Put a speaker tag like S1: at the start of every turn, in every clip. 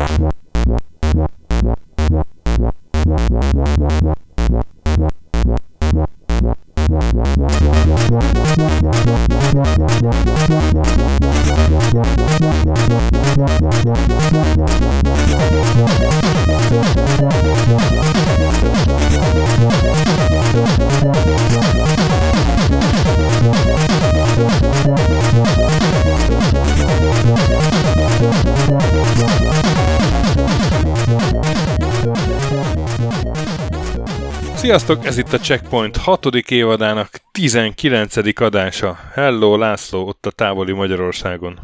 S1: What? Sziasztok, ez itt a Checkpoint 6. évadának 19. adása. Hello, László, ott a távoli Magyarországon.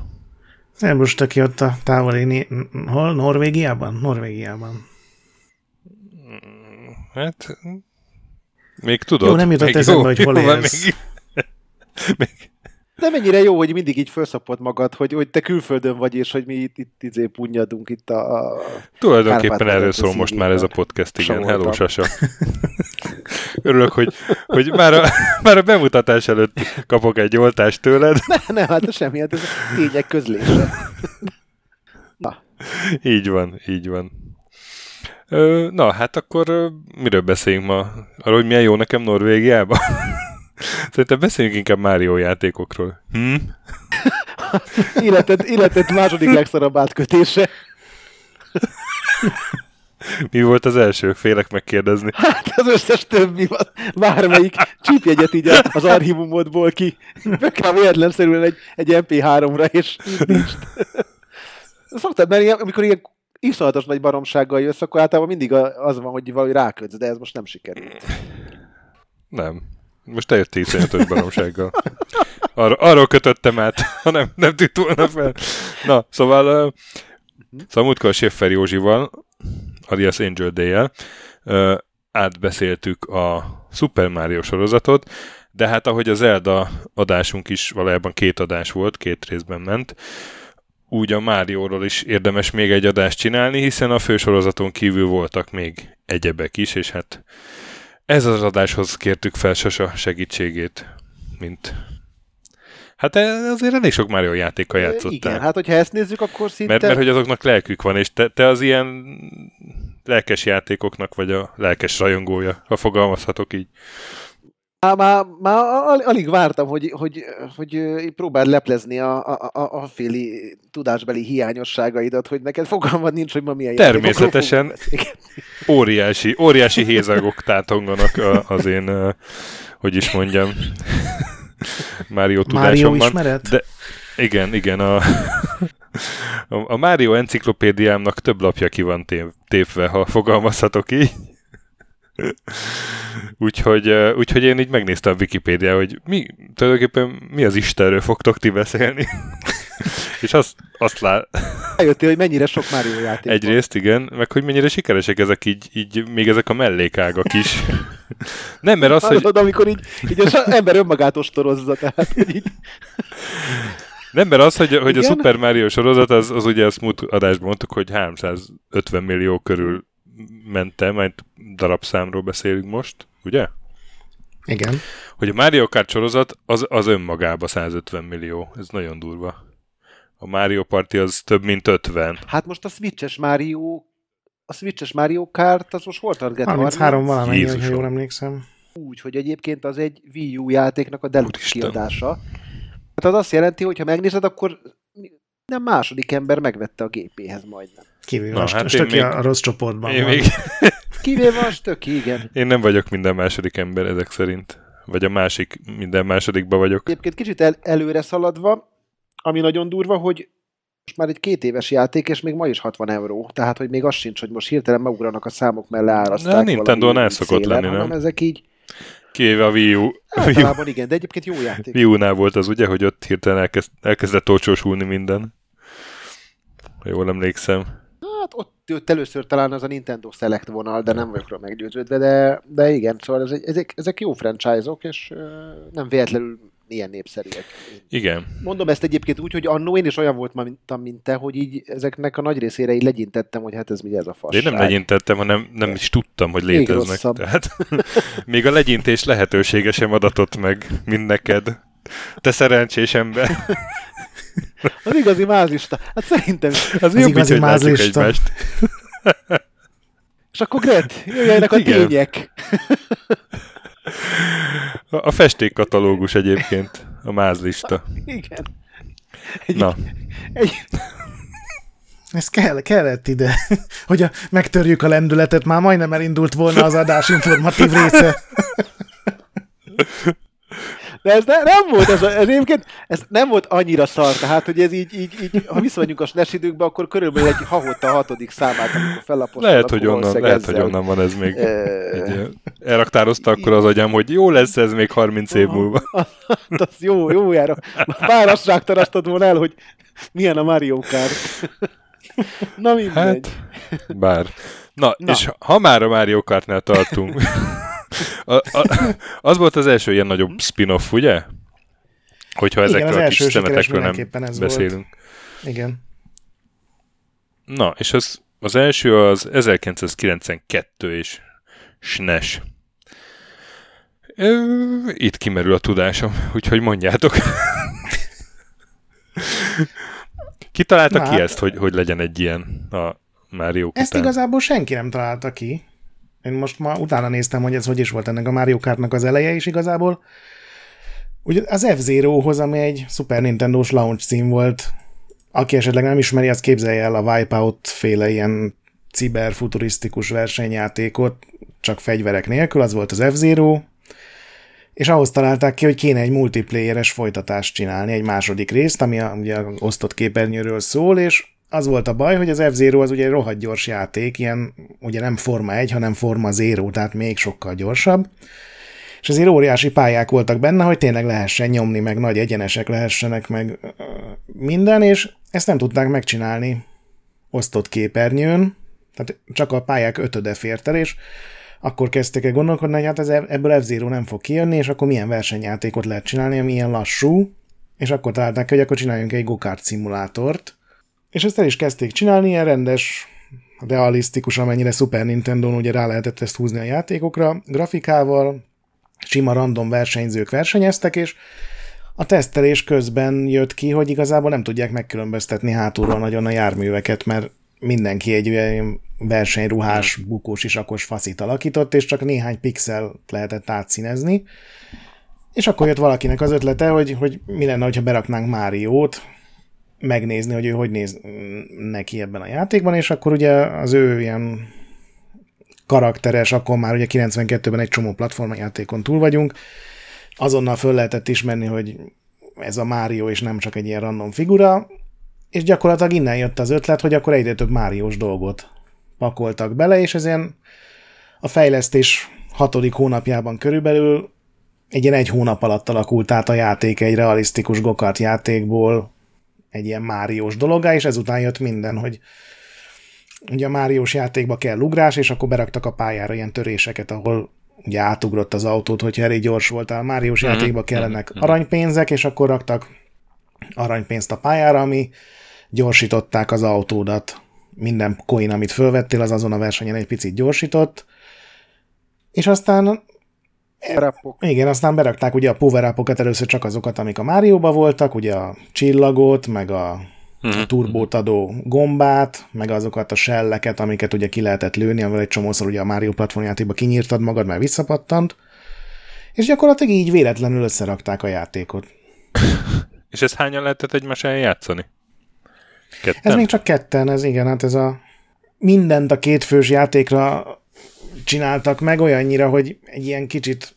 S2: Szerbus, aki ott a távoli, né- hol? Norvégiában? Norvégiában.
S1: Hát, még tudod.
S2: Jó, nem jutott
S1: még
S2: eszembe, hogy hol
S1: jó,
S2: élsz.
S1: Még, még,
S3: De mennyire jó, hogy mindig így felszapod magad, hogy, hogy te külföldön vagy, és hogy mi itt, itt izé punyadunk itt a... a
S1: tulajdonképpen erről szól most már ez a podcast, igen.
S3: Savoltam.
S1: Hello, Sasa. Örülök, hogy, hogy már, a, már a bemutatás előtt kapok egy oltást tőled.
S3: Ne, nem, hát semmi, hát ez tények közlése. Na,
S1: Így van, így van. Na, hát akkor miről beszéljünk ma? Arról, hogy milyen jó nekem Norvégiában? Szerintem beszéljünk inkább Mario játékokról. Hm?
S3: életed, életed második legszarabb átkötése.
S1: Mi volt az első? Félek megkérdezni.
S3: Hát az összes többi, bármelyik csípjegyet így az archívumodból ki. Kell véletlenszerűen egy, egy MP3-ra, és nincs. Szoktad, mert ilyen, amikor ilyen iszonyatos nagy baromsággal jössz, akkor általában mindig az van, hogy valahogy rákötsz, de ez most nem sikerült.
S1: Nem. Most eljöttél iszonyatos baromsággal. Arra, arról kötöttem át, ha nem, nem tűnt volna fel. Na, szóval, ö, szóval múltkor Schiffer Józsival, alias Angel day átbeszéltük a Super Mario sorozatot, de hát ahogy az Zelda adásunk is valójában két adás volt, két részben ment, úgy a Márióról is érdemes még egy adást csinálni, hiszen a fősorozaton kívül voltak még egyebek is, és hát ez az adáshoz kértük fel Sasa segítségét, mint... Hát e- azért elég sok Mario játékkal játszottál.
S3: Igen, hát hogyha ezt nézzük, akkor szinte...
S1: mert, mert hogy azoknak lelkük van, és te, te az ilyen lelkes játékoknak vagy a lelkes rajongója, ha fogalmazhatok így.
S3: Már, már, már al- alig vártam, hogy, hogy, hogy próbáld leplezni a, a, a, a féli tudásbeli hiányosságaidat, hogy neked fogalmad nincs, hogy ma milyen
S1: Természetesen. Óriási, óriási hézagok tátonganak az én, hogy is mondjam, Mario
S2: Mário
S1: tudásomban.
S2: ismeret?
S1: De igen, igen, a, a, a Mario enciklopédiámnak több lapja ki van tév, tépve, ha fogalmazhatok így. Úgyhogy, úgyhogy én így megnéztem a Wikipédia, hogy mi, tulajdonképpen mi az Istenről fogtok ti beszélni. És azt, azt lát,
S3: Rájöttél, hogy mennyire sok Mario játék van.
S1: Egyrészt igen, meg hogy mennyire sikeresek ezek így, így még ezek a mellékágak is. Nem, mert az, hogy,
S3: Hallod, amikor így, így az ember önmagát ostorozza, tehát hogy így,
S1: nem, mert az, hogy, hogy a? Super Mario sorozat, az, az ugye ezt múlt adásban mondtuk, hogy 350 millió körül mentem, majd darabszámról beszélünk most, ugye?
S2: Igen.
S1: Hogy a Mario Kart sorozat az, az önmagában 150 millió. Ez nagyon durva. A Mario Party az több mint 50.
S3: hát most a Switches Mario a Switches Mario Kart, az most hol target?
S2: 33 valamennyi, ha jól emlékszem.
S3: Úgy, hogy egyébként az egy Wii U játéknak a deluxe
S1: Úristen.
S3: kiadása. Hát az azt jelenti, hogy ha megnézed, akkor nem második ember megvette a gépéhez majdnem.
S2: Kivéve
S1: Na, hát
S2: Stöki
S1: még-
S2: a rossz csoportban
S1: Én
S2: van.
S1: még,
S3: Kivéve a stöki, igen.
S1: Én nem vagyok minden második ember ezek szerint. Vagy a másik, minden másodikba vagyok.
S3: Egyébként kicsit el, előre szaladva, ami nagyon durva, hogy most már egy két éves játék, és még ma is 60 euró. Tehát, hogy még az sincs, hogy most hirtelen meugranak a számok mellé áraszták.
S1: Na, Nintendo-n el szokott
S3: szélen,
S1: lenni, nem?
S3: ezek így
S1: Kivéve a. Wii U
S3: általában igen, de egyébként jó játék.
S1: Wii U-nál volt az ugye, hogy ott hirtelen elkezd, elkezdett olcsósulni minden. Ha jól emlékszem.
S3: Hát ott jött először talán az a Nintendo Select vonal, de nem vagyok róla meggyőződve, de, de igen, szóval ez, ezek, ezek jó franchise-ok, és nem véletlenül ilyen népszerűek.
S1: Igen.
S3: Mondom ezt egyébként úgy, hogy annó én is olyan voltam, mint te, hogy így ezeknek a nagy részére így legyintettem, hogy hát ez mi ez a
S1: De
S3: fasság.
S1: én nem legyintettem, hanem nem is tudtam, hogy
S3: Még
S1: léteznek.
S3: rosszabb.
S1: Tehát még a legyintés lehetősége sem adatott meg, mint neked. Te szerencsés ember.
S3: Az igazi mázlista. Hát szerintem is.
S1: Az,
S2: Az
S1: jobb,
S2: igazi
S1: így, egymást.
S3: És akkor Gret, jöjjenek a
S1: Igen.
S3: tények.
S1: A, a festékkatalógus egyébként, a mázlista.
S3: Igen. Egy,
S1: Na,
S3: egy,
S2: Ez kell, kellett ide, hogy a, megtörjük a lendületet, már majdnem elindult volna az adás informatív része.
S3: de ez ne, nem volt, ez, ez egyébként ez nem volt annyira szar, tehát hogy ez így, így, így ha visszamegyünk a SNES időkbe, akkor körülbelül egy havott a hatodik számát, amikor fellapoztam.
S1: lehet, hogy onnan, lehet, hogy onnan van ez még. Ilyen- elraktározta akkor az agyam, hogy jó lesz ez még 30 év múlva.
S3: az jó, jó jára. Már azt ráktarastad volna el, hogy milyen a Mario Kart. Na mindegy.
S1: Hát, bár. Na,
S3: Na.
S1: és ha már a Mario Kartnál tartunk, a, a, az volt az első ilyen nagyobb spin-off, ugye? Hogyha
S2: Igen,
S1: ezekről a kis szemetekről nem
S2: ez volt.
S1: beszélünk.
S2: Igen.
S1: Na, és az, az első az 1992 és SNES. Ö, itt kimerül a tudásom, úgyhogy mondjátok. Ki találta
S2: Na
S1: ki
S2: hát-
S1: ezt, hogy, hogy legyen egy ilyen a Mario
S2: Ezt
S1: után?
S2: igazából senki nem találta ki. Én most ma utána néztem, hogy ez hogy is volt ennek a Mario Kartnak az eleje is igazából. Ugye az F-Zero-hoz, ami egy Super Nintendo-s launch cím volt, aki esetleg nem ismeri, az képzelje el a Wipeout féle ilyen ciberfuturisztikus versenyjátékot, csak fegyverek nélkül, az volt az F-Zero, és ahhoz találták ki, hogy kéne egy multiplayeres folytatást csinálni, egy második részt, ami a, ugye osztott képernyőről szól, és az volt a baj, hogy az F-Zero az ugye egy rohadt gyors játék, ilyen ugye nem Forma 1, hanem Forma 0, tehát még sokkal gyorsabb. És azért óriási pályák voltak benne, hogy tényleg lehessen nyomni, meg nagy egyenesek lehessenek, meg minden, és ezt nem tudták megcsinálni osztott képernyőn, tehát csak a pályák ötöde fért el, és akkor kezdtek el gondolkodni, hogy hát ez, ebből f nem fog kijönni, és akkor milyen versenyjátékot lehet csinálni, ami ilyen lassú, és akkor találták hogy akkor csináljunk egy go-kart szimulátort, és ezt el is kezdték csinálni, ilyen rendes, realisztikus, amennyire Super Nintendo-n ugye rá lehetett ezt húzni a játékokra, grafikával, sima random versenyzők versenyeztek, és a tesztelés közben jött ki, hogy igazából nem tudják megkülönböztetni hátulról nagyon a járműveket, mert mindenki egy olyan versenyruhás, bukós isakos faszit alakított, és csak néhány pixel lehetett átszínezni. És akkor jött valakinek az ötlete, hogy, hogy mi lenne, ha beraknánk Máriót, megnézni, hogy ő hogy néz neki ebben a játékban, és akkor ugye az ő ilyen karakteres, akkor már ugye 92-ben egy csomó platformjátékon túl vagyunk, azonnal föl lehetett ismerni, hogy ez a Mário, és nem csak egy ilyen random figura, és gyakorlatilag innen jött az ötlet, hogy akkor egyre több Máriós dolgot pakoltak bele, és ez ilyen a fejlesztés hatodik hónapjában körülbelül egy ilyen egy hónap alatt alakult át a játék egy realisztikus gokart játékból egy ilyen Máriós dologá, és ezután jött minden, hogy ugye a Máriós játékba kell ugrás, és akkor beraktak a pályára ilyen töréseket, ahol ugye átugrott az autót, hogyha elég gyors voltál. Máriós
S1: Mhm,
S2: játékba kellenek aranypénzek, és akkor raktak aranypénzt a pályára, ami gyorsították az autódat. Minden coin, amit fölvettél, az azon a versenyen egy picit gyorsított. És aztán
S3: Rappok.
S2: igen, aztán berakták ugye a power először csak azokat, amik a Márióban voltak, ugye a csillagot, meg a
S1: Mhm.
S2: a turbót adó gombát, meg azokat a selleket, amiket ugye ki lehetett lőni, amivel egy csomószor ugye a Mario platformjátékba kinyírtad magad, mert visszapattant, és gyakorlatilag így véletlenül összerakták a játékot.
S1: És ezt hányan lehetett egymással játszani? Ketten?
S2: Ez még csak ketten, ez igen, hát ez a mindent a kétfős játékra csináltak meg olyannyira, hogy egy ilyen kicsit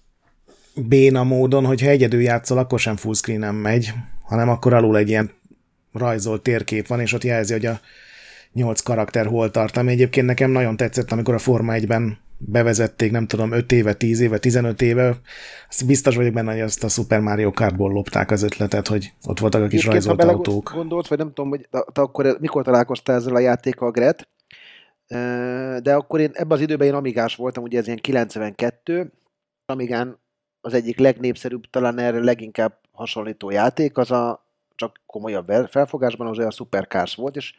S2: béna módon, hogyha egyedül játszol, akkor sem fullscreen megy, hanem akkor alul egy ilyen rajzolt térkép van, és ott jelzi, hogy a nyolc karakter hol tart, ami egyébként nekem nagyon tetszett, amikor a Forma 1-ben bevezették, nem tudom, 5 éve, 10 éve, 15 éve. Azt biztos vagyok benne, hogy azt a Super Mario Kartból lopták az ötletet, hogy ott voltak a kis
S3: Egyébként, ha
S2: rajzolt autók.
S3: Gondolsz, vagy nem tudom, hogy te akkor mikor találkoztál ezzel a játékkal, Gret, de akkor én ebben az időben én amigás voltam, ugye ez ilyen 92, Amigán az egyik legnépszerűbb, talán erre leginkább hasonlító játék, az a csak komolyabb fel- felfogásban az a Super Cars volt, és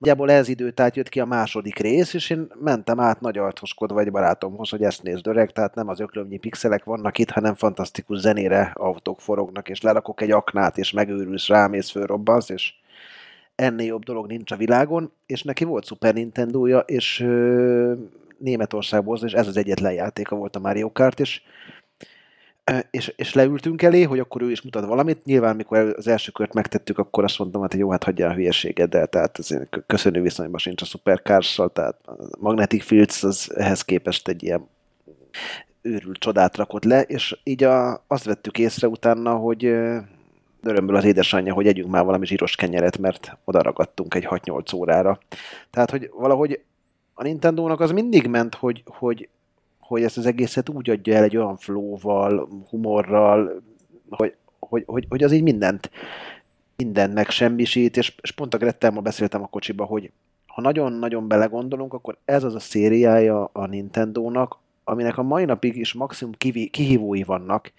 S3: Nagyjából ez időt át jött ki a második rész, és én mentem át nagy arcoskodva egy barátomhoz, hogy ezt nézd öreg, tehát nem az öklömnyi pixelek vannak itt, hanem fantasztikus zenére autók forognak, és lerakok egy aknát, és megőrülsz, rámész, fölrobbansz, és ennél jobb dolog nincs a világon, és neki volt Super Nintendo-ja, és ö, Németországból, és ez az egyetlen játéka volt a Mario Kart, és és, és leültünk elé, hogy akkor ő is mutat valamit. Nyilván, mikor az első kört megtettük, akkor azt mondtam, hát, hogy jó, hát hagyjál a hülyeségeddel, tehát köszönő viszonyban sincs a supercars tehát a Magnetic Fields az ehhez képest egy ilyen őrült csodát rakott le, és így a, azt vettük észre utána, hogy örömből az édesanyja, hogy együnk már valami zsíros kenyeret, mert oda ragadtunk egy 6-8 órára. Tehát, hogy valahogy a Nintendo-nak az mindig ment, hogy, hogy hogy ezt az egészet úgy adja el egy olyan flóval, humorral, hogy, hogy, hogy, hogy az így mindent, mindent megsemmisít, és, és pont a Grettelmal beszéltem a kocsiba, hogy ha nagyon-nagyon belegondolunk, akkor ez az a szériája a Nintendo-nak, aminek a mai napig is maximum kihívói vannak,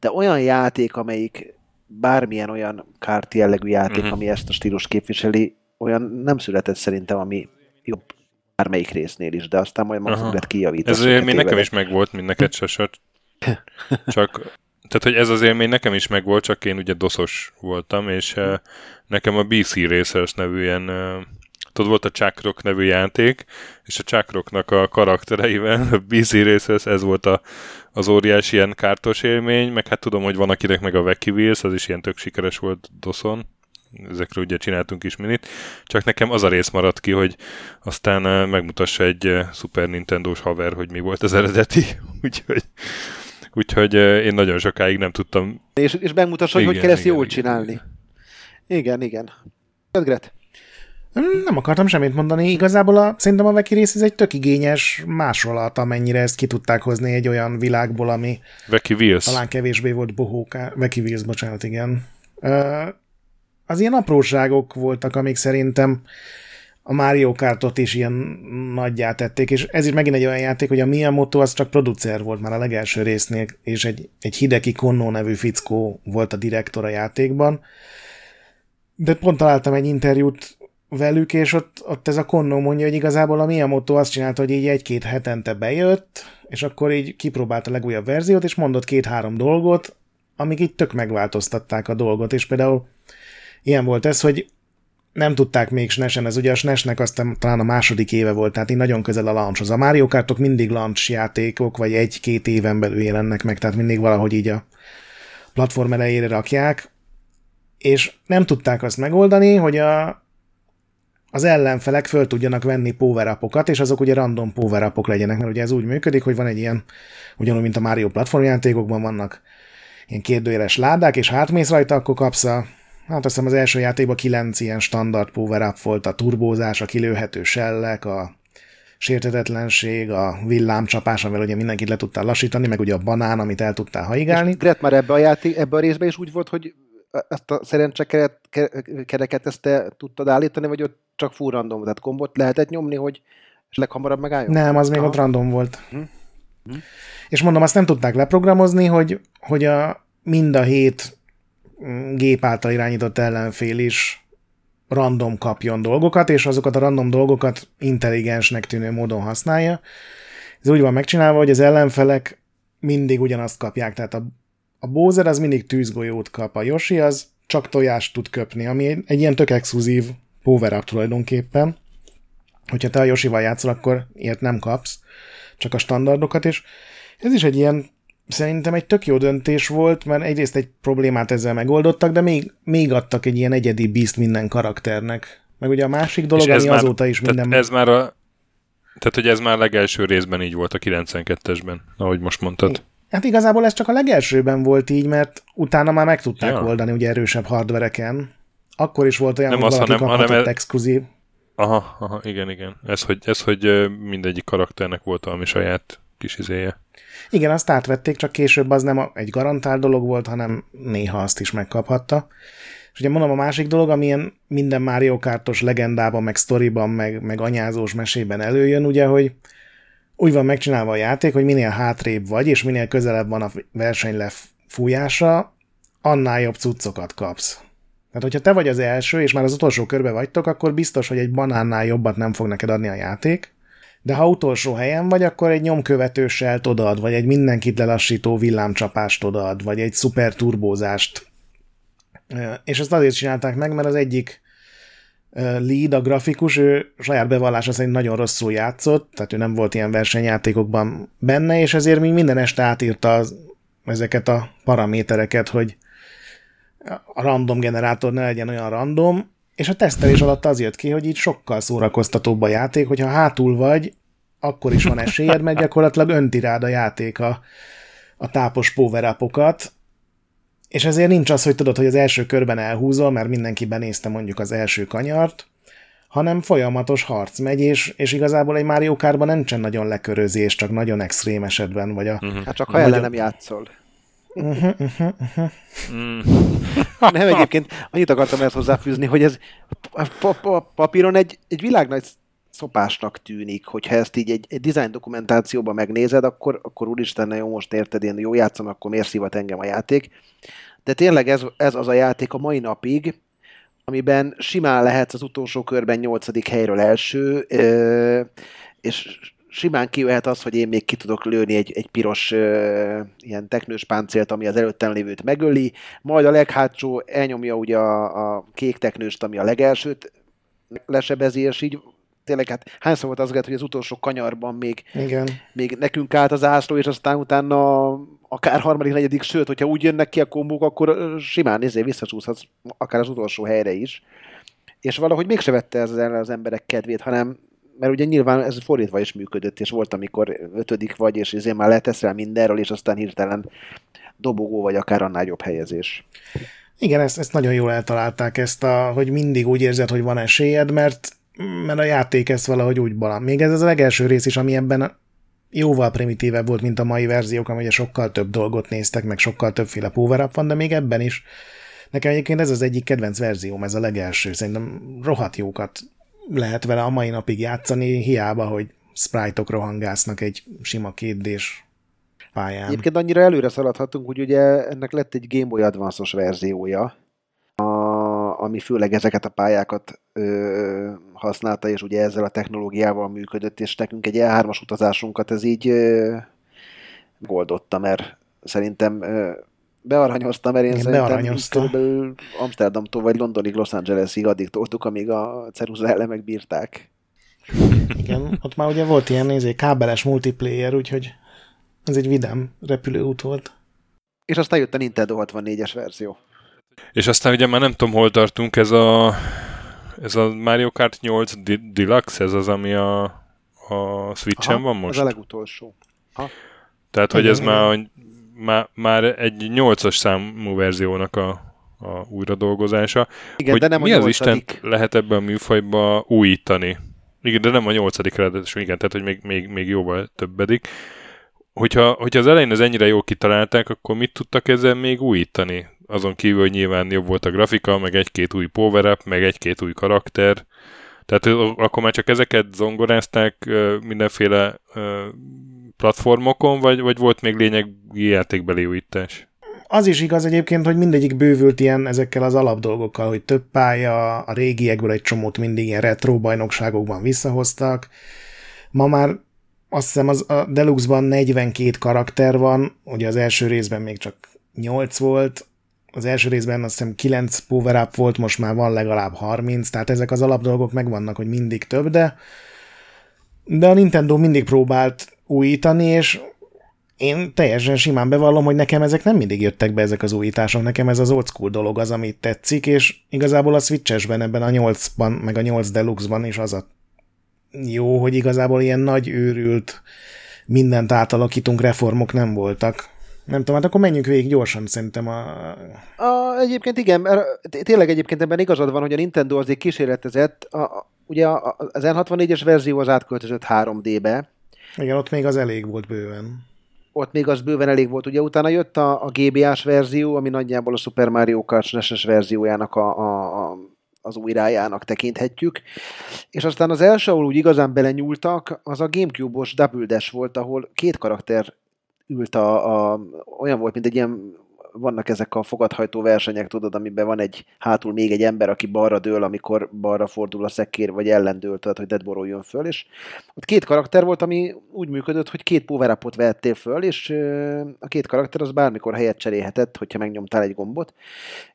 S3: de olyan játék, amelyik bármilyen olyan kárt jellegű játék, uh-huh. ami ezt a stílus képviseli, olyan nem született szerintem, ami jobb bármelyik résznél is, de aztán majd maximum lehet kijavítani.
S1: Ez élmény nekem is megvolt, mint neked se, csak tehát, hogy ez az élmény nekem is megvolt, csak én ugye doszos voltam, és uh, nekem a BC Racers nevű ilyen, uh, tudod, volt a Chuck nevű játék, és a Chuck a karaktereivel, a BC Racers, ez volt a, az óriási ilyen kártos élmény, meg hát tudom, hogy van akinek meg a Wacky Wheels, az is ilyen tök sikeres volt doszon, ezekről ugye csináltunk is minit, csak nekem az a rész maradt ki, hogy aztán megmutassa egy Super Nintendo-s haver, hogy mi volt az eredeti, úgyhogy úgyhogy én nagyon sokáig nem tudtam.
S3: És, és megmutassa, hogy hogy kell ezt jól igen, csinálni. Igen, igen. Gret.
S2: Nem akartam semmit mondani. Igazából a, szerintem a Veki rész ez egy tök igényes másolat, amennyire ezt ki tudták hozni egy olyan világból, ami
S1: Veki Wheels.
S2: talán kevésbé volt bohóká. Veki Wheels, bocsánat, igen az ilyen apróságok voltak, amik szerintem a Mario Kartot is ilyen nagyjá tették, és ez is megint egy olyan játék, hogy a Miyamoto az csak producer volt már a legelső résznél, és egy, egy Hideki Konno nevű fickó volt a direktor a játékban. De pont találtam egy interjút velük, és ott, ott ez a Konno mondja, hogy igazából a Miyamoto azt csinálta, hogy így egy-két hetente bejött, és akkor így kipróbálta a legújabb verziót, és mondott két-három dolgot, amik így tök megváltoztatták a dolgot, és például ilyen volt ez, hogy nem tudták még SNES-en, ez ugye a SNES-nek aztán talán a második éve volt, tehát így nagyon közel a launchhoz. A Mario Kartok mindig launch játékok, vagy egy-két éven belül jelennek meg, tehát mindig valahogy így a platform elejére rakják, és nem tudták azt megoldani, hogy a, az ellenfelek föl tudjanak venni power és azok ugye random power legyenek, mert ugye ez úgy működik, hogy van egy ilyen, ugyanúgy, mint a Mario platformjátékokban vannak ilyen kérdőjeles ládák, és hátmész rajta, akkor kapsz a Hát azt hiszem az első játékban kilenc ilyen standard power volt, a turbózás, a kilőhető sellek, a sértetetlenség, a villámcsapás, amivel ugye mindenkit le tudtál lassítani, meg ugye a banán, amit el tudtál haigálni. És
S3: Gret már ebbe a, játék, ebbe a részben is úgy volt, hogy ezt a szerencsekereket ezt te tudtad állítani, vagy ott csak full random, tehát kombot lehetett nyomni, hogy leghamarabb megálljon?
S2: Nem, az még Aha. ott random volt. Hm. Hm. És mondom, azt nem tudták leprogramozni, hogy, hogy a, mind a hét gép által irányított ellenfél is random kapjon dolgokat, és azokat a random dolgokat intelligensnek tűnő módon használja. Ez úgy van megcsinálva, hogy az ellenfelek mindig ugyanazt kapják, tehát a, a Bowser az mindig tűzgolyót kap, a Yoshi az csak tojást tud köpni, ami egy, egy ilyen tök exkluzív power up tulajdonképpen. Hogyha te a Yoshival játszol, akkor ilyet nem kapsz, csak a standardokat, és ez is egy ilyen szerintem egy tök jó döntés volt, mert egyrészt egy problémát ezzel megoldottak, de még, még adtak egy ilyen egyedi bízt minden karakternek. Meg ugye a másik dolog, ami már, azóta is minden...
S1: Ez már a, tehát, hogy ez már legelső részben így volt a 92-esben, ahogy most mondtad.
S2: Hát igazából ez csak a legelsőben volt így, mert utána már meg tudták ja. oldani ugye erősebb hardvereken. Akkor is volt olyan,
S1: nem
S2: hogy az,
S1: hanem, hanem
S2: ez... exkluzív.
S1: Aha, aha, igen, igen. Ez hogy, ez, hogy mindegyik karakternek volt valami saját kis izéje.
S2: Igen, azt átvették, csak később az nem egy garantált dolog volt, hanem néha azt is megkaphatta. És ugye mondom, a másik dolog, amilyen minden Mario Kartos legendában, meg sztoriban, meg, meg anyázós mesében előjön, ugye, hogy úgy van megcsinálva a játék, hogy minél hátrébb vagy, és minél közelebb van a verseny lefújása, annál jobb cuccokat kapsz. Tehát, hogyha te vagy az első, és már az utolsó körbe vagytok, akkor biztos, hogy egy banánnál jobbat nem fog neked adni a játék, de ha utolsó helyen vagy, akkor egy nyomkövetőssel odaad, vagy egy mindenkit lelassító villámcsapást odaad, vagy egy szuper turbózást. És ezt azért csinálták meg, mert az egyik lead, a grafikus, ő saját bevallása szerint nagyon rosszul játszott, tehát ő nem volt ilyen versenyjátékokban benne, és ezért még minden este átírta az, ezeket a paramétereket, hogy a random generátor ne legyen olyan random, és a tesztelés alatt az jött ki, hogy így sokkal szórakoztatóbb a játék, hogyha hátul vagy, akkor is van esélyed, mert gyakorlatilag önti rád a játék a, a tápos power és ezért nincs az, hogy tudod, hogy az első körben elhúzol, mert mindenki benézte mondjuk az első kanyart, hanem folyamatos harc megy, és, és igazából egy Mario Kartban nincsen nagyon lekörözés, csak nagyon extrém esetben, vagy a...
S3: Uh-huh. Hát csak ha ellen nem játszol. Uh-huh, uh-huh, uh-huh. Mm. Nem, egyébként annyit akartam ezt hozzáfűzni, hogy ez papíron egy, egy világnagy szopásnak tűnik, hogyha ezt így egy, egy design dokumentációban megnézed, akkor, akkor úristen, jó, most érted, én jó játszom, akkor miért szívat engem a játék. De tényleg ez, ez az a játék a mai napig, amiben simán lehetsz az utolsó körben nyolcadik helyről első, és simán kijöhet az, hogy én még ki tudok lőni egy, egy piros ö, ilyen teknős páncélt, ami az előttem lévőt megöli, majd a leghátsó elnyomja ugye a, a kék teknőst, ami a legelsőt lesebezi, és így tényleg hát hányszor volt az, hogy az utolsó kanyarban még,
S2: Igen.
S3: még nekünk állt az ászló, és aztán utána akár harmadik, negyedik, sőt, hogyha úgy jönnek ki a kombók, akkor simán nézé visszacsúszhatsz akár az utolsó helyre is. És valahogy mégse vette ez az emberek kedvét, hanem mert ugye nyilván ez fordítva is működött, és volt, amikor ötödik vagy, és ezért már leteszel mindenről, és aztán hirtelen dobogó, vagy akár annál jobb helyezés.
S2: Igen, ezt, ezt nagyon jól eltalálták, ezt a, hogy mindig úgy érzed, hogy van esélyed, mert, mert a játék ezt valahogy úgy balam. Még ez az a legelső rész is, ami ebben jóval primitívebb volt, mint a mai verziók, amely sokkal több dolgot néztek, meg sokkal többféle power van, de még ebben is Nekem egyébként ez az egyik kedvenc verzióm, ez a legelső. Szerintem rohadt jókat lehet vele a mai napig játszani, hiába, hogy sprite-ok rohangásznak egy sima kétdés pályán.
S3: Egyébként annyira előre szaladhatunk, hogy ugye ennek lett egy Game Boy Advance-os verziója, a, ami főleg ezeket a pályákat ö, használta, és ugye ezzel a technológiával működött, és nekünk egy E3-as utazásunkat ez így ö, goldotta, mert szerintem ö, bearanyozta, mert én, én szerintem körülbelül Amsterdamtól vagy Londonig Los Angelesig addig toltuk, amíg a ceruza elemek bírták.
S2: Igen, ott már ugye volt ilyen nézé, kábeles multiplayer, úgyhogy ez egy vidám repülőút volt.
S3: És aztán jött a Nintendo 64-es verzió.
S1: És aztán ugye már nem tudom, hol tartunk, ez a, ez a Mario Kart 8 Deluxe, ez az, ami a, a Switch-en van most?
S3: ez a legutolsó.
S1: Aha. Tehát, hogy ez már már, már egy nyolcas számú verziónak a, a újradolgozása. Igen, hogy de nem mi a az Isten lehet ebben a műfajban újítani? Igen, de nem a nyolcadik ráadásul, igen, tehát hogy még, még, még jóval többedik. Hogyha, hogyha az elején az ennyire jól kitalálták, akkor mit tudtak ezzel még újítani? Azon kívül, hogy nyilván jobb volt a grafika, meg egy-két új power up, meg egy-két új karakter. Tehát akkor már csak ezeket zongorázták mindenféle platformokon, vagy, vagy volt még lényegi játékbeli újítás?
S2: Az is igaz egyébként, hogy mindegyik bővült ilyen ezekkel az alapdolgokkal, hogy több pálya, a régiekből egy csomót mindig ilyen retro bajnokságokban visszahoztak. Ma már azt hiszem az, a Deluxe-ban 42 karakter van, ugye az első részben még csak 8 volt, az első részben azt hiszem 9 power up volt, most már van legalább 30, tehát ezek az alapdolgok megvannak, hogy mindig több, de de a Nintendo mindig próbált újítani, és én teljesen simán bevallom, hogy nekem ezek nem mindig jöttek be ezek az újítások, nekem ez az old school dolog az, amit tetszik, és igazából a Switches-ben, ebben a 8-ban, meg a 8 Deluxe-ban is az a jó, hogy igazából ilyen nagy őrült mindent átalakítunk, reformok nem voltak. Nem tudom, hát akkor menjünk végig gyorsan szerintem a...
S3: a egyébként igen, mert tényleg egyébként ebben igazad van, hogy a Nintendo azért kísérletezett, a, a, ugye az N64-es verzió az átköltözött 3D-be,
S2: igen, ott még az elég volt bőven.
S3: Ott még az bőven elég volt. Ugye utána jött a, a GBA-s verzió, ami nagyjából a Super Mario Kart SNES verziójának a, a, a az újrájának tekinthetjük. És aztán az első, ahol úgy igazán belenyúltak, az a Gamecube-os Double Dash volt, ahol két karakter ült a, a olyan volt, mint egy ilyen vannak ezek a fogadhajtó versenyek, tudod, amiben van egy hátul még egy ember, aki balra dől, amikor balra fordul a szekér, vagy ellendől, tehát hogy Dead jön föl, és ott két karakter volt, ami úgy működött, hogy két power vettél föl, és a két karakter az bármikor helyet cserélhetett, hogyha megnyomtál egy gombot,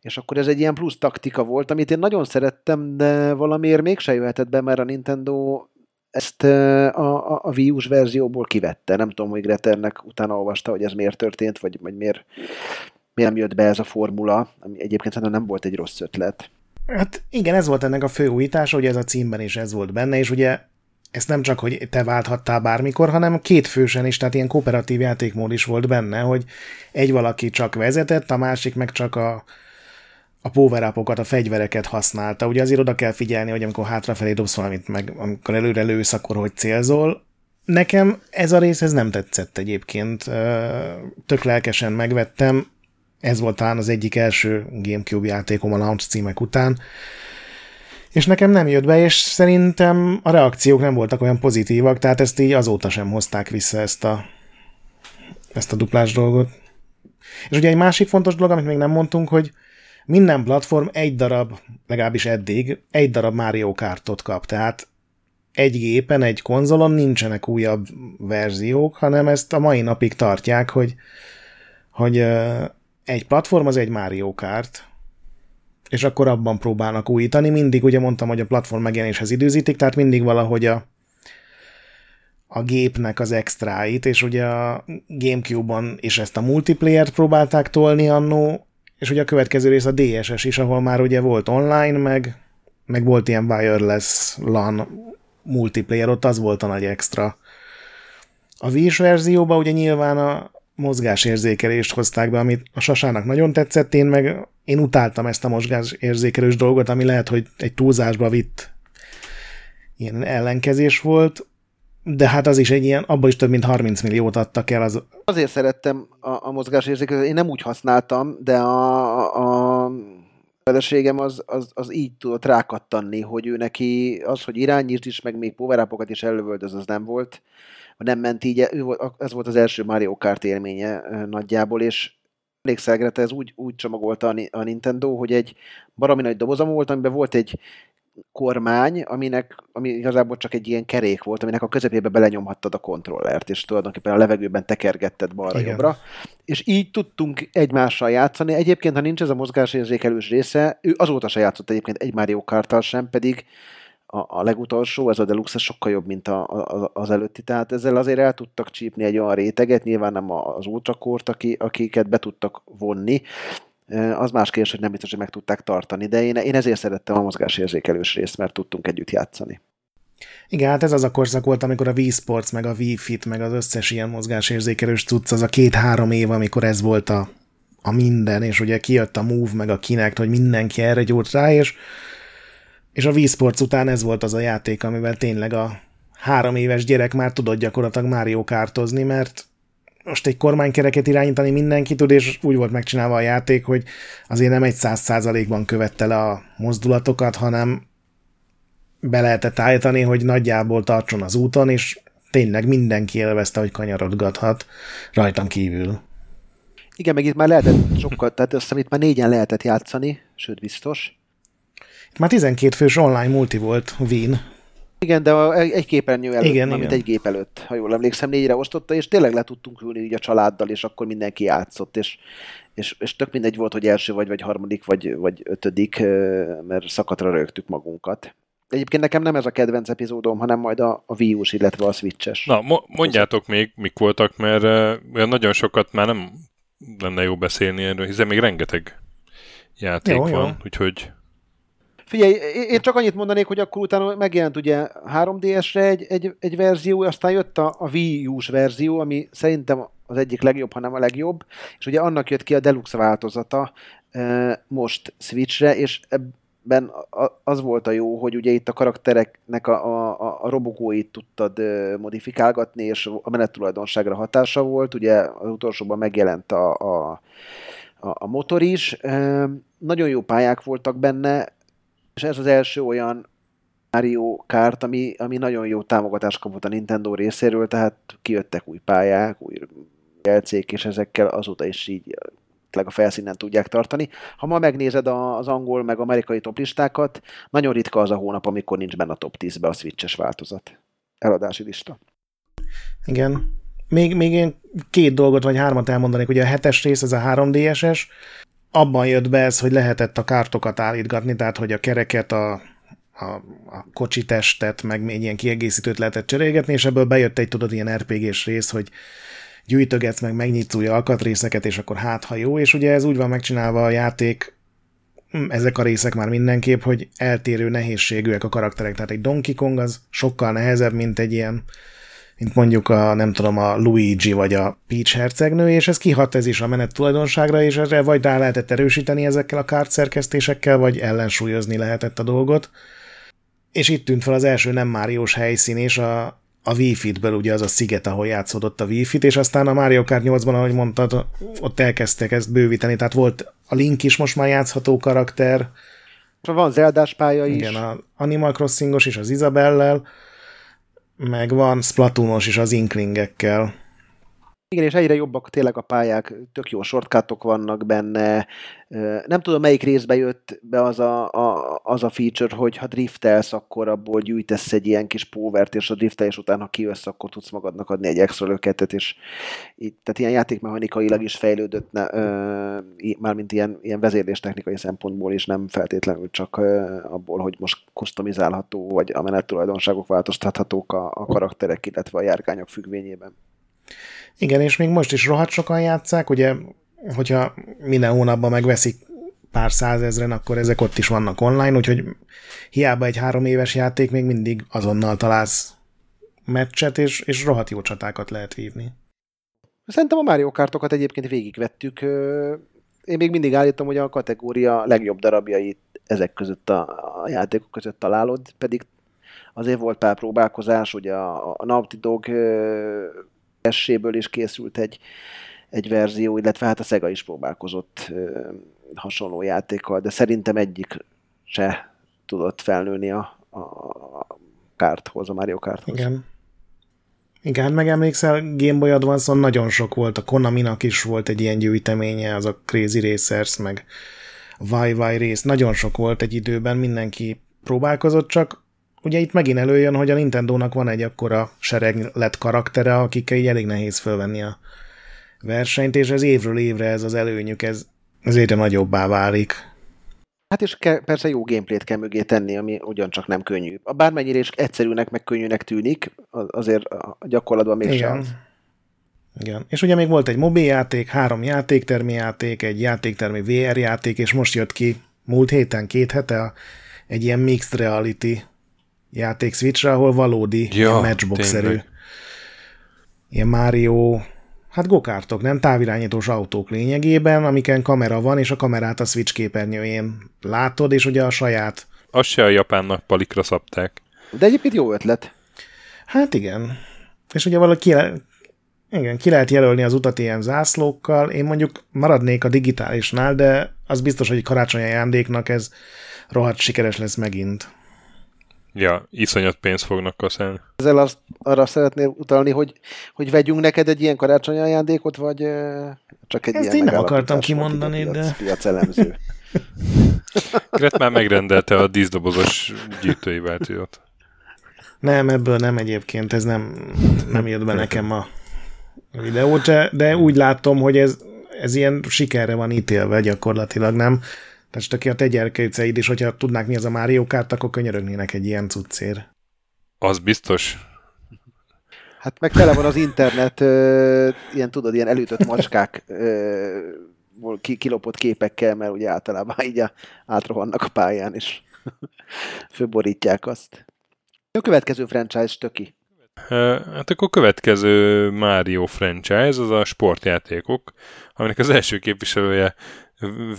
S3: és akkor ez egy ilyen plusz taktika volt, amit én nagyon szerettem, de valamiért mégse jöhetett be, mert a Nintendo ezt a, a, a Wii verzióból kivette. Nem tudom, hogy Greternek utána olvasta, hogy ez miért történt, vagy, vagy miért, miért nem jött be ez a formula, ami egyébként szerintem nem volt egy rossz ötlet.
S2: Hát igen, ez volt ennek a fő újítása, hogy ez a címben is ez volt benne, és ugye ez nem csak, hogy te válthattál bármikor, hanem két fősen is, tehát ilyen kooperatív játékmód is volt benne, hogy egy valaki csak vezetett, a másik meg csak a, a power a fegyvereket használta. Ugye azért oda kell figyelni, hogy amikor hátrafelé dobsz valamit, meg amikor előre lősz, akkor hogy célzol. Nekem ez a rész ez nem tetszett egyébként. Tök lelkesen megvettem. Ez volt talán az egyik első Gamecube játékom a launch címek után. És nekem nem jött be, és szerintem a reakciók nem voltak olyan pozitívak, tehát ezt így azóta sem hozták vissza ezt a, ezt a duplás dolgot. És ugye egy másik fontos dolog, amit még nem mondtunk, hogy minden platform egy darab, legalábbis eddig, egy darab Mario Kartot kap, tehát egy gépen, egy konzolon nincsenek újabb verziók, hanem ezt a mai napig tartják, hogy, hogy egy platform az egy Mario Kart, és akkor abban próbálnak újítani. Mindig ugye mondtam, hogy a platform megjelenéshez időzítik, tehát mindig valahogy a, a gépnek az extráit, és ugye a Gamecube-on is ezt a multiplayer-t próbálták tolni annó, és ugye a következő rész a DSS is, ahol már ugye volt online, meg, meg volt ilyen wireless LAN multiplayer, ott az volt a nagy extra. A Wii verzióban ugye nyilván a mozgásérzékelést hozták be, amit a Sasának nagyon tetszett, én meg én utáltam ezt a mozgásérzékelős dolgot, ami lehet, hogy egy túlzásba vitt ilyen ellenkezés volt, de hát az is egy ilyen, abban is több mint 30 milliót adtak el. Az...
S3: Azért szerettem a, a mozgásérzékelőt, én nem úgy használtam, de a, a feleségem az, az, az így tudott rákattanni, hogy ő neki az, hogy irányítsd is, meg még power is elővöldöz, az nem volt. Nem ment így, ő volt, ez volt az első Mario Kart élménye nagyjából, és emlékszel, ez úgy, úgy csomagolta a Nintendo, hogy egy baromi nagy dobozom volt, amiben volt egy kormány, aminek, ami igazából csak egy ilyen kerék volt, aminek a közepébe belenyomhattad a kontrollert, és tulajdonképpen a levegőben tekergetted balra-jobbra. És így tudtunk egymással játszani. Egyébként, ha nincs ez a mozgásérzékelős része, ő azóta se játszott egyébként egy Mario kart sem, pedig a, a legutolsó, ez a Deluxe, sokkal jobb, mint a, a, az előtti, tehát ezzel azért el tudtak csípni egy olyan réteget, nyilván nem az ultrakort, aki, akiket be tudtak vonni, az más kérdés, hogy nem biztos, hogy meg tudták tartani, de én, én ezért szerettem a mozgásérzékelős részt, mert tudtunk együtt játszani.
S2: Igen, hát ez az a korszak volt, amikor a Wii Sports, meg a Wii Fit, meg az összes ilyen mozgásérzékelős tudsz, az a két-három év, amikor ez volt a, a minden, és ugye kijött a Move, meg a Kinect, hogy mindenki erre gyúrt rá, és, és a Wii után ez volt az a játék, amivel tényleg a három éves gyerek már tudott gyakorlatilag Mario kártozni, mert most egy kormánykereket irányítani mindenki tud, és úgy volt megcsinálva a játék, hogy azért nem egy száz százalékban követte le a mozdulatokat, hanem be lehetett állítani, hogy nagyjából tartson az úton, és tényleg mindenki élvezte, hogy kanyarodgathat rajtam kívül.
S3: Igen, meg itt már lehetett sokkal, tehát azt hiszem itt már négyen lehetett játszani, sőt biztos.
S2: Itt már 12 fős online multi volt Wien.
S3: Igen, de egy képernyő előtt, igen, amit egy gép előtt, ha jól emlékszem, négyre osztotta, és tényleg le tudtunk ülni így a családdal, és akkor mindenki játszott, és, és, és tök mindegy volt, hogy első vagy, vagy harmadik, vagy, vagy ötödik, mert szakatra rögtük magunkat. Egyébként nekem nem ez a kedvenc epizódom, hanem majd a, a Wii U-s, illetve a Switch-es.
S1: Na, mo- mondjátok még, mik voltak, mert uh, nagyon sokat már nem lenne jó beszélni erről, hiszen még rengeteg játék jó, van, jó. úgyhogy
S3: Figyelj, én csak annyit mondanék, hogy akkor utána megjelent ugye 3DS-re egy, egy, egy verzió, aztán jött a, a Wii U-s verzió, ami szerintem az egyik legjobb, hanem a legjobb, és ugye annak jött ki a Deluxe változata most Switchre, és ebben az volt a jó, hogy ugye itt a karaktereknek a, a, a robogóit tudtad modifikálgatni, és a menettulajdonságra hatása volt, ugye az utolsóban megjelent a, a, a motor is. Nagyon jó pályák voltak benne, és ez az első olyan Mario Kart, ami, ami nagyon jó támogatást kapott a Nintendo részéről, tehát kijöttek új pályák, új jelcék, és ezekkel azóta is így a felszínen tudják tartani. Ha ma megnézed az angol meg amerikai toplistákat, nagyon ritka az a hónap, amikor nincs benne a top 10-be a switches változat. Eladási lista.
S2: Igen. Még, még én két dolgot vagy hármat elmondanék. Ugye a hetes rész, ez a 3DSS, abban jött be ez, hogy lehetett a kártokat állítgatni, tehát hogy a kereket, a, a, a kocsi testet, meg még ilyen kiegészítőt lehetett cserélgetni, és ebből bejött egy, tudod, ilyen RPG-s rész, hogy gyűjtögetsz meg, megnyitsz új alkatrészeket, és akkor hát, ha jó, és ugye ez úgy van megcsinálva a játék, hm, ezek a részek már mindenképp, hogy eltérő nehézségűek a karakterek. Tehát egy Donkey Kong az sokkal nehezebb, mint egy ilyen mint mondjuk a, nem tudom, a Luigi vagy a Peach hercegnő, és ez kihat ez is a menet tulajdonságra, és erre vagy rá lehetett erősíteni ezekkel a kártszerkesztésekkel, vagy ellensúlyozni lehetett a dolgot. És itt tűnt fel az első nem Máriós helyszín, és a, a Wii-Fit-ből ugye az a sziget, ahol játszódott a Wii-Fit, és aztán a Mario Kart 8-ban, ahogy mondtad, ott elkezdtek ezt bővíteni, tehát volt a Link is most már játszható karakter.
S3: Van Zeldás pálya is.
S2: Igen, a Animal Crossingos is az Isabellel, meg van Splatoonos is az inklingekkel.
S3: Igen, és egyre jobbak tényleg a pályák, tök jó shortcutok vannak benne. Nem tudom, melyik részbe jött be az a, a, az a feature, hogy ha driftelsz, akkor abból gyűjtesz egy ilyen kis póvert, és a driftelés után, ha kijössz, akkor tudsz magadnak adni egy extra löketet, és így, tehát ilyen játékmechanikailag is fejlődött, ne, ö, mármint ilyen, ilyen vezérléstechnikai szempontból is, nem feltétlenül csak ö, abból, hogy most customizálható, vagy a menet tulajdonságok változtathatók a, a karakterek, illetve a járkányok függvényében.
S2: Igen, és még most is rohadt sokan játszák, ugye, hogyha minden hónapban megveszik pár százezren, akkor ezek ott is vannak online, úgyhogy hiába egy három éves játék, még mindig azonnal találsz meccset, és, és rohadt jó csatákat lehet vívni.
S3: Szerintem a Mario Kartokat egyébként végigvettük. Én még mindig állítom, hogy a kategória legjobb darabjait ezek között a, a játékok között találod, pedig azért volt pár próbálkozás, ugye a, a Naughty Dog S-ből is készült egy, egy verzió, illetve hát a Sega is próbálkozott hasonló játékkal, de szerintem egyik se tudott felnőni a, a kárthoz, a Mario Karthoz.
S2: Igen. Igen, megemlékszel, Game Boy advance nagyon sok volt, a Konaminak is volt egy ilyen gyűjteménye, az a Crazy Racers, meg Vai Vai rész, nagyon sok volt egy időben, mindenki próbálkozott, csak ugye itt megint előjön, hogy a Nintendo-nak van egy akkora sereg lett karaktere, akikkel így elég nehéz fölvenni a versenyt, és ez évről évre ez az előnyük, ez, ez egyre nagyobbá válik.
S3: Hát és ke, persze jó gameplayt kell mögé tenni, ami ugyancsak nem könnyű. A bármennyire is egyszerűnek, meg könnyűnek tűnik, azért a gyakorlatban még
S2: Igen. Az. Igen. És ugye még volt egy mobiljáték, három játéktermi játék, egy játéktermi VR játék, és most jött ki múlt héten, két hete egy ilyen mixed reality játék Switchre, ahol valódi ja, matchbox-szerű ilyen Mario, hát gokártok, nem távirányítós autók lényegében, amiken kamera van, és a kamerát a Switch képernyőjén látod, és ugye a saját...
S1: Azt se a japánnak palikra szabták.
S3: De egyébként jó ötlet.
S2: Hát igen. És ugye valaki igen, ki lehet jelölni az utat ilyen zászlókkal. Én mondjuk maradnék a digitálisnál, de az biztos, hogy karácsonyi ajándéknak ez rohadt sikeres lesz megint.
S1: Ja, iszonyat pénzt fognak kaszálni.
S3: Ezzel azt, arra szeretnél utalni, hogy, hogy vegyünk neked egy ilyen karácsonyi ajándékot, vagy csak egy
S2: Ezt
S3: ilyen
S2: én nem akartam kimondani,
S3: piac,
S2: de...
S3: Piac elemző.
S1: Gret már megrendelte a díszdobozos gyűjtői váltót.
S2: Nem, ebből nem egyébként, ez nem, nem jött be nekem a videót, de úgy látom, hogy ez, ez ilyen sikerre van ítélve gyakorlatilag, nem? Tehát aki a te gyerkőceid is, hogyha tudnák mi az a Mario Kart, akkor könyörögnének egy ilyen cuccér.
S1: Az biztos.
S3: Hát meg tele van az internet, ö, ilyen tudod, ilyen elütött macskák ö, ki, kilopott képekkel, mert ugye általában így átrohannak a pályán, és főborítják azt. A következő franchise töki.
S1: Hát akkor a következő Mario franchise, az a sportjátékok, aminek az első képviselője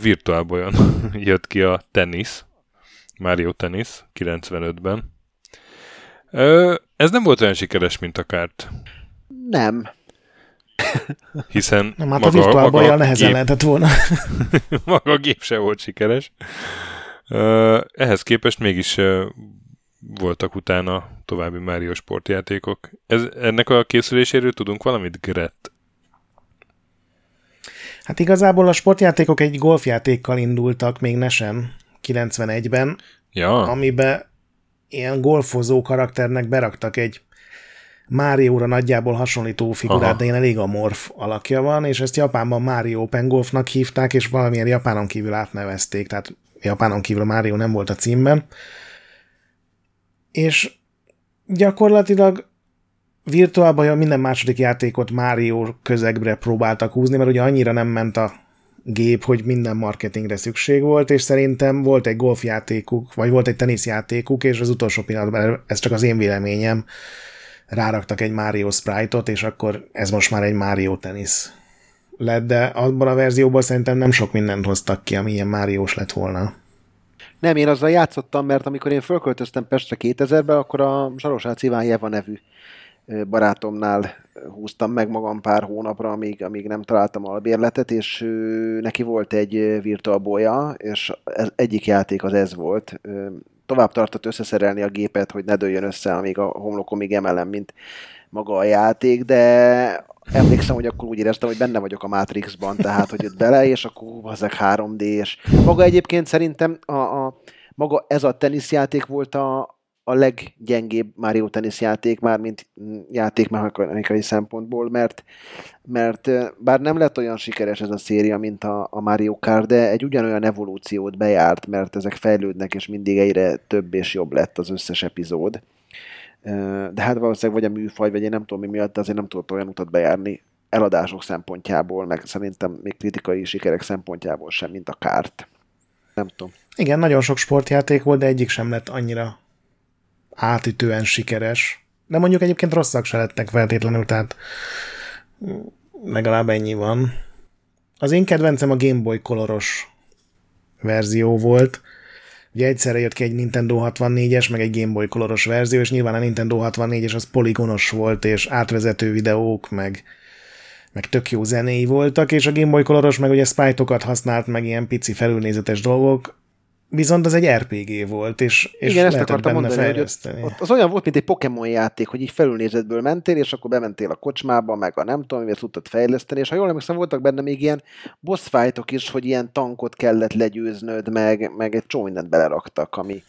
S1: Virtual Boyon jött ki a tenisz, Mario Tennis 95-ben. Ez nem volt olyan sikeres, mint a kárt.
S3: Nem.
S1: Hiszen
S2: nem, hát maga, a Virtual Boy nehezen gép, lehetett volna.
S1: maga a gép se volt sikeres. Ehhez képest mégis voltak utána további Mario sportjátékok. Ez, ennek a készüléséről tudunk valamit, Gret?
S2: Hát igazából a sportjátékok egy golfjátékkal indultak még Nesen 91-ben,
S1: Ja,
S2: amiben ilyen golfozó karakternek beraktak egy Márióra nagyjából hasonlító figurát,
S1: Aha.
S2: de ilyen elég amorf alakja van, és ezt Japánban Mario Open Golfnak hívták, és valamilyen Japánon kívül átnevezték, tehát Japánon kívül Mario nem volt a címben. És gyakorlatilag virtuálban minden második játékot Mario közegbre próbáltak húzni, mert ugye annyira nem ment a gép, hogy minden marketingre szükség volt, és szerintem volt egy golfjátékuk, vagy volt egy teniszjátékuk, és az utolsó pillanatban, ez csak az én véleményem, ráraktak egy Mario Sprite-ot, és akkor ez most már egy Mario tenisz lett, de abban a verzióban szerintem nem sok mindent hoztak ki, ami ilyen Máriós lett volna.
S3: Nem, én azzal játszottam, mert amikor én fölköltöztem Pestre 2000-ben, akkor a Zsarosác Iván Jeva nevű barátomnál húztam meg magam pár hónapra, amíg, amíg nem találtam albérletet, és ő, neki volt egy ö, Virtual Boy-ja, és ez, egyik játék az ez volt. Tovább tartott összeszerelni a gépet, hogy ne dőljön össze, amíg a homlokomig emelem, mint maga a játék, de emlékszem, hogy akkor úgy éreztem, hogy benne vagyok a Matrixban, tehát, hogy jött bele, és akkor ezek 3D, és maga egyébként szerintem a, a maga ez a teniszjáték volt a, a leggyengébb Mario teniszjáték, már mint játékmechanikai szempontból, mert, mert bár nem lett olyan sikeres ez a széria, mint a, a Mario Kart, de egy ugyanolyan evolúciót bejárt, mert ezek fejlődnek, és mindig egyre több és jobb lett az összes epizód. De hát valószínűleg vagy a műfaj, vagy én nem tudom mi miatt, azért nem tudott olyan utat bejárni eladások szempontjából, meg szerintem még kritikai sikerek szempontjából sem, mint a kárt. Nem tudom.
S2: Igen, nagyon sok sportjáték volt, de egyik sem lett annyira átütően sikeres. De mondjuk egyébként rosszak se lettek feltétlenül, tehát legalább ennyi van. Az én kedvencem a Game Boy koloros verzió volt. Ugye egyszerre jött ki egy Nintendo 64-es, meg egy Game Boy koloros verzió, és nyilván a Nintendo 64-es az poligonos volt, és átvezető videók, meg, meg tök jó zenéi voltak, és a Game Boy koloros meg ugye sprite-okat használt, meg ilyen pici felülnézetes dolgok, viszont az egy RPG volt, és, és
S3: Igen, ezt akartam
S2: benne
S3: mondani, hogy
S2: fejleszteni.
S3: ott, ott az olyan volt, mint egy Pokémon játék, hogy így felülnézetből mentél, és akkor bementél a kocsmába, meg a nem tudom, mivel tudtad fejleszteni, és ha jól emlékszem, voltak benne még ilyen boss fightok is, hogy ilyen tankot kellett legyőznöd, meg, meg egy csomó mindent beleraktak, ami,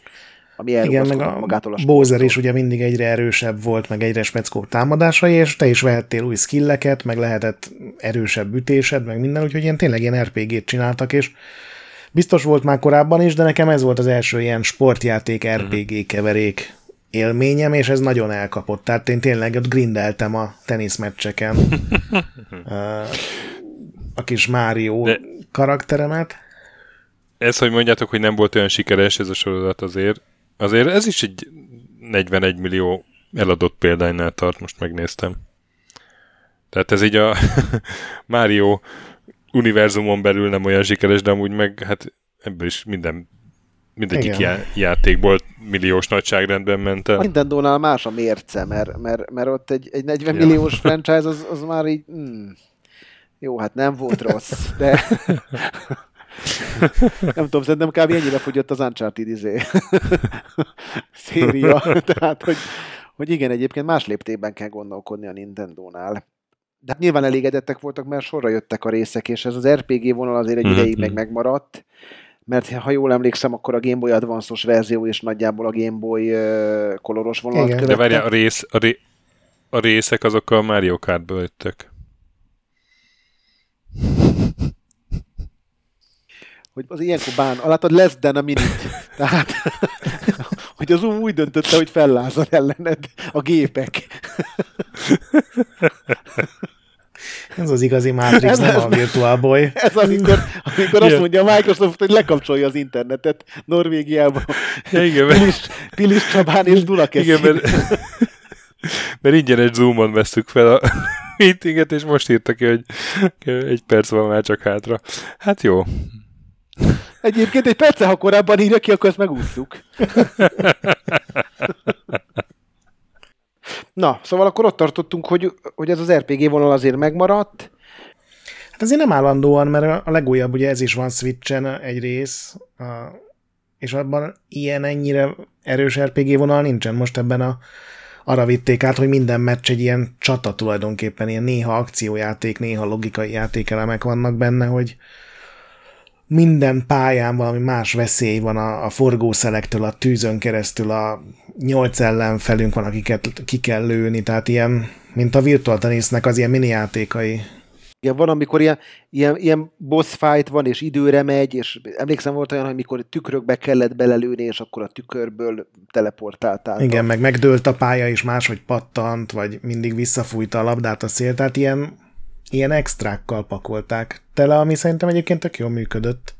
S3: ami
S2: Igen, meg a
S3: magától a
S2: Bowser is ugye mindig egyre erősebb volt, meg egyre speckóbb támadásai, és te is vehettél új skilleket, meg lehetett erősebb ütésed, meg minden, úgyhogy ilyen tényleg ilyen RPG-t csináltak, és biztos volt már korábban is, de nekem ez volt az első ilyen sportjáték RPG keverék élményem, és ez nagyon elkapott. Tehát én tényleg ott grindeltem a teniszmeccseken Ö, a kis Mario
S1: De-
S2: karakteremet.
S1: ez, hogy mondjátok, hogy nem volt olyan sikeres ez a sorozat azért, azért ez is egy 41 millió eladott példánynál tart, most megnéztem. Tehát ez így a Mario univerzumon belül nem olyan sikeres, de amúgy meg hát ebből is minden mindegyik
S2: Igen.
S1: já- játékból milliós nagyságrendben ment
S3: A
S1: el.
S3: Nintendo-nál más a mérce, mert, mert, mert ott egy, egy 40
S1: Ja.
S3: milliós franchise az, az már így... Hmm, jó, hát nem volt rossz, de... nem tudom, szerintem kb. ennyire fogyott az Uncharted izé. széria. Tehát, hogy, hogy igen, egyébként más léptében kell gondolkodni a Nintendo-nál. De hát nyilván elégedettek voltak, mert sorra jöttek a részek, és ez az RPG vonal azért egy
S1: Mhm.
S3: ideig meg megmaradt, mert ha jól emlékszem, akkor a Game Boy Advance-os verzió is nagyjából a Game Boy uh, koloros vonalat
S2: Igen. De
S1: várjál, a, rész, a, ré, a részek azok a Mario Kartból jöttek.
S3: hogy az ilyenkor bán, látod, less than a minute. Tehát, hogy az Zoom úgy döntötte, hogy fellázad ellened a gépek.
S2: Ez az igazi Matrix,
S3: Ez-
S2: nem
S3: ez-
S2: a Virtual Boy.
S3: Ez amikor, amikor azt mondja a Microsoft, hogy lekapcsolja az internetet Norvégiában.
S1: Ja, igen, mert,
S3: Pilis, Pilis Csabán és Dunakeszi.
S1: igen, mert, mert ingyenes Zoomon veszük fel a meetinget, és most írta ki, hogy egy perc van már csak hátra. Hát jó.
S3: Egyébként egy perce, ha korábban írja ki, akkor ezt megúsztuk. Na, szóval akkor ott tartottunk, hogy, hogy ez az RPG vonal azért megmaradt.
S2: Hát azért nem állandóan, mert a legújabb, ugye ez is van Switchen egy rész, a, és abban ilyen ennyire erős RPG vonal nincsen. Most ebben a arra vitték át, hogy minden meccs egy ilyen csata tulajdonképpen, ilyen néha akciójáték, néha logikai játékelemek vannak benne, hogy minden pályán valami más veszély van a, a forgószelektől, a tűzön keresztül, a nyolc ellenfelünk van, akiket ki kell lőni, tehát ilyen, mint a Virtual Tennisnek az ilyen mini játékai.
S3: Igen, van, amikor ilyen, ilyen, ilyen boss fight van, és időre megy, és emlékszem volt olyan, amikor tükrökbe kellett belelőni, és akkor a tükörből teleportáltál.
S2: Igen, meg megdőlt a pálya, és máshogy pattant, vagy mindig visszafújta a labdát a szél, tehát ilyen, ilyen extrákkal pakolták tele, ami szerintem egyébként tök jól működött.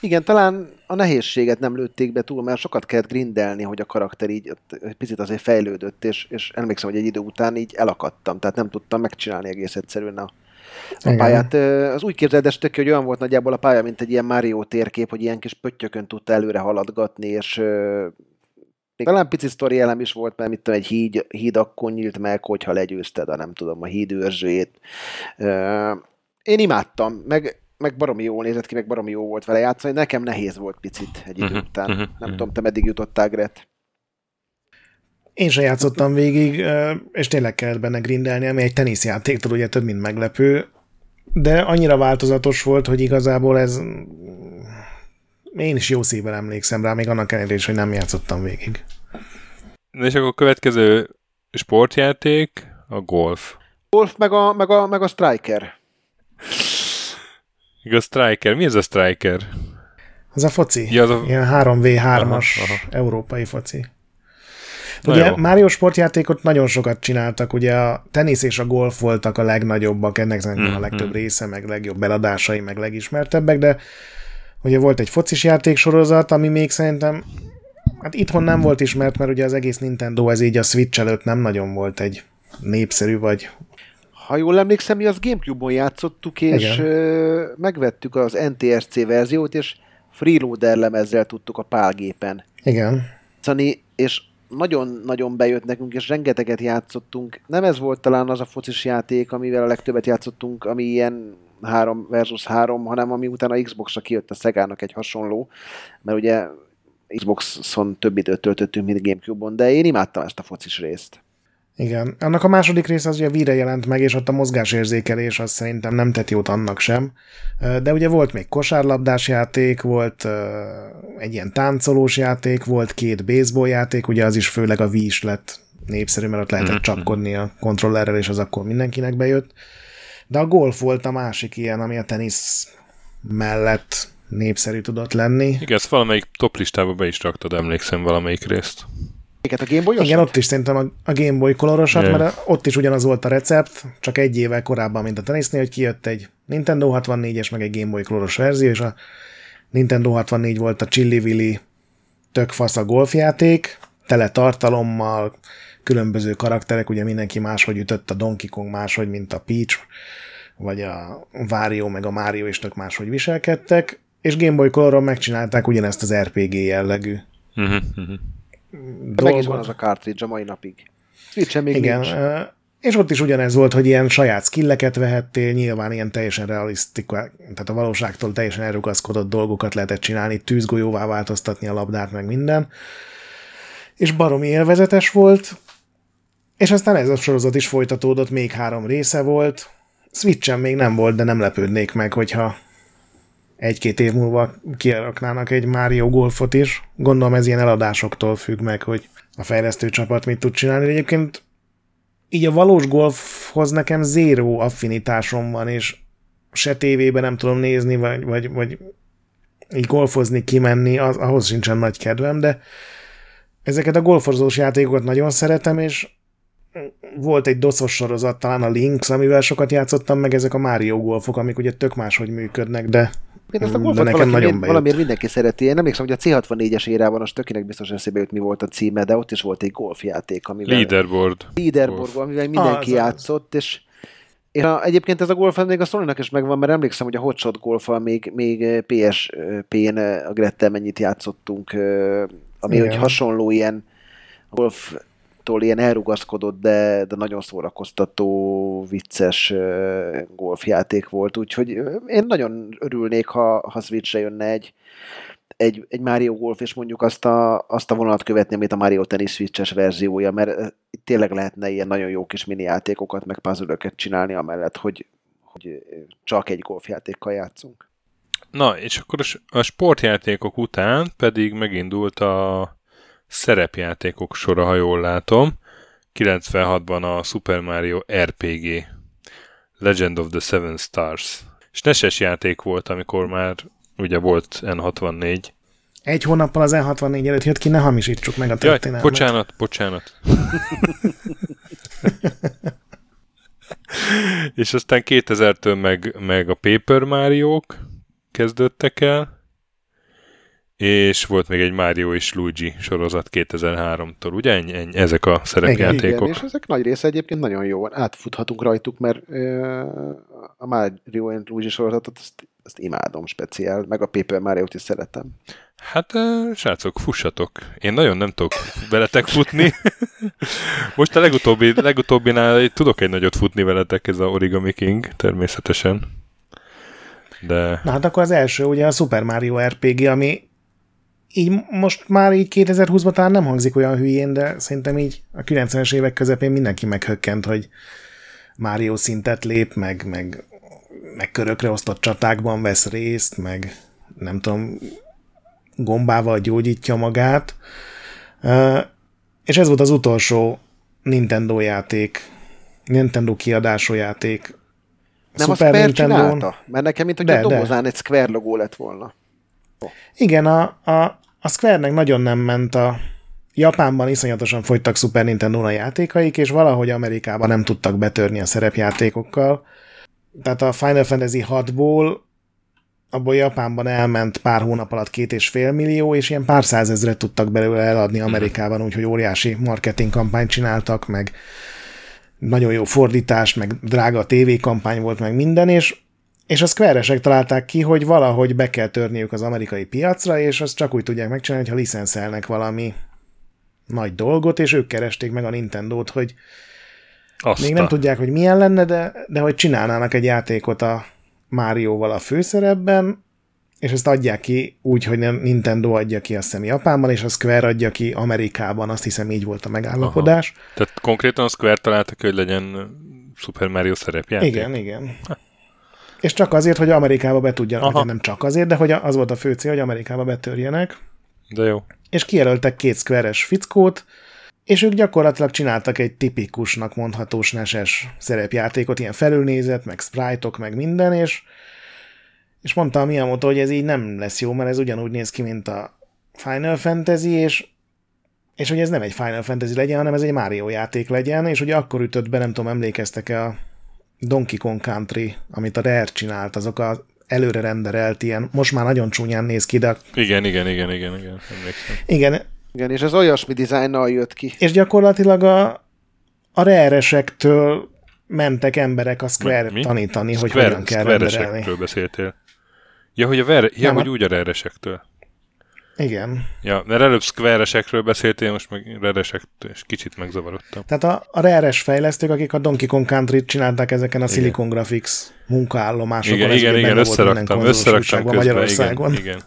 S3: Igen, talán a nehézséget nem lőtték be túl, mert sokat kellett grindelni, hogy a karakter így picit azért fejlődött, és, és emlékszem, hogy egy idő után így elakadtam, tehát nem tudtam megcsinálni egész egyszerűen a, a pályát. Az úgy képzeld tök, hogy olyan volt nagyjából a pálya, mint egy ilyen Mario térkép, hogy ilyen kis pöttyökön tudta előre haladgatni, és még talán pici sztori elem is volt, mert mit tudom, egy híd, híd akkor nyílt meg, hogyha legyőzted a nem tudom, a híd őrzőjét. Én imádtam, meg, meg baromi jól nézett ki, meg baromi jó volt vele játszani. Nekem nehéz volt picit egy idő uh-huh, után. Uh-huh, nem uh-huh. tudom, te meddig jutottál, Gret?
S2: Én se játszottam végig, és tényleg kellett benne grindelni, ami egy teniszjáték, ugye több, mint meglepő, de annyira változatos volt, hogy igazából ez én is jó szívvel emlékszem rá, még annak ellenére is, hogy nem játszottam végig.
S1: Na és akkor a következő sportjáték a golf.
S3: Golf meg a, meg a, meg a striker.
S1: a striker. Mi ez a striker?
S2: Az a foci. Ja, az a... Ilyen 3v3-as európai foci. Na ugye jó. Mario sportjátékot nagyon sokat csináltak, ugye a tenisz és a golf voltak a legnagyobbak, ennek mm, a legtöbb mm. része, meg legjobb eladásai, meg legismertebbek, de ugye volt egy focis játéksorozat, ami még szerintem hát itthon nem volt ismert, mert ugye az egész Nintendo ez így a Switch előtt nem nagyon volt egy népszerű, vagy
S3: ha jól emlékszem, mi az Gamecube-on játszottuk, és Igen. megvettük az NTSC verziót, és freeloader lemezzel tudtuk a pálgépen.
S2: Igen.
S3: Szani, és nagyon-nagyon bejött nekünk, és rengeteget játszottunk. Nem ez volt talán az a focis játék, amivel a legtöbbet játszottunk, ami ilyen 3 versus 3, hanem ami utána Xbox-ra kijött a Szegának egy hasonló, mert ugye Xbox-on több időt töltöttünk, mint Gamecube-on, de én imádtam ezt a focis részt.
S2: Igen. Annak a második része az ugye víre jelent meg, és ott a mozgásérzékelés az szerintem nem tett jót annak sem. De ugye volt még kosárlabdás játék, volt egy ilyen táncolós játék, volt két baseball játék, ugye az is főleg a Wii is lett népszerű, mert ott lehetett mm-hmm. csapkodni a kontrollerrel, és az akkor mindenkinek bejött. De a golf volt a másik ilyen, ami a tenisz mellett népszerű tudott lenni.
S1: Igen, ezt valamelyik top listába be is raktad, emlékszem valamelyik részt.
S3: a Game
S2: Igen, ott is szerintem a, a Game Boy kolorosat, yeah. mert ott is ugyanaz volt a recept, csak egy évvel korábban, mint a tenisznél, hogy kijött egy Nintendo 64-es, meg egy Game Boy koloros verzió, és a Nintendo 64 volt a Chili Willy tök fasz a golfjáték, tele tartalommal, különböző karakterek, ugye mindenki máshogy ütött, a Donkey Kong máshogy, mint a Peach, vagy a Wario, meg a Mario is tök máshogy viselkedtek, és Game Boy Color-on megcsinálták ugyanezt az RPG jellegű uh-huh, uh-huh.
S3: dolgot. Meg is van az a cartridge a mai napig. switch még
S2: Igen, nincs. És ott is ugyanez volt, hogy ilyen saját skilleket vehettél, nyilván ilyen teljesen realisztikus, tehát a valóságtól teljesen elrugaszkodott dolgokat lehetett csinálni, tűzgolyóvá változtatni a labdát, meg minden. És baromi élvezetes volt, és aztán ez a sorozat is folytatódott, még három része volt. Switchen még nem volt, de nem lepődnék meg, hogyha egy-két év múlva kiraknának egy Mario Golfot is. Gondolom ez ilyen eladásoktól függ meg, hogy a fejlesztő csapat mit tud csinálni. Egyébként így a valós golfhoz nekem zéró affinitásom van, és se tévében nem tudom nézni, vagy, vagy, vagy így golfozni, kimenni, az, ahhoz sincsen nagy kedvem, de ezeket a golfozós játékokat nagyon szeretem, és volt egy doszos sorozat, talán a Links, amivel sokat játszottam, meg ezek a Mario golfok, amik ugye tök máshogy működnek, de
S3: én ezt a golfot nekem valaki, nagyon valamiért mindenki szereti. Én emlékszem, hogy a C64-es érában az tökének biztos eszébe jut, mi volt a címe, de ott is volt egy golfjáték, amivel...
S1: Leaderboard.
S3: Leaderboard, golf. amivel mindenki ah, játszott, és és a, egyébként ez a golf még a sony is megvan, mert emlékszem, hogy a hotshot golfal még, még PSP-n a Grettel mennyit játszottunk, ami hogy hasonló ilyen golf attól ilyen elrugaszkodott, de, de nagyon szórakoztató, vicces golfjáték volt, úgyhogy én nagyon örülnék, ha, ha Switchre jönne egy, egy, egy Mario Golf, és mondjuk azt a, azt a vonalat követni, amit a Mario Tennis Switches verziója, mert tényleg lehetne ilyen nagyon jó kis mini játékokat, meg puzzle csinálni amellett, hogy, hogy csak egy golfjátékkal játszunk.
S1: Na, és akkor a sportjátékok után pedig megindult a szerepjátékok sora, ha jól látom. 96-ban a Super Mario RPG Legend of the Seven Stars. És neses játék volt, amikor már ugye volt N64.
S2: Egy hónappal az N64 előtt jött ki, ne hamisítsuk meg a történelmet.
S1: Jaj, bocsánat, bocsánat. és aztán 2000-től meg, meg a Paper mario kezdődtek el, és volt még egy Mario és Luigi sorozat 2003-tól, ugye? Ennyi, ennyi, ezek a szerepjátékok. Igen,
S3: és ezek nagy része egyébként nagyon jó. Átfuthatunk rajtuk, mert a Mario és Luigi sorozatot azt, azt imádom speciál, meg a Paper Mario-t is szeretem.
S1: Hát, srácok, fussatok. Én nagyon nem tudok veletek futni. Most a legutóbbi, legutóbbinál tudok egy nagyot futni veletek, ez a Origami King, természetesen. De...
S2: Na hát akkor az első ugye a Super Mario RPG, ami így most már így 2020-ban talán nem hangzik olyan hülyén, de szerintem így a 90-es évek közepén mindenki meghökkent, hogy Mario szintet lép, meg, meg, meg körökre osztott csatákban vesz részt, meg nem tudom, gombával gyógyítja magát. És ez volt az utolsó Nintendo játék, Nintendo kiadású játék.
S3: Nem Super a Square Nintendo... csinálta? Mert nekem, mint hogy a dobozán de. egy Square logó lett volna.
S2: Igen, a, a, a Square-nek nagyon nem ment a Japánban iszonyatosan fogytak Super nintendo játékaik, és valahogy Amerikában nem tudtak betörni a szerepjátékokkal. Tehát a Final Fantasy 6-ból abból Japánban elment pár hónap alatt két és fél millió, és ilyen pár százezret tudtak belőle eladni Amerikában, úgyhogy óriási marketing kampányt csináltak, meg nagyon jó fordítás, meg drága tévékampány volt, meg minden, és és a square találták ki, hogy valahogy be kell törniük az amerikai piacra, és azt csak úgy tudják megcsinálni, ha licenszelnek valami nagy dolgot, és ők keresték meg a Nintendo-t, hogy Azta. még nem tudják, hogy milyen lenne, de, de hogy csinálnának egy játékot a Márióval a főszerepben, és ezt adják ki úgy, hogy Nintendo adja ki, azt hiszem Japánban, és a Square adja ki Amerikában, azt hiszem így volt a megállapodás.
S1: Aha. Tehát konkrétan a Square találta hogy legyen Super Mario szerepjáték?
S2: Igen, igen. Ha. És csak azért, hogy Amerikába be tudjanak, nem csak azért, de hogy az volt a fő cél, hogy Amerikába betörjenek.
S1: De jó.
S2: És kijelöltek két square fickót, és ők gyakorlatilag csináltak egy tipikusnak mondható neses szerepjátékot, ilyen felülnézet, meg sprite meg minden, és, és mondta a Miyamoto, hogy ez így nem lesz jó, mert ez ugyanúgy néz ki, mint a Final Fantasy, és és hogy ez nem egy Final Fantasy legyen, hanem ez egy Mario játék legyen, és ugye akkor ütött be, nem tudom, emlékeztek-e a Donkey Kong Country, amit a Rare csinált, azok a előre renderelt ilyen, most már nagyon csúnyán néz ki, de...
S1: Igen, igen, igen, igen, igen, emlékszem.
S2: Igen.
S3: Igen, és ez olyasmi dizájnnal jött ki.
S2: És gyakorlatilag a, a rare mentek emberek a Square Mi? tanítani, Square, hogy hogyan kell renderelni.
S1: beszéltél. Ja, hogy, a ver, ja, hogy úgy a rare
S2: igen.
S1: Ja, mert előbb square beszéltél, most meg reresek, és kicsit megzavarodtam.
S2: Tehát a, a rare fejlesztők, akik a Donkey Kong Country-t csinálták ezeken a igen. Silicon Graphics munkaállomásokon.
S1: Igen, igen, igen, összeraktam, összeraktam közben, Magyarországon. Igen, igen.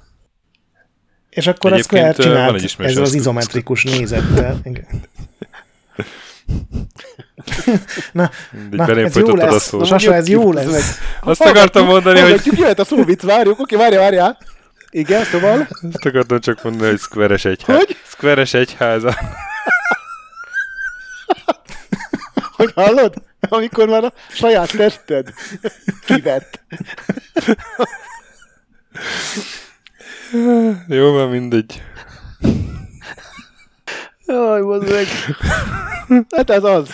S2: És akkor Egyébként a Square csinált ezzel az izometrikus nézettel. Igen. na, na ez jó lesz. Sasa, ez jó lesz.
S1: Azt akartam mondani, hogy...
S3: Jöhet a szóvic, várjuk, oké, várja, várjál. Igen, szóval?
S1: Ezt akartam csak mondani, hogy Square-es egyház. Hogy? Square-es egyháza.
S3: hogy hallod? Amikor már a saját tested kivett.
S1: Jó, van mindegy.
S3: Jaj, meg. Hát ez az.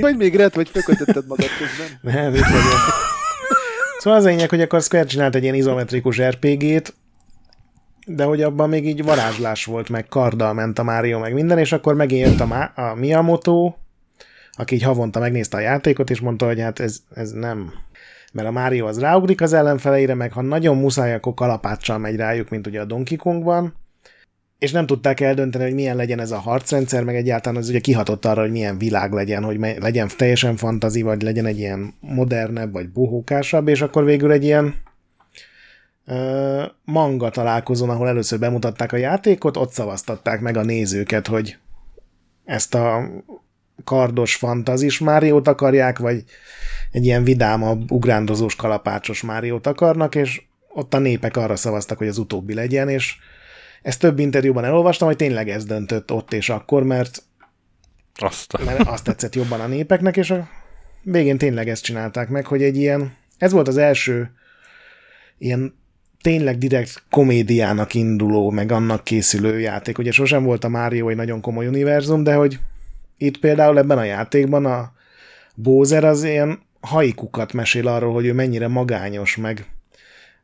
S3: Vagy még red, vagy fökötötted magad közben.
S2: Nem, itt vagyok. Szóval az lényeg, hogy akkor Square csinált egy ilyen izometrikus RPG-t, de hogy abban még így varázslás volt, meg karddal ment a Mario, meg minden, és akkor megint jött a, Ma- a Miyamoto, aki így havonta megnézte a játékot, és mondta, hogy hát ez, ez nem. Mert a Mario az ráugrik az ellenfeleire, meg ha nagyon muszáj, akkor kalapáccsal megy rájuk, mint ugye a Donkey Kongban. És nem tudták eldönteni, hogy milyen legyen ez a harcrendszer, meg egyáltalán az ugye kihatott arra, hogy milyen világ legyen, hogy legyen teljesen fantazi, vagy legyen egy ilyen modernebb, vagy bohókásabb, és akkor végül egy ilyen uh, manga találkozón, ahol először bemutatták a játékot, ott szavaztatták meg a nézőket, hogy ezt a kardos fantazis Máriót akarják, vagy egy ilyen vidámabb, ugrándozós, kalapácsos Máriót akarnak, és ott a népek arra szavaztak, hogy az utóbbi legyen, és ezt több interjúban elolvastam, hogy tényleg ez döntött ott és akkor, mert
S1: azt,
S2: mert azt tetszett jobban a népeknek, és a végén tényleg ezt csinálták meg, hogy egy ilyen, ez volt az első ilyen tényleg direkt komédiának induló, meg annak készülő játék. Ugye sosem volt a Mario egy nagyon komoly univerzum, de hogy itt például ebben a játékban a Bowser az ilyen haikukat mesél arról, hogy ő mennyire magányos, meg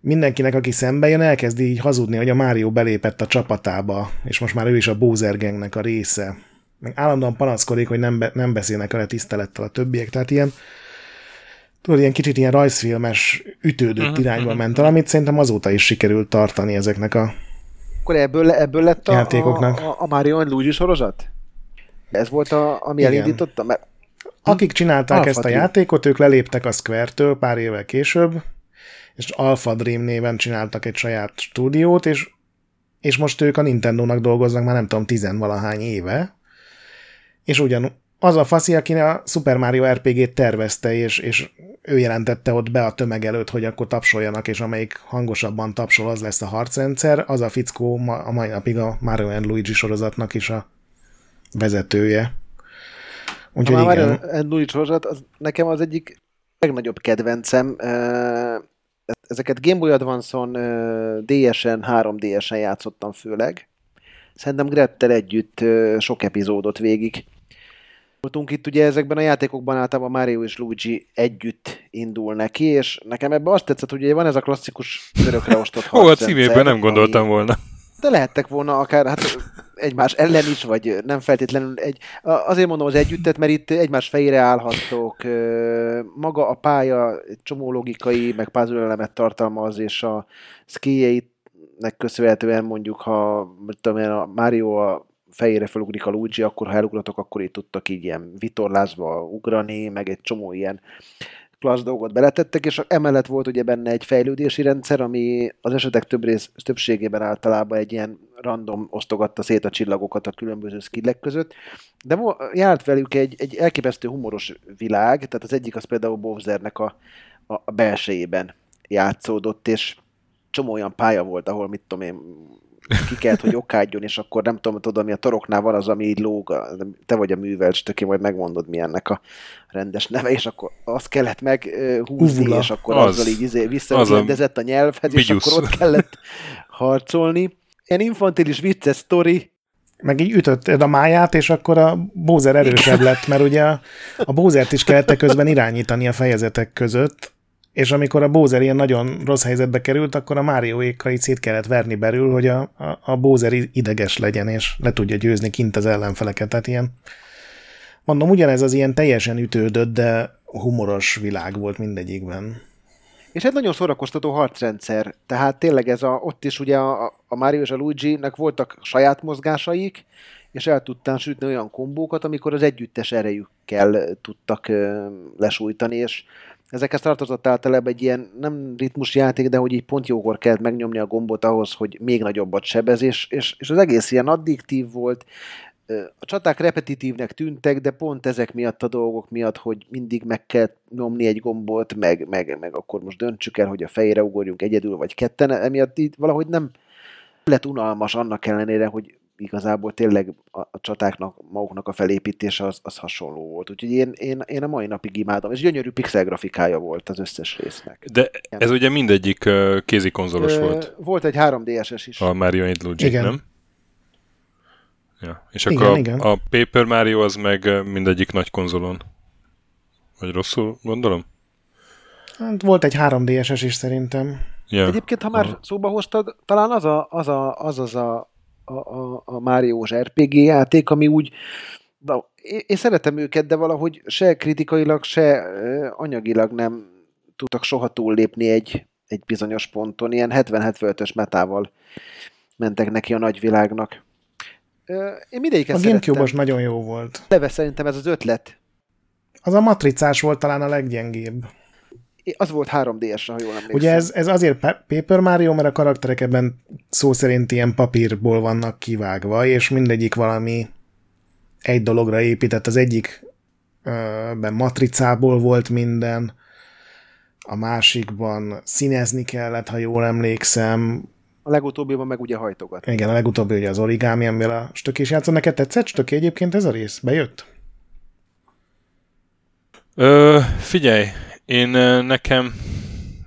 S2: mindenkinek, aki szembe jön, elkezdi így hazudni, hogy a Mário belépett a csapatába, és most már ő is a Bowser gangnek a része. Meg állandóan panaszkodik, hogy nem, be, nem beszélnek el tisztelettel a többiek, tehát ilyen tudod, ilyen kicsit ilyen rajzfilmes ütődött uh-huh, irányba uh-huh. ment, amit szerintem azóta is sikerült tartani ezeknek a
S3: Akkor ebből, ebből lett a,
S2: játékoknak.
S3: a, a Mario Luigi sorozat? Ez volt, a, ami Igen. elindította? Mert
S2: akik csinálták Alpha ezt a játékot, ők leléptek a Square-től pár évvel később, és Alpha Dream néven csináltak egy saját stúdiót, és, és most ők a Nintendo-nak dolgoznak már nem tudom, tizenvalahány éve, és ugyan az a faszi, aki a Super Mario RPG-t tervezte, és, és ő jelentette ott be a tömeg előtt, hogy akkor tapsoljanak, és amelyik hangosabban tapsol, az lesz a harcrendszer, az a fickó ma, a mai napig a Mario and Luigi sorozatnak is a vezetője.
S3: Úgyhogy a Mario and Luigi sorozat, az, nekem az egyik legnagyobb kedvencem, ezeket Game Boy Advance-on, DS-en, 3DS-en játszottam főleg. Szerintem Grettel együtt sok epizódot végig. Voltunk itt ugye ezekben a játékokban általában Mario és Luigi együtt indul neki, és nekem ebben azt tetszett, hogy van ez a klasszikus örökre ostott
S1: Ó, a címében nem gondoltam volna.
S3: De lehettek volna akár hát egymás ellen is, vagy nem feltétlenül egy... Azért mondom az együttet, mert itt egymás fejére állhattok. Maga a pálya csomó logikai, meg puzzle tartalmaz, és a skijeinek köszönhetően mondjuk, ha tudom én, a Mario a fejére felugrik a Luigi, akkor ha elugratok, akkor itt tudtak így ilyen vitorlázva ugrani, meg egy csomó ilyen klassz dolgot beletettek, és emellett volt ugye benne egy fejlődési rendszer, ami az esetek több rész, többségében általában egy ilyen random osztogatta szét a csillagokat a különböző skillek között, de járt velük egy, egy elképesztő humoros világ, tehát az egyik az például Bowsernek a, a, a belsejében játszódott, és csomó olyan pálya volt, ahol mit tudom én, ki kellett, hogy okádjon, és akkor nem tudom, tudod, mi a toroknál van az, ami így lóg, te vagy a művelcs, töké, majd megmondod, mi ennek a rendes neve, és akkor azt kellett meghúzni, uh, és akkor az, azzal így izé visszarendezett a nyelvhez, és akkor ott kellett harcolni. Ilyen infantilis vicces sztori,
S2: meg így ütötted a máját, és akkor a Bowser erősebb lett, mert ugye a, a Bowsert is kellett közben irányítani a fejezetek között, és amikor a Bowser ilyen nagyon rossz helyzetbe került, akkor a Mario ékai szét kellett verni belül, hogy a, a, a Bowser ideges legyen, és le tudja győzni kint az ellenfeleket. Tehát ilyen, mondom, ugyanez az ilyen teljesen ütődött, de humoros világ volt mindegyikben.
S3: És egy nagyon szórakoztató harcrendszer. Tehát tényleg ez a, ott is ugye a, a Mario és a Luigi-nek voltak saját mozgásaik, és el tudtál sütni olyan kombókat, amikor az együttes erejükkel tudtak ö, lesújtani, és ezekhez tartozott általában egy ilyen nem ritmus játék, de hogy így pont jókor kellett megnyomni a gombot ahhoz, hogy még nagyobbat sebez, és, és, és az egész ilyen addiktív volt, a csaták repetitívnek tűntek, de pont ezek miatt a dolgok miatt, hogy mindig meg kell nyomni egy gombot, meg, meg, meg akkor most döntsük el, hogy a fejre ugorjunk egyedül vagy ketten, emiatt így valahogy nem lett unalmas annak ellenére, hogy igazából tényleg a, a csatáknak, maguknak a felépítése az, az hasonló volt. Úgyhogy én, én, én a mai napig imádom. És gyönyörű pixel grafikája volt az összes résznek.
S1: De ez ugye mindegyik uh, kézikonzolos volt.
S3: Volt egy 3DS-es is.
S1: A Mario and Luigi, igen. nem? Ja. És akkor igen, a, igen. a Paper Mario az meg mindegyik nagy konzolon. Vagy rosszul gondolom?
S2: Hát volt egy 3DS-es is szerintem.
S3: Ja. Egyébként, ha már Aha. szóba hoztad, talán az a, az, a, az, az a a, a, a Máriós RPG játék, ami úgy na, én szeretem őket, de valahogy se kritikailag, se anyagilag nem tudtak soha túllépni egy, egy bizonyos ponton, ilyen 70-75-ös metával mentek neki a nagyvilágnak. Én mindegyiket
S2: A Gamecube-os nagyon jó volt.
S3: Leve szerintem ez az ötlet.
S2: Az a matricás volt talán a leggyengébb.
S3: Az volt 3D-es, ha jól emlékszem.
S2: Ugye ez, ez azért Paper Mario, mert a karakterek ebben szó szerint ilyen papírból vannak kivágva, és mindegyik valami egy dologra épített. Az egyik ben matricából volt minden, a másikban színezni kellett, ha jól emlékszem.
S3: A legutóbbiban meg ugye hajtogat.
S2: Igen, a legutóbbi ugye az origami, amivel a Stöki is játszott. Neked tetszett Stöki egyébként ez a rész? Bejött?
S1: Ö, figyelj, én nekem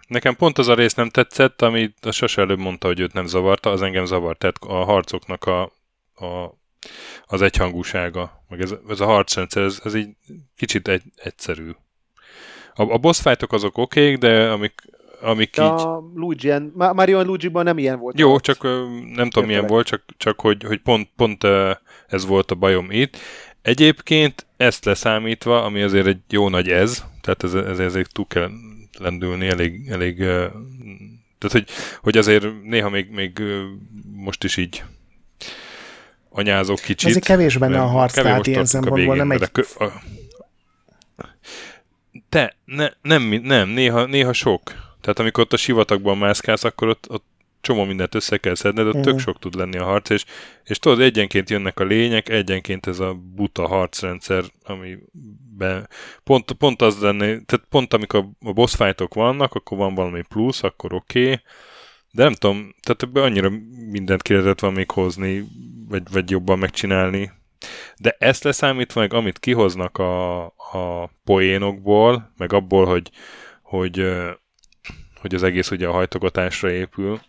S1: nekem pont az a rész nem tetszett, amit a Sas előbb mondta, hogy őt nem zavarta, az engem zavart. Tehát a harcoknak a, a, az egyhangúsága, meg ez, ez a harcrendszer, ez, ez így kicsit egy, egyszerű. A, a boss fightok azok okék, de amik, amik
S3: de így... A Luigi, Mario Luigi-ban nem ilyen volt.
S1: Jó, csak nem tudom milyen volt, csak, csak hogy, hogy pont, pont ez volt a bajom itt. Egyébként ezt leszámítva, ami azért egy jó nagy ez, tehát ez, ez, ezért túl kell lendülni, elég, elég tehát hogy, hogy azért néha még, még most is így anyázok kicsit.
S2: Ezért kevés benne a harc, tehát ilyen szempontból nem egy... Kö, a,
S1: te, ne, nem, nem, néha, néha sok. Tehát amikor ott a sivatagban mászkálsz, akkor ott, ott csomó mindent össze kell szedned, ott uh-huh. tök sok tud lenni a harc, és, és tudod, egyenként jönnek a lények, egyenként ez a buta harcrendszer, amiben pont, pont az lenni, tehát pont amikor a boss fightok vannak, akkor van valami plusz, akkor oké, okay, de nem tudom, tehát ebben annyira mindent ki lehetett van még hozni, vagy, vagy jobban megcsinálni. De ezt leszámítva, meg amit kihoznak a, a poénokból, meg abból, hogy, hogy, hogy az egész ugye a hajtogatásra épül,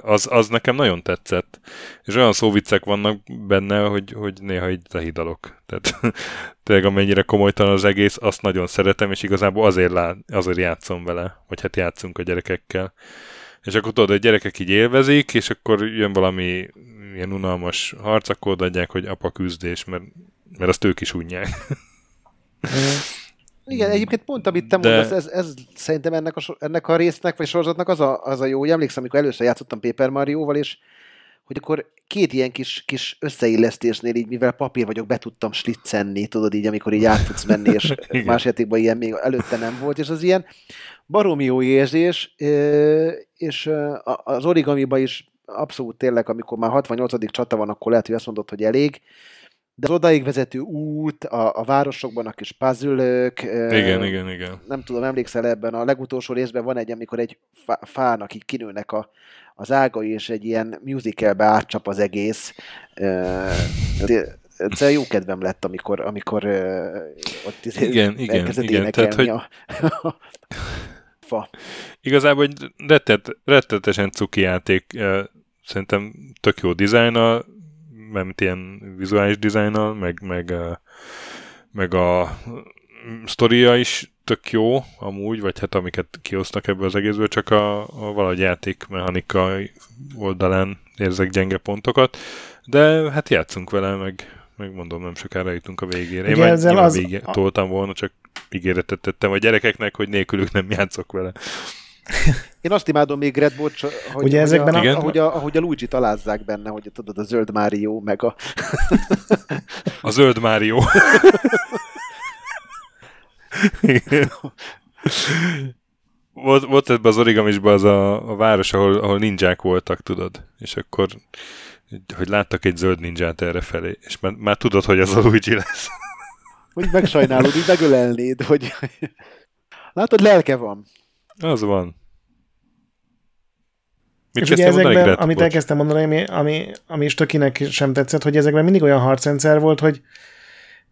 S1: az, az nekem nagyon tetszett. És olyan szóviccek vannak benne, hogy, hogy néha így lehidalok. Tehát tényleg amennyire komolytalan az egész, azt nagyon szeretem, és igazából azért, lá, azért játszom vele, vagy hát játszunk a gyerekekkel. És akkor tudod, a gyerekek így élvezik, és akkor jön valami ilyen unalmas harc, akkor odaadják, hogy apa küzdés, mert, mert azt ők is unják.
S3: Igen, egyébként pont amit te De... mondasz, ez, ez szerintem ennek a, ennek a résznek, vagy sorozatnak az a, az a jó, hogy emlékszem, amikor először játszottam Paper Mario-val, és hogy akkor két ilyen kis, kis összeillesztésnél így, mivel papír vagyok, be tudtam slitzenni, tudod így, amikor így át tudsz menni, és más játékban ilyen még előtte nem volt, és az ilyen baromi jó érzés, és az origamiban is abszolút tényleg, amikor már 68. csata van, akkor lehet, hogy azt mondod, hogy elég, de az odaig vezető út, a, a városokban a kis puzzle
S1: Igen, uh, igen, igen.
S3: Nem tudom, emlékszel ebben, a legutolsó részben van egy, amikor egy fá, fának így kinőnek a, az ágai, és egy ilyen musicalbe átcsap az egész. Uh, ez jó kedvem lett, amikor, amikor uh, ott
S1: igen, igen, igen, tehát, hogy... a, fa. Igazából egy rettet, rettetesen cuki játék, szerintem tök jó dizájna, mert ilyen vizuális dizájnnal, meg, meg, meg a sztoria is tök jó amúgy, vagy hát amiket kiosztak ebből az egészből, csak a, a valahogy játékmechanika oldalán érzek gyenge pontokat, de hát játszunk vele, meg, meg mondom, nem sokára jutunk a végére. Én már az... végé toltam volna, csak ígéretet tettem a gyerekeknek, hogy nélkülük nem játszok vele.
S3: Én azt imádom még Red Bolt, hogy, Ugye hogy, ezekben a, a, ahogy, a, ahogy a Luigi talázzák benne, hogy tudod, a zöld Mário, meg a...
S1: a zöld Mário. volt, volt ebben az origamisban az a, a város, ahol, ahol ninják voltak, tudod? És akkor hogy láttak egy zöld ninját erre felé, és már, már tudod, hogy az a Luigi lesz.
S3: Hogy megsajnálod, így megölelnéd, hogy... Látod, lelke van.
S1: Az van.
S2: Mit és ugye ezekben, mondani, amit Bocs. elkezdtem mondani, ami, ami, ami is tökinek sem tetszett, hogy ezekben mindig olyan harcrendszer volt, hogy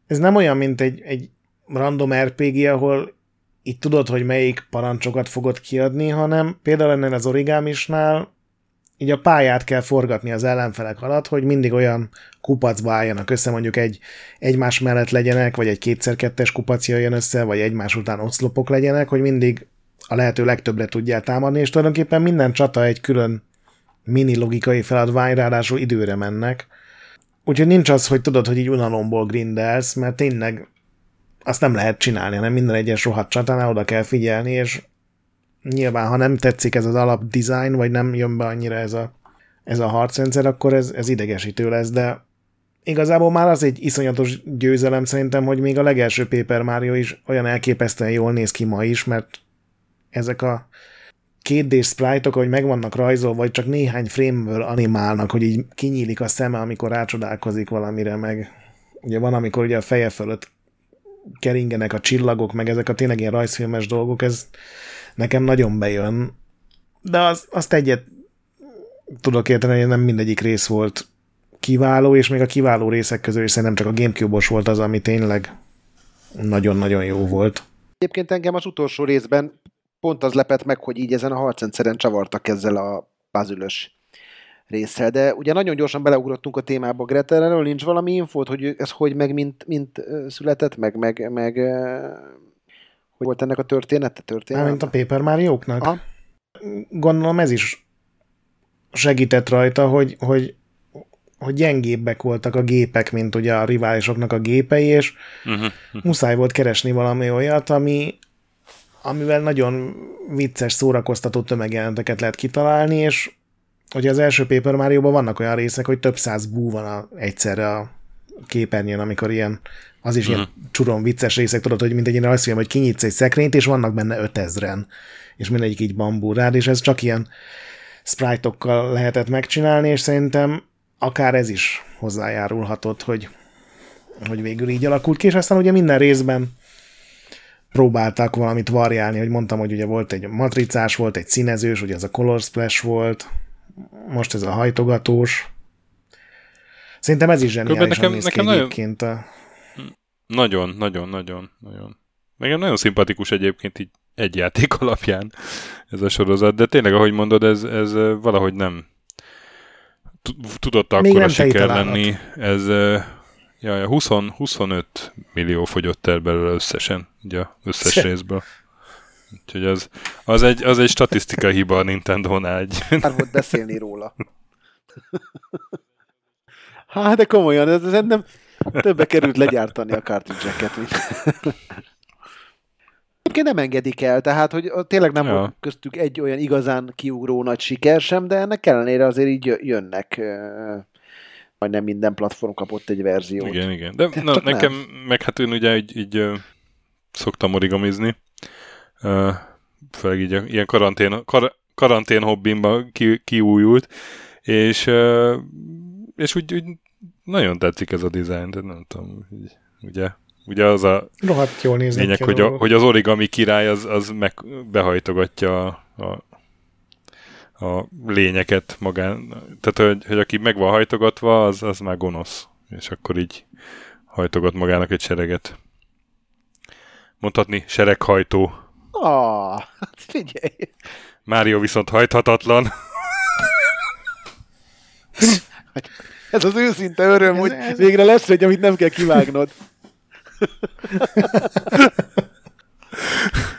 S2: ez nem olyan, mint egy, egy random RPG, ahol itt tudod, hogy melyik parancsokat fogod kiadni, hanem például ennél az origámisnál így a pályát kell forgatni az ellenfelek alatt, hogy mindig olyan kupacba álljanak össze, mondjuk egy egymás mellett legyenek, vagy egy kétszer-kettes kupac jöjjön össze, vagy egymás után oszlopok legyenek, hogy mindig a lehető legtöbbre tudjál támadni, és tulajdonképpen minden csata egy külön mini logikai feladvány, ráadásul időre mennek. Úgyhogy nincs az, hogy tudod, hogy így unalomból grindelsz, mert tényleg azt nem lehet csinálni, hanem minden egyes rohadt csatánál oda kell figyelni, és nyilván, ha nem tetszik ez az alap design, vagy nem jön be annyira ez a ez a harcrendszer, akkor ez, ez idegesítő lesz, de igazából már az egy iszonyatos győzelem szerintem, hogy még a legelső Paper Mario is olyan elképesztően jól néz ki ma is, mert ezek a 2D sprite-ok, hogy meg vannak rajzolva, vagy csak néhány frame-ből animálnak, hogy így kinyílik a szeme, amikor rácsodálkozik valamire, meg ugye van, amikor ugye a feje fölött keringenek a csillagok, meg ezek a tényleg ilyen rajzfilmes dolgok, ez nekem nagyon bejön. De az, azt egyet tudok érteni, hogy nem mindegyik rész volt kiváló, és még a kiváló részek közül is szerintem csak a Gamecube-os volt az, ami tényleg nagyon-nagyon jó volt.
S3: Egyébként engem az utolsó részben pont az lepett meg, hogy így ezen a harcrendszeren csavartak ezzel a puzzle résszel, de ugye nagyon gyorsan beleugrottunk a témába, Gretel, erről nincs valami infót, hogy ez hogy meg mint, mint született, meg, meg, meg hogy volt ennek a története? története?
S2: Mint a Paper Mario-knak? Gondolom ez is segített rajta, hogy, hogy, hogy gyengébbek voltak a gépek, mint ugye a riválisoknak a gépei, és uh-huh. muszáj volt keresni valami olyat, ami, amivel nagyon vicces, szórakoztató tömegjelenteket lehet kitalálni, és hogy az első Paper mario vannak olyan részek, hogy több száz bú van a, egyszerre a képernyőn, amikor ilyen, az is uh-huh. ilyen mhm. csuron vicces részek, tudod, hogy mint egy ilyen rajzfilm, hogy kinyitsz egy szekrényt, és vannak benne ötezren, és mindegyik így bambú rád, és ez csak ilyen sprite-okkal lehetett megcsinálni, és szerintem akár ez is hozzájárulhatott, hogy, hogy végül így alakult ki, és aztán ugye minden részben próbáltak valamit variálni, hogy mondtam, hogy ugye volt egy matricás, volt egy színezős, ugye ez a Color Splash volt, most ez a hajtogatós. Szerintem ez is zseniálisan nekem, néz nekem ki nagyon... egyébként. A...
S1: Nagyon, nagyon, nagyon, nagyon. Meg nagyon szimpatikus egyébként így egy játék alapján ez a sorozat, de tényleg, ahogy mondod, ez, ez valahogy nem tudott akkor siker lenni. Ez ja, 20, 25 millió fogyott el belőle összesen, ugye összes Szé. részből. Úgyhogy az, az, egy, az egy statisztikai hiba a Nintendo-nál. Egy.
S3: Már volt beszélni róla. Hát, de komolyan, ez, ez nem többe került legyártani a cartridge-eket, mint... Egyébként nem engedik el, tehát hogy tényleg nem ja. volt köztük egy olyan igazán kiugró nagy siker sem, de ennek ellenére azért így jönnek majdnem minden platform kapott egy verziót.
S1: Igen, igen. De na, nekem, nem. meg hát én ugye így, így szoktam origamizni, főleg így ilyen karantén, kar, karantén hobbimba ki, kiújult, és, és úgy, úgy nagyon tetszik ez a dizájn, de nem tudom, így, ugye Ugye az a
S2: Rohadt jól
S1: lényeg, hogy, a, hogy az origami király az, az meg behajtogatja a, a, a lényeket magán. Tehát, hogy, hogy aki meg van hajtogatva, az, az már gonosz. És akkor így hajtogat magának egy sereget. Mondhatni sereghajtó.
S3: Ah, hát figyelj.
S1: Mário viszont hajthatatlan.
S3: ez az őszinte öröm, ez, hogy ez... végre lesz egy, amit nem kell kivágnod.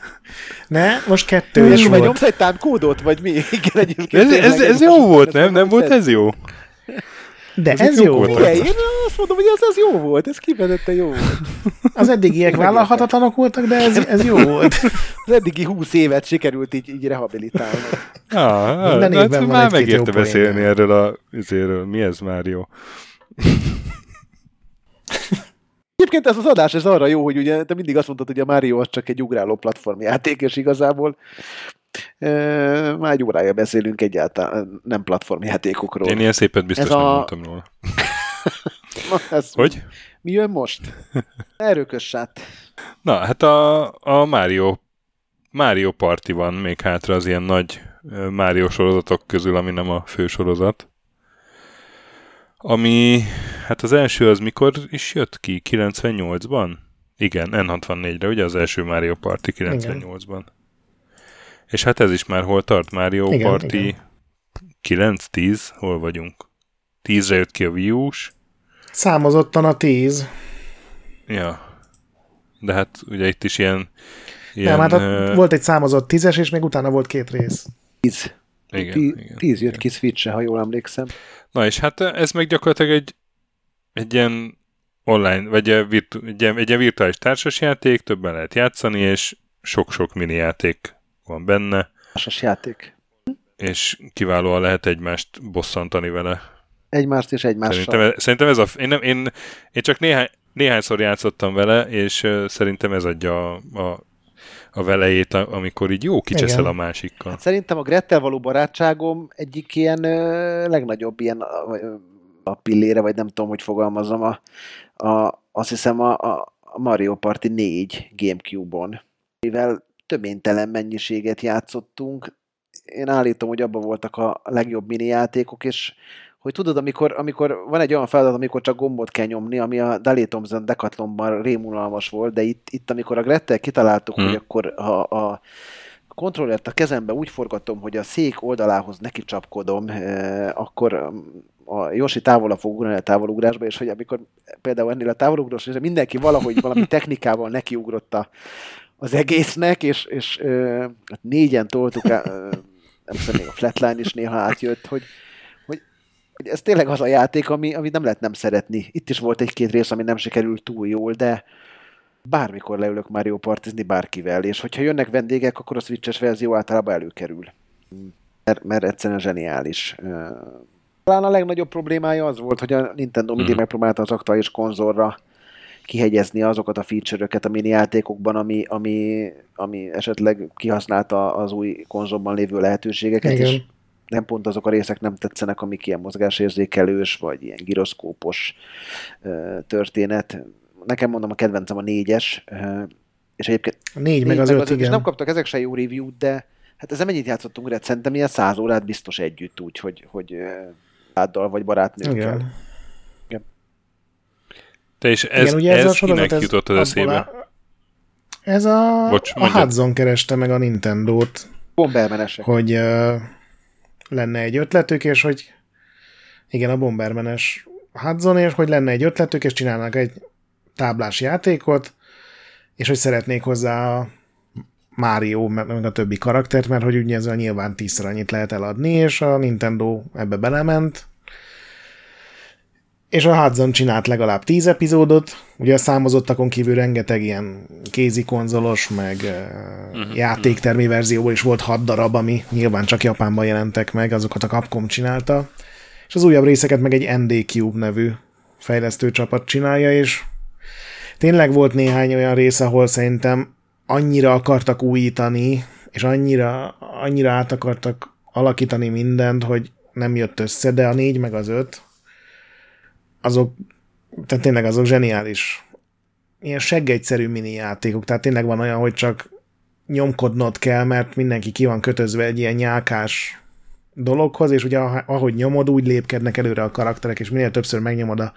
S2: Ne, most kettő is
S3: volt. nyomsz egy kódot, vagy mi? Igen,
S1: ez, ez, ez jó volt, nem? Nem volt ez jó?
S2: De ez, ez jó volt.
S3: Igen, én azt mondom, hogy ez, ez jó volt, ez kifejezetten jó volt.
S2: Az eddigiek vállalhatatlanok voltak, de ez, ez jó volt.
S3: Az eddigi húsz évet sikerült így, így rehabilitálni.
S1: Ah, Minden hát már megérte beszélni erről a, ezéről. Mi ez már jó?
S3: Egyébként ez az adás ez arra jó, hogy ugye te mindig azt mondtad, hogy a Mario az csak egy ugráló platformjáték, és igazából e, már egy órája beszélünk egyáltalán nem platformjátékokról.
S1: Én ilyen szépet biztos ez nem a... mondtam róla.
S3: Na, ez hogy? Mi jön most? Erőkös.
S1: Na, hát a, a Mario Mario Party van még hátra az ilyen nagy Mario sorozatok közül, ami nem a fő sorozat. Ami, hát az első az mikor is jött ki? 98-ban? Igen, N64-re, ugye az első Mario Party 98-ban. Igen. És hát ez is már hol tart? Mario igen, Party igen. 9-10? Hol vagyunk? 10-re jött ki a Wii U-s.
S2: Számozottan a 10.
S1: Ja. De hát ugye itt is ilyen... ilyen
S2: Nem, hát uh... volt egy számozott 10-es, és még utána volt két rész.
S3: 10. Igen, T- igen, 10 jött igen. ki Switch-re, ha jól emlékszem.
S1: Na és hát ez meg gyakorlatilag egy, egy ilyen online, vagy egy, virtu, egy, egy ilyen virtuális társasjáték, többen lehet játszani, és sok-sok mini játék van benne.
S3: Társas játék.
S1: és kiválóan lehet egymást bosszantani vele.
S3: Egymást és egymással.
S1: Szerintem, ez- szerintem ez a... Én, nem, én, én csak néhány, néhányszor játszottam vele, és szerintem ez adja a, a, a velejét, amikor így jó kicseszel
S2: Igen.
S1: a másikkal.
S3: Hát szerintem a Grettel való barátságom egyik ilyen ö, legnagyobb ilyen a, a pillére, vagy nem tudom, hogy fogalmazom, a, a, azt hiszem a, a a Mario Party 4 Gamecube-on, mivel töménytelen mennyiséget játszottunk. Én állítom, hogy abban voltak a legjobb mini játékok, és hogy tudod, amikor, amikor van egy olyan feladat, amikor csak gombot kell nyomni, ami a Dalé Thompson Decathlonban rémulalmas volt, de itt, itt amikor a Grettel kitaláltuk,
S1: Hmm.
S3: hogy akkor ha a kontrollert a kezembe úgy forgatom, hogy a szék oldalához neki csapkodom, eh, akkor um, a Yoshi távolabb fog ugrani a távolugrásba, és hogy amikor például ennél a távolugrás, és mindenki valahogy valami technikával nekiugrott a, az egésznek, és, és ö, hát négyen toltuk, el, ö, nem tudom, még a flatline is néha átjött, hogy ez tényleg az a játék, ami, ami nem lehet nem szeretni. Itt is volt egy-két rész, ami nem sikerült túl jól, de bármikor leülök Mario Partizni bárkivel, és hogyha jönnek vendégek, akkor a Switches verzió általában előkerül. Mert, mert egyszerűen zseniális. Talán a legnagyobb problémája az volt, hogy a Nintendo mindig
S1: Mhm.
S3: megpróbálta az aktuális konzolra kihegyezni azokat a feature-öket a mini játékokban, ami, ami, ami esetleg kihasználta az új konzolban lévő lehetőségeket,
S2: Igen.
S3: és nem pont azok a részek nem tetszenek, amik ilyen mozgásérzékelős, vagy ilyen giroszkópos történet. Nekem mondom, a kedvencem a négyes, és egyébként
S2: A négy meg
S3: négy
S2: az öt,
S3: és
S2: igen.
S3: nem kaptak ezek se jó review-t, de hát ezzel mennyit játszottunk, Red? Szerintem ilyen száz órát biztos együtt, úgy, hogy, hogy baráddal vagy barátnőkkel.
S2: Igen.
S1: Te és ez,
S2: igen, ugye ez,
S1: ez,
S2: a sorozat,
S1: kinek
S2: ez
S1: jutott az eszébe?
S2: A, ez a,
S1: Bocs,
S2: a. Hudson kereste meg a Nintendo-t,
S3: Bombermenesek.
S2: hogy uh, lenne egy ötletük, és hogy igen, a Bombermenes Hudson, és hogy lenne egy ötletük, és csinálnak egy táblás játékot, és hogy szeretnék hozzá a Mario, meg a többi karaktert, mert hogy ugye ezzel nyilván tízszer annyit lehet eladni, és a Nintendo ebbe belement, és a Hudson csinált legalább tíz epizódot, ugye a számozottakon kívül rengeteg ilyen kézi konzolos, meg uh-huh. játéktermi verzióból is volt hat darab, ami nyilván csak Japánban jelentek meg, azokat a Capcom csinálta, és az újabb részeket meg egy ND Cube nevű fejlesztő csapat csinálja, és tényleg volt néhány olyan rész, ahol szerintem annyira akartak újítani, és annyira, annyira át akartak alakítani mindent, hogy nem jött össze, de a négy meg az öt, azok, tehát tényleg azok zseniális. Ilyen seggegyszerű mini játékok, tehát tényleg van olyan, hogy csak nyomkodnod kell, mert mindenki ki van kötözve egy ilyen nyálkás dologhoz, és ugye ah- ahogy nyomod, úgy lépkednek előre a karakterek, és minél többször megnyomod a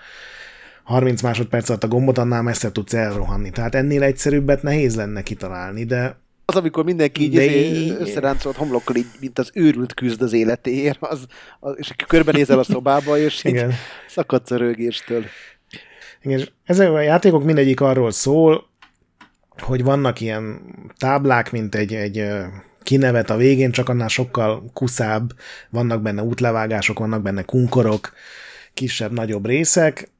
S2: 30 másodperc alatt a gombot, annál messzebb tudsz elrohanni. Tehát ennél egyszerűbbet nehéz lenne kitalálni, de
S3: Az, amikor mindenki így
S2: De
S3: izé összeráncolt homlokkal, így, mint az őrült küzd az életéért, az, az, és körbenézel a szobába, és így
S2: igen.
S3: szakadsz a rögéstől.
S2: Igen, és ezek a játékok mindegyik arról szól, hogy vannak ilyen táblák, mint egy, egy kinevet a végén, csak annál sokkal kuszább, vannak benne útlevágások, vannak benne kunkorok, kisebb, nagyobb részek,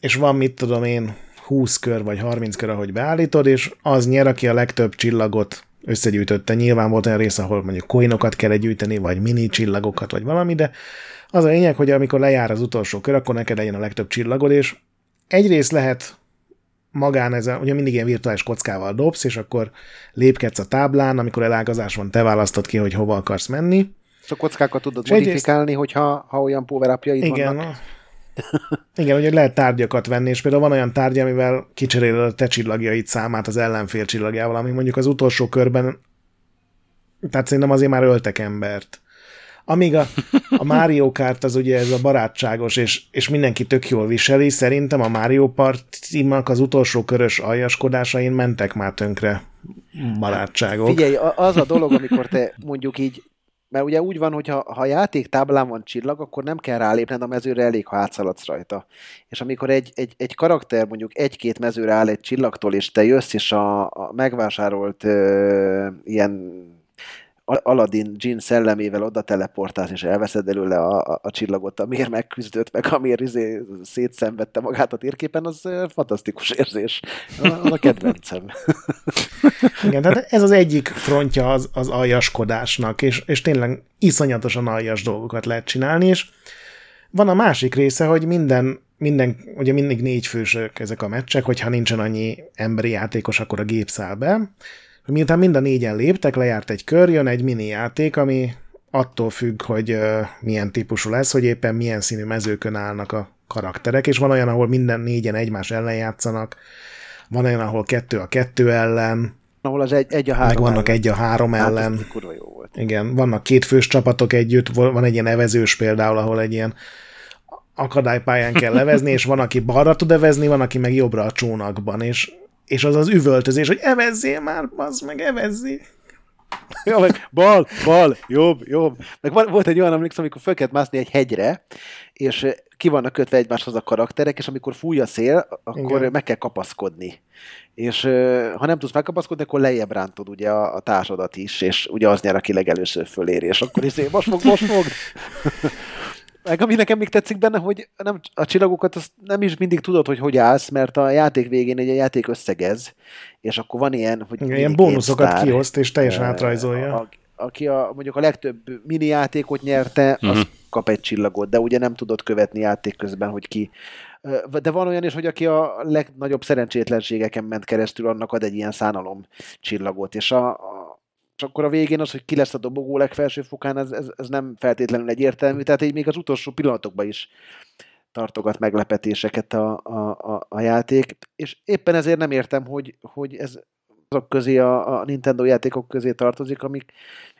S2: és van, mit tudom én, 20 kör vagy 30 kör, ahogy beállítod, és az nyer, aki a legtöbb csillagot összegyűjtötte. Nyilván volt olyan rész, ahol mondjuk coinokat kell gyűjteni, vagy mini csillagokat, vagy valami, de az a lényeg, hogy amikor lejár az utolsó kör, akkor neked legyen a legtöbb csillagod, és egyrészt lehet magán ezen, ugye mindig ilyen virtuális kockával dobsz, és akkor lépkedsz a táblán, amikor elágazás van, te választod ki, hogy hova akarsz menni.
S3: És a kockákat tudod
S2: És egyrészt-
S3: modifikálni, hogyha ha olyan power
S2: Igen.
S3: vannak.
S2: Igen, ugye lehet tárgyakat venni, és például van olyan tárgy, amivel kicseréled a te csillagjait számát az ellenfél csillagjával, ami mondjuk az utolsó körben, tehát szerintem azért már öltek embert. Amíg a, a Mario Kart az ugye ez a barátságos, és, és mindenki tök jól viseli, szerintem a Mario Party-nak az utolsó körös aljaskodásain mentek már tönkre barátságok.
S3: Figyelj, az a dolog, amikor te mondjuk így, mert ugye úgy van, hogy ha, ha a játék táblán van csillag, akkor nem kell rálépned a mezőre, elég, ha átszaladsz rajta. És amikor egy, egy, egy karakter mondjuk egy-két mezőre áll egy csillagtól, és te jössz, és a, a megvásárolt ö, ilyen Aladdin Jin szellemével oda teleportálsz, és elveszed előle a, a, a csillagot, amiért megküzdött, meg amiért izé szétszenvedte magát a térképen, az fantasztikus érzés. Az a kedvencem.
S2: Igen, tehát ez az egyik frontja az, az aljaskodásnak, és, és tényleg iszonyatosan aljas dolgokat lehet csinálni, és van a másik része, hogy minden, minden ugye mindig négy fősök ezek a meccsek, hogyha nincsen annyi emberi játékos, akkor a gép száll be, Miután mind a négyen léptek, lejárt egy kör, jön egy mini játék, ami attól függ, hogy milyen típusú lesz, hogy éppen milyen színű mezőkön állnak a karakterek, és van olyan, ahol minden négyen egymás ellen játszanak, van olyan, ahol kettő a kettő ellen,
S3: ahol az egy, egy a három
S2: meg vannak ellen. egy a három hát, ellen.
S3: kurva jó volt.
S2: Igen, vannak két fős csapatok együtt, van egy ilyen evezős például, ahol egy ilyen akadálypályán kell levezni, és van, aki balra tud evezni, van, aki meg jobbra a csónakban, és és az az üvöltözés, hogy evezzél már, az meg evezzél.
S3: Ja, meg bal, bal, jobb, jobb. Meg volt egy olyan, emlékszem, amikor föl kellett mászni egy hegyre, és ki vannak kötve egymáshoz a karakterek, és amikor fúj a szél, akkor Igen. meg kell kapaszkodni. És ha nem tudsz megkapaszkodni, akkor lejjebb rántod ugye a, a társadat is, és ugye az nyer, aki legelőször föléri, és akkor is most fog, most fog. Meg ami nekem még tetszik benne, hogy nem, a csillagokat azt nem is mindig tudod, hogy hogy állsz, mert a játék végén egy a játék összegez, és akkor van ilyen, hogy
S2: Igen, ilyen bónuszokat sztár, kioszt, és teljesen átrajzolja.
S3: A, a, aki a, mondjuk a legtöbb mini játékot nyerte, az uh-huh. kap egy csillagot, de ugye nem tudod követni játék közben, hogy ki. De van olyan is, hogy aki a legnagyobb szerencsétlenségeken ment keresztül, annak ad egy ilyen szánalom csillagot, és a, a és akkor a végén az, hogy ki lesz a dobogó legfelső fokán, ez, ez, ez nem feltétlenül egyértelmű, tehát így még az utolsó pillanatokban is tartogat meglepetéseket a, a, a, a játék, és éppen ezért nem értem, hogy, hogy ez azok közé, a, a Nintendo játékok közé tartozik, amik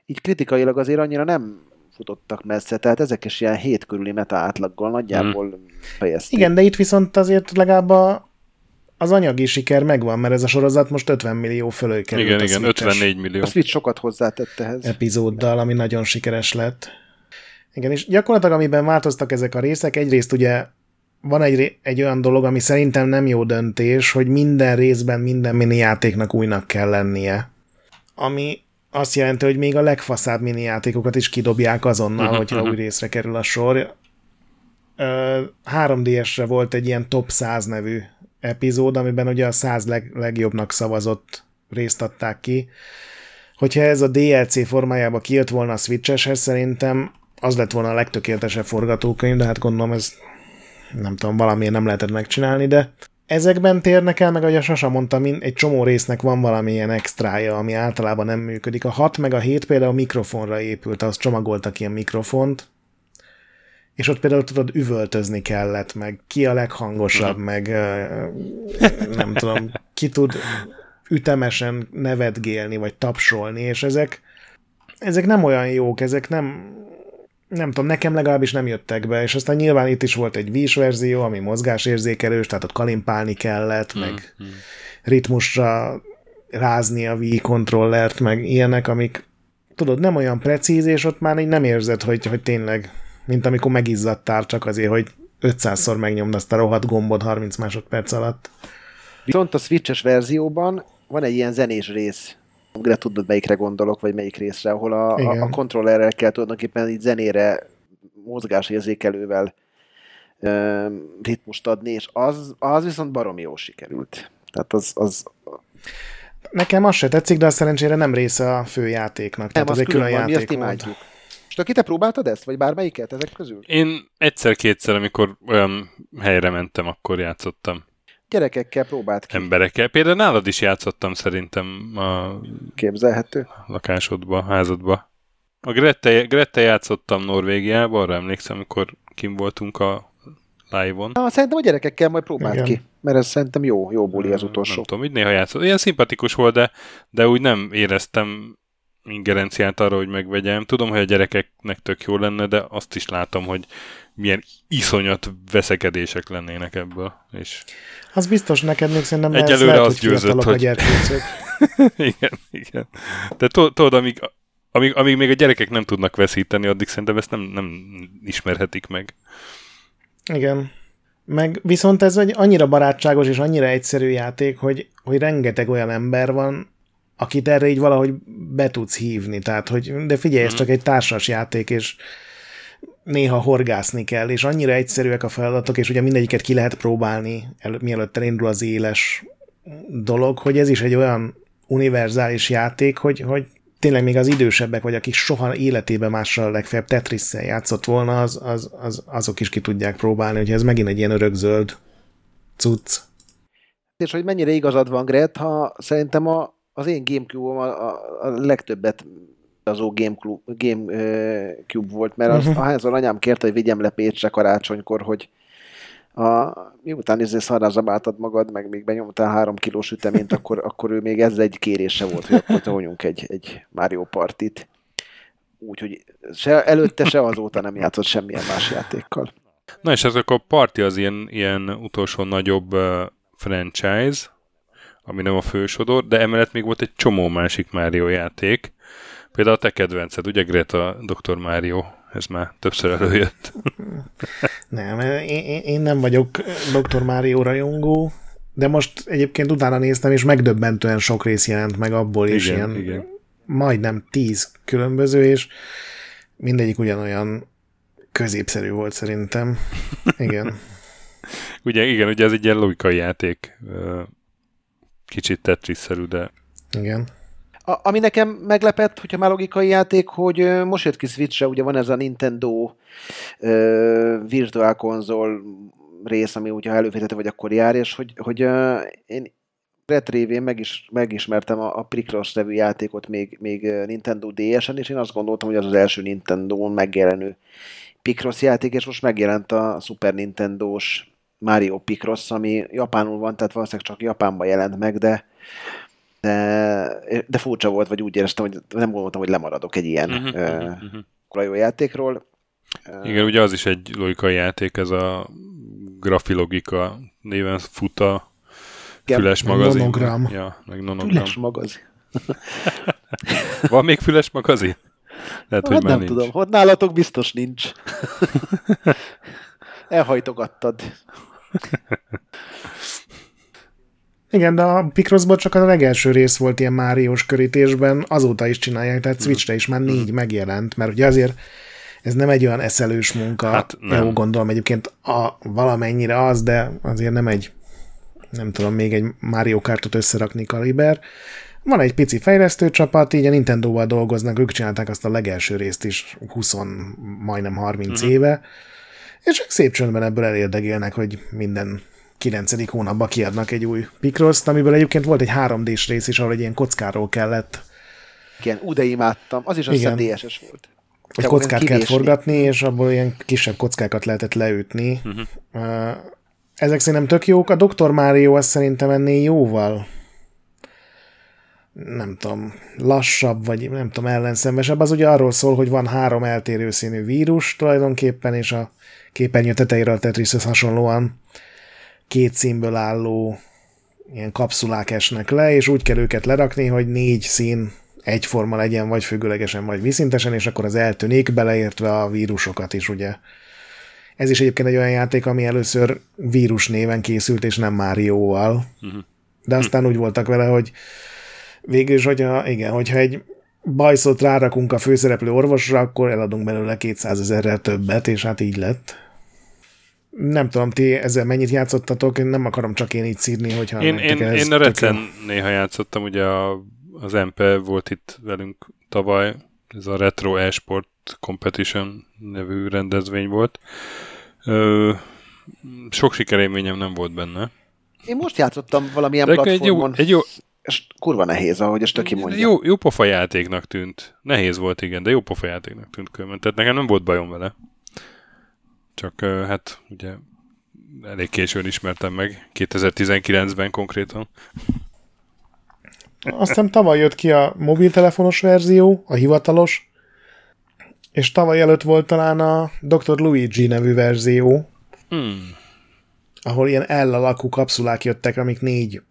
S3: így kritikailag azért annyira nem futottak messze, tehát ezek is ilyen hét körüli meta átlaggal nagyjából hmm. fejezték.
S2: Igen, de itt viszont azért legalább a, az anyagi siker megvan, mert ez a sorozat most 50 millió fölő került.
S1: Igen, igen, 54 millió.
S3: A Switch sokat hozzátett ehhez.
S2: Epizóddal, ami nagyon sikeres lett. Igen, és gyakorlatilag amiben változtak ezek a részek, egyrészt ugye van egy, egy olyan dolog, ami szerintem nem jó döntés, hogy minden részben minden mini játéknak újnak kell lennie. Ami azt jelenti, hogy még a legfaszább mini játékokat is kidobják azonnal, uh-huh, hogyha uh-huh. új részre kerül a sor. 3DS-re volt egy ilyen top 100 nevű epizód, amiben ugye a száz leg, legjobbnak szavazott részt adták ki. Hogyha ez a DLC formájába kijött volna a Switcheshez, szerintem az lett volna a legtökéletesebb forgatókönyv, de hát gondolom ez nem tudom, valamiért nem lehetett megcsinálni, de ezekben térnek el, meg ahogy a Sasa mondta, egy csomó résznek van valamilyen extrája, ami általában nem működik. A 6 meg a 7 például mikrofonra épült, az csomagoltak ilyen mikrofont, és ott például tudod, üvöltözni kellett, meg ki a leghangosabb, uh-huh. meg nem tudom, ki tud ütemesen nevetgélni, vagy tapsolni, és ezek, ezek nem olyan jók, ezek nem, nem tudom, nekem legalábbis nem jöttek be, és aztán nyilván itt is volt egy vís verzió, ami mozgásérzékelős, tehát ott kalimpálni kellett, meg uh-huh. ritmusra rázni a Wii kontrollert, meg ilyenek, amik tudod, nem olyan precíz, és ott már így nem érzed, hogy, hogy tényleg mint amikor megizzadtál csak azért, hogy 500-szor megnyomd azt a rohadt gombot 30 másodperc alatt.
S3: Viszont a Switches verzióban van egy ilyen zenés rész, amire tudod, melyikre gondolok, vagy melyik részre, ahol a, a, a kontrollerrel kell tulajdonképpen így zenére mozgásérzékelővel ö, ritmust adni, és az, az viszont baromi jó sikerült. Tehát az, az
S2: Nekem az se tetszik, de az szerencsére nem része a fő játéknak. Nem, Tehát az, az egy külön játék mi volt.
S3: És aki te próbáltad ezt, vagy bármelyiket ezek közül?
S1: Én egyszer-kétszer, amikor olyan helyre mentem, akkor játszottam.
S3: Gyerekekkel próbált ki.
S1: Emberekkel. Például nálad is játszottam szerintem a
S3: Képzelhető.
S1: lakásodba, házadba. A Grette, Grette játszottam Norvégiában, arra emlékszem, amikor kim voltunk a live-on.
S3: Na, szerintem a gyerekekkel majd próbált Igen. ki, mert ez szerintem jó, jó buli az utolsó.
S1: Nem tudom, így néha játszott. Ilyen szimpatikus volt, de, de úgy nem éreztem ingerenciát arra, hogy megvegyem. Tudom, hogy a gyerekeknek tök jó lenne, de azt is látom, hogy milyen iszonyat veszekedések lennének ebből. És
S2: az biztos neked még szerintem
S1: Egyelőre lehet, az győzött, hogy... igen, igen. De tudod, amíg, amíg, amíg még a gyerekek nem tudnak veszíteni, addig szerintem ezt nem, nem ismerhetik meg.
S2: Igen. Meg viszont ez egy annyira barátságos és annyira egyszerű játék, hogy, hogy rengeteg olyan ember van, akit erre így valahogy be tudsz hívni. Tehát, hogy de figyelj, ez
S1: Mhm.
S2: csak egy társas játék, és néha horgászni kell, és annyira egyszerűek a feladatok, és ugye mindegyiket ki lehet próbálni, el, mielőtt elindul az éles dolog, hogy ez is egy olyan univerzális játék, hogy, hogy tényleg még az idősebbek, vagy akik soha életében mással legfeljebb tetris játszott volna, az, az, az, azok is ki tudják próbálni, hogy ez megint egy ilyen örökzöld cucc.
S3: És hogy mennyire igazad van, Gret, ha szerintem a, az én Gamecube-om a, a, a legtöbbet azó Gamecube, Gamecube volt, mert az,
S2: Mhm.
S3: ahányszor anyám kérte, hogy vigyem le Pécsre karácsonykor, hogy a, miután izé szarrá zabáltad magad, meg még benyomtál három kilós üteményt, akkor, akkor ő még ez egy kérése volt, hogy akkor toljunk egy, egy Mario Partit. Úgyhogy se előtte, se azóta nem játszott semmilyen más játékkal.
S1: Na és ezek a Party az ilyen, ilyen utolsó nagyobb uh, franchise, ami nem a fősodor, de emellett még volt egy csomó másik Mario játék. Például a te kedvenced, ugye Greta Dr. Mario? Ez már többször előjött.
S2: Nem, én, én- nem vagyok Dr. Mario rajongó, de most egyébként utána néztem, és megdöbbentően sok rész jelent meg abból
S1: Igen,
S2: ilyen
S1: igen.
S2: majdnem tíz különböző, és mindegyik ugyanolyan középszerű volt szerintem. Igen.
S1: Ugye, igen, ugye ez egy ilyen logikai játék. Kicsit tetris de
S2: Igen.
S3: A, ami nekem meglepett, hogyha már logikai játék, hogy most jött ki Switchre, ugye van ez a Nintendo ö, Virtual Console rész, ami ugye ha előfizető vagy, akkor jár, és hogy, hogy ö, én Red révén meg is, megismertem a, a Picross nevű játékot még, még Nintendo DS-en, és én azt gondoltam, hogy az az első Nintendo-n megjelenő Picross játék, és most megjelent a Super Nintendo-s Mario Picross, ami japánul van, tehát valószínűleg csak Japánban jelent meg, de de, de furcsa volt, vagy úgy éreztem, hogy nem gondoltam, hogy lemaradok egy ilyen uh-huh,
S1: mhm,
S3: uh,
S1: mhm.
S3: uh, jó játékról.
S1: Igen, ugye az is egy logikai játék, ez a grafilogika néven fut a füles
S2: meg
S1: magazin.
S2: nonogram.
S1: Ja, meg nonogram.
S3: Füles magazin.
S1: Van még füles magazin? Lehet, hogy
S3: Hát
S1: már
S3: nem
S1: nincs.
S3: tudom, hogy nálatok biztos nincs. Elhajtogattad.
S2: Igen, de a Picrossból csak a legelső rész volt ilyen Máriós körítésben, azóta is csinálják, tehát Switchre is már négy megjelent, mert ugye azért ez nem egy olyan eszelős munka,
S1: Hát nem.
S2: jó gondolom egyébként a, valamennyire az, de azért nem egy, nem tudom, még egy Mario Kartot összerakni kaliber. Van egy pici fejlesztő csapat, így a Nintendo-val dolgoznak, ők csinálták azt a legelső részt is 20, majdnem 30
S1: Mhm.
S2: uh-huh. éve, és ők szép csöndben ebből elérdegélnek, hogy minden 9. hónapban kiadnak egy új Picross-t, amiből egyébként volt egy 3D-s rész is, ahol egy ilyen kockáról kellett
S3: Igen, ú, de imádtam. Az is azt hiszem
S2: Igen.
S3: DSS volt.
S2: egy
S3: Csak
S2: kockát kellett forgatni, és abból ilyen kisebb kockákat lehetett leütni. Uh-huh. Ezek szerintem tök jók. A Dr. Mario az szerintem ennél jóval nem tudom, lassabb, vagy nem tudom, ellenszenvesebb. Az ugye arról szól, hogy van három eltérő színű vírus tulajdonképpen, és a képernyő tetejéről a Tetrishez hasonlóan két színből álló ilyen kapszulák esnek le, és úgy kell őket lerakni, hogy négy szín egyforma legyen, vagy függőlegesen, vagy viszintesen, és akkor az eltűnik, beleértve a vírusokat is, ugye. Ez is egyébként egy olyan játék, ami először vírus néven készült, és nem Márióval. De aztán úgy voltak vele, hogy végül is, hogyha, igen, hogyha egy bajszot rárakunk a főszereplő orvosra, akkor eladunk belőle 200 ezerrel többet, és hát így lett. Nem tudom, ti ezzel mennyit játszottatok, én nem akarom csak én így szírni, hogyha
S1: Én, én,
S2: ez
S1: én a Recen néha játszottam, ugye a, az MP volt itt velünk tavaly, ez a Retro Esport Competition nevű rendezvény volt. Ö, sok sikerélményem nem volt benne.
S3: Én most játszottam valamilyen
S1: De egy jó,
S3: platformon,
S1: egy jó,
S3: és kurva nehéz, ahogy a stöki mondja.
S1: jó, jó pofa játéknak tűnt. Nehéz volt, igen, de jó pofa játéknak tűnt különben. Tehát nekem nem volt bajom vele. Csak hát ugye elég későn ismertem meg, 2019-ben konkrétan.
S2: Aztán tavaly jött ki a mobiltelefonos verzió, a hivatalos, és tavaly előtt volt talán a Dr. Luigi nevű verzió,
S1: Hmm.
S2: ahol ilyen L alakú kapszulák jöttek, amik négy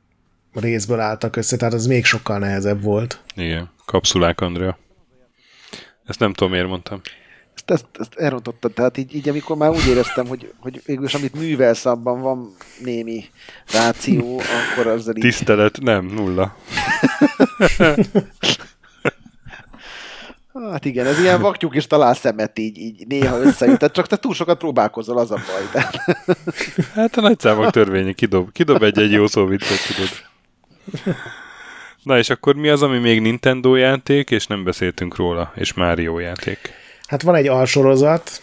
S2: részből álltak össze, tehát az még sokkal nehezebb volt.
S1: Igen, kapszulák, Andrea. Ezt nem tudom, miért mondtam.
S3: Ezt, ezt, ezt elrontottad, tehát így, így, amikor már úgy éreztem, hogy, hogy végülis amit művelsz, abban van némi ráció, akkor azzal így...
S1: Tisztelet, nem, nulla.
S3: Hát igen, ez ilyen vaktyúk is talál szemet így, így néha összejött, tehát csak te túl sokat próbálkozol, az a baj. De...
S1: Hát a nagyszámok törvénye kidob, kidob egy-egy jó szó viccet, tudod. Na és akkor mi az, ami még Nintendo játék, és nem beszéltünk róla, és Mario játék?
S2: Hát van egy alsorozat,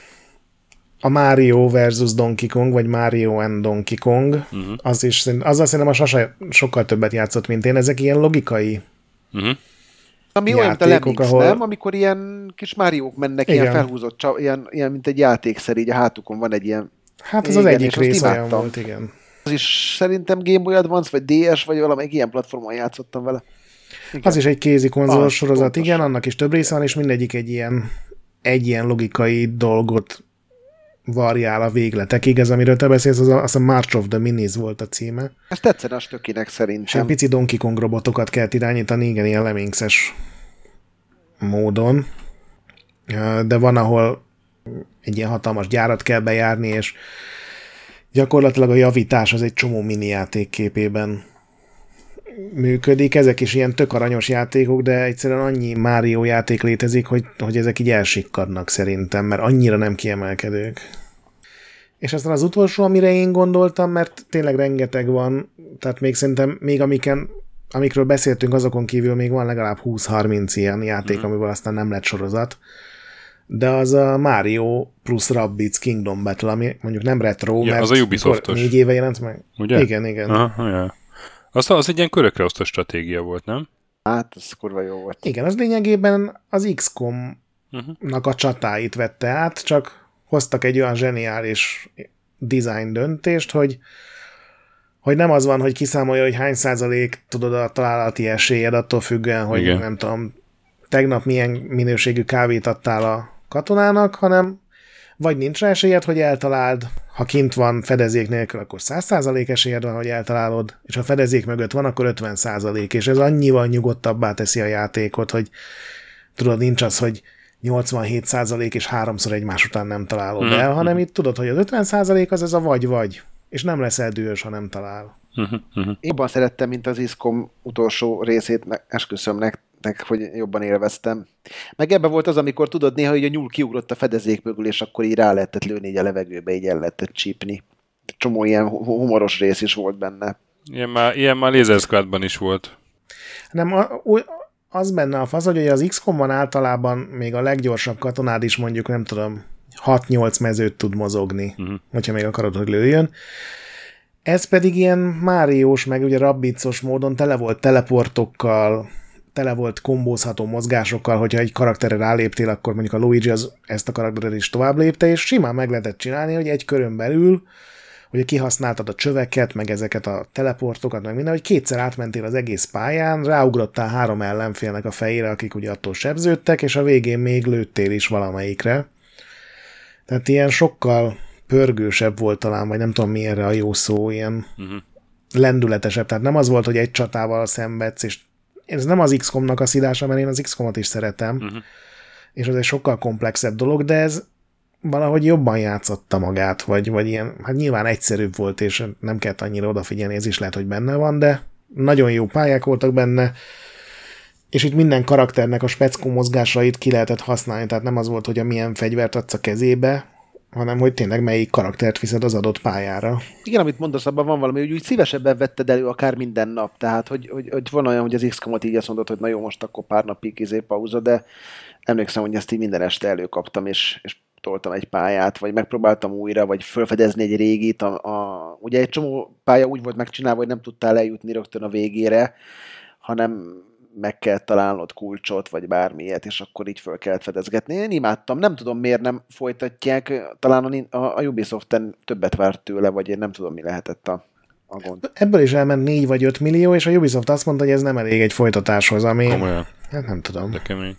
S2: a Mario versus Donkey Kong, vagy Mario and Donkey Kong, uh-huh. az is, azzal szerintem a Sasa sokkal többet játszott, mint én. Ezek ilyen logikai
S1: Uh-huh.
S3: Ami olyan, mint a Lemmings,
S2: ahol-
S3: nem? Amikor ilyen kis Máriók mennek,
S2: Igen.
S3: ilyen felhúzott, ilyen, ilyen, mint egy játékszer, így a hátukon van egy ilyen...
S2: Hát az
S3: Igen,
S2: az egyik rész olyan volt, igen.
S3: Az is szerintem Game Boy Advance, vagy DS, vagy valamelyik ilyen platformon játszottam vele. Igen.
S2: Az is egy kézi konzolos sorozat,
S3: pontosan.
S2: igen, annak is több része van, és mindegyik egy ilyen, egy ilyen logikai dolgot variál a végletekig. Ez, amiről te beszélsz, az a, az a March of the Minis volt a címe.
S3: Ez tetszene a stökinek
S2: És
S3: szerintem.
S2: pici Donkey Kong robotokat kell irányítani, igen, ilyen lemingszes módon. De van, ahol egy ilyen hatalmas gyárat kell bejárni, és gyakorlatilag a javítás az egy csomó mini játék képében működik. Ezek is ilyen tök aranyos játékok, de egyszerűen annyi Mario játék létezik, hogy, hogy ezek így elsikkadnak szerintem, mert annyira nem kiemelkedők. És aztán az utolsó, amire én gondoltam, mert tényleg rengeteg van, tehát még szerintem, még amiken, amikről beszéltünk, azokon kívül még van legalább 20-30 ilyen játék, mm. amiből aztán nem lett sorozat. De az a Mario plusz Rabbids Kingdom Battle, ami mondjuk nem retro,
S1: Ja,
S2: mert
S1: az a Ubisoftos.
S2: négy éve jelent meg.
S1: Ugye?
S2: Igen, igen.
S1: Aha, ja. Az, az egy ilyen körökre osztott stratégia volt, nem?
S3: Hát, ez kurva jó volt.
S2: Igen, az lényegében az XCOM-nak
S1: Uh-huh.
S2: a csatáit vette át, csak hoztak egy olyan zseniális design döntést, hogy hogy nem az van, hogy kiszámolja, hogy hány százalék tudod a találati esélyed attól függően, hogy.
S1: Igen.
S2: nem tudom, tegnap milyen minőségű kávét adtál a katonának, hanem vagy nincs rá esélyed, hogy eltaláld, ha kint van fedezék nélkül, akkor 100% esélyed van, hogy eltalálod, és ha fedezék mögött van, akkor 50%, és ez annyival nyugodtabbá teszi a játékot, hogy tudod, nincs az, hogy 87% és háromszor egymás után nem találod
S1: Mhm,
S2: el, hanem itt tudod, hogy az 50% az ez a vagy-vagy, és nem leszel dühös, ha nem talál.
S1: Uh-huh.
S3: Én jobban szerettem, mint az ISCOM utolsó részét, esküszöm nektek, hogy jobban élveztem. Meg ebben volt az, amikor tudod néha, hogy a nyúl kiugrott a fedezék mögül, és akkor így rá lehetett lőni így a levegőbe, így el lehetett csípni. Csomó ilyen hu- humoros rész is volt benne.
S1: Ilyen már, ilyen már Laser Squadban is volt.
S2: Nem, a, úgy, az benne a fasz, hogy az XCOM-ban általában még a leggyorsabb katonád is mondjuk, nem tudom, 6-8 mezőt tud mozogni, uh-huh. hogyha még akarod, hogy lőjön. Ez pedig ilyen Máriós, meg ugye rabbicos módon tele volt teleportokkal, tele volt kombózható mozgásokkal, hogyha egy karakterre ráléptél, akkor mondjuk a Luigi az ezt a karakteret is tovább lépte, és simán meg lehetett csinálni, hogy egy körön belül hogy kihasználtad a csöveket, meg ezeket a teleportokat, meg minden, hogy kétszer átmentél az egész pályán, ráugrottál három ellenfélnek a fejére, akik ugye attól sebződtek, és a végén még lőttél is valamelyikre. Tehát ilyen sokkal pörgősebb volt talán, vagy nem tudom mi erre a jó szó, ilyen
S1: Uh-huh.
S2: lendületesebb. Tehát nem az volt, hogy egy csatával szenvedsz, és ez nem az XCOM-nak a szidása, mert én az XCOM-ot is szeretem,
S1: Uh-huh.
S2: és az egy sokkal komplexebb dolog, de ez valahogy jobban játszotta magát, vagy, vagy ilyen, hát nyilván egyszerűbb volt, és nem kellett annyira odafigyelni, ez is lehet, hogy benne van, de nagyon jó pályák voltak benne, és itt minden karakternek a speckó mozgásait ki lehetett használni, tehát nem az volt, hogy a milyen fegyvert adsz a kezébe, hanem hogy tényleg melyik karaktert viszed az adott pályára.
S3: Igen, amit mondasz, abban van valami, hogy úgy szívesebben vetted elő akár minden nap. Tehát, hogy, hogy, hogy van olyan, hogy az XCOM-ot így azt mondod, hogy na jó, most akkor pár napig izé pauza, de emlékszem, hogy ezt így minden este előkaptam, és, és toltam egy pályát, vagy megpróbáltam újra, vagy felfedezni egy régit. A, a, ugye egy csomó pálya úgy volt megcsinálva, hogy nem tudtál eljutni rögtön a végére, hanem meg kell találnod kulcsot, vagy bármilyet, és akkor így föl kellett fedezgetni. Én imádtam, nem tudom miért nem folytatják, talán a, a, Ubisoft-en többet várt tőle, vagy én nem tudom mi lehetett a, a gond.
S2: Ebből is elment 4 vagy 5 millió, és a Ubisoft azt mondta, hogy ez nem elég egy folytatáshoz, ami,
S1: Komolyan,
S2: hát nem tudom,
S1: de kemény.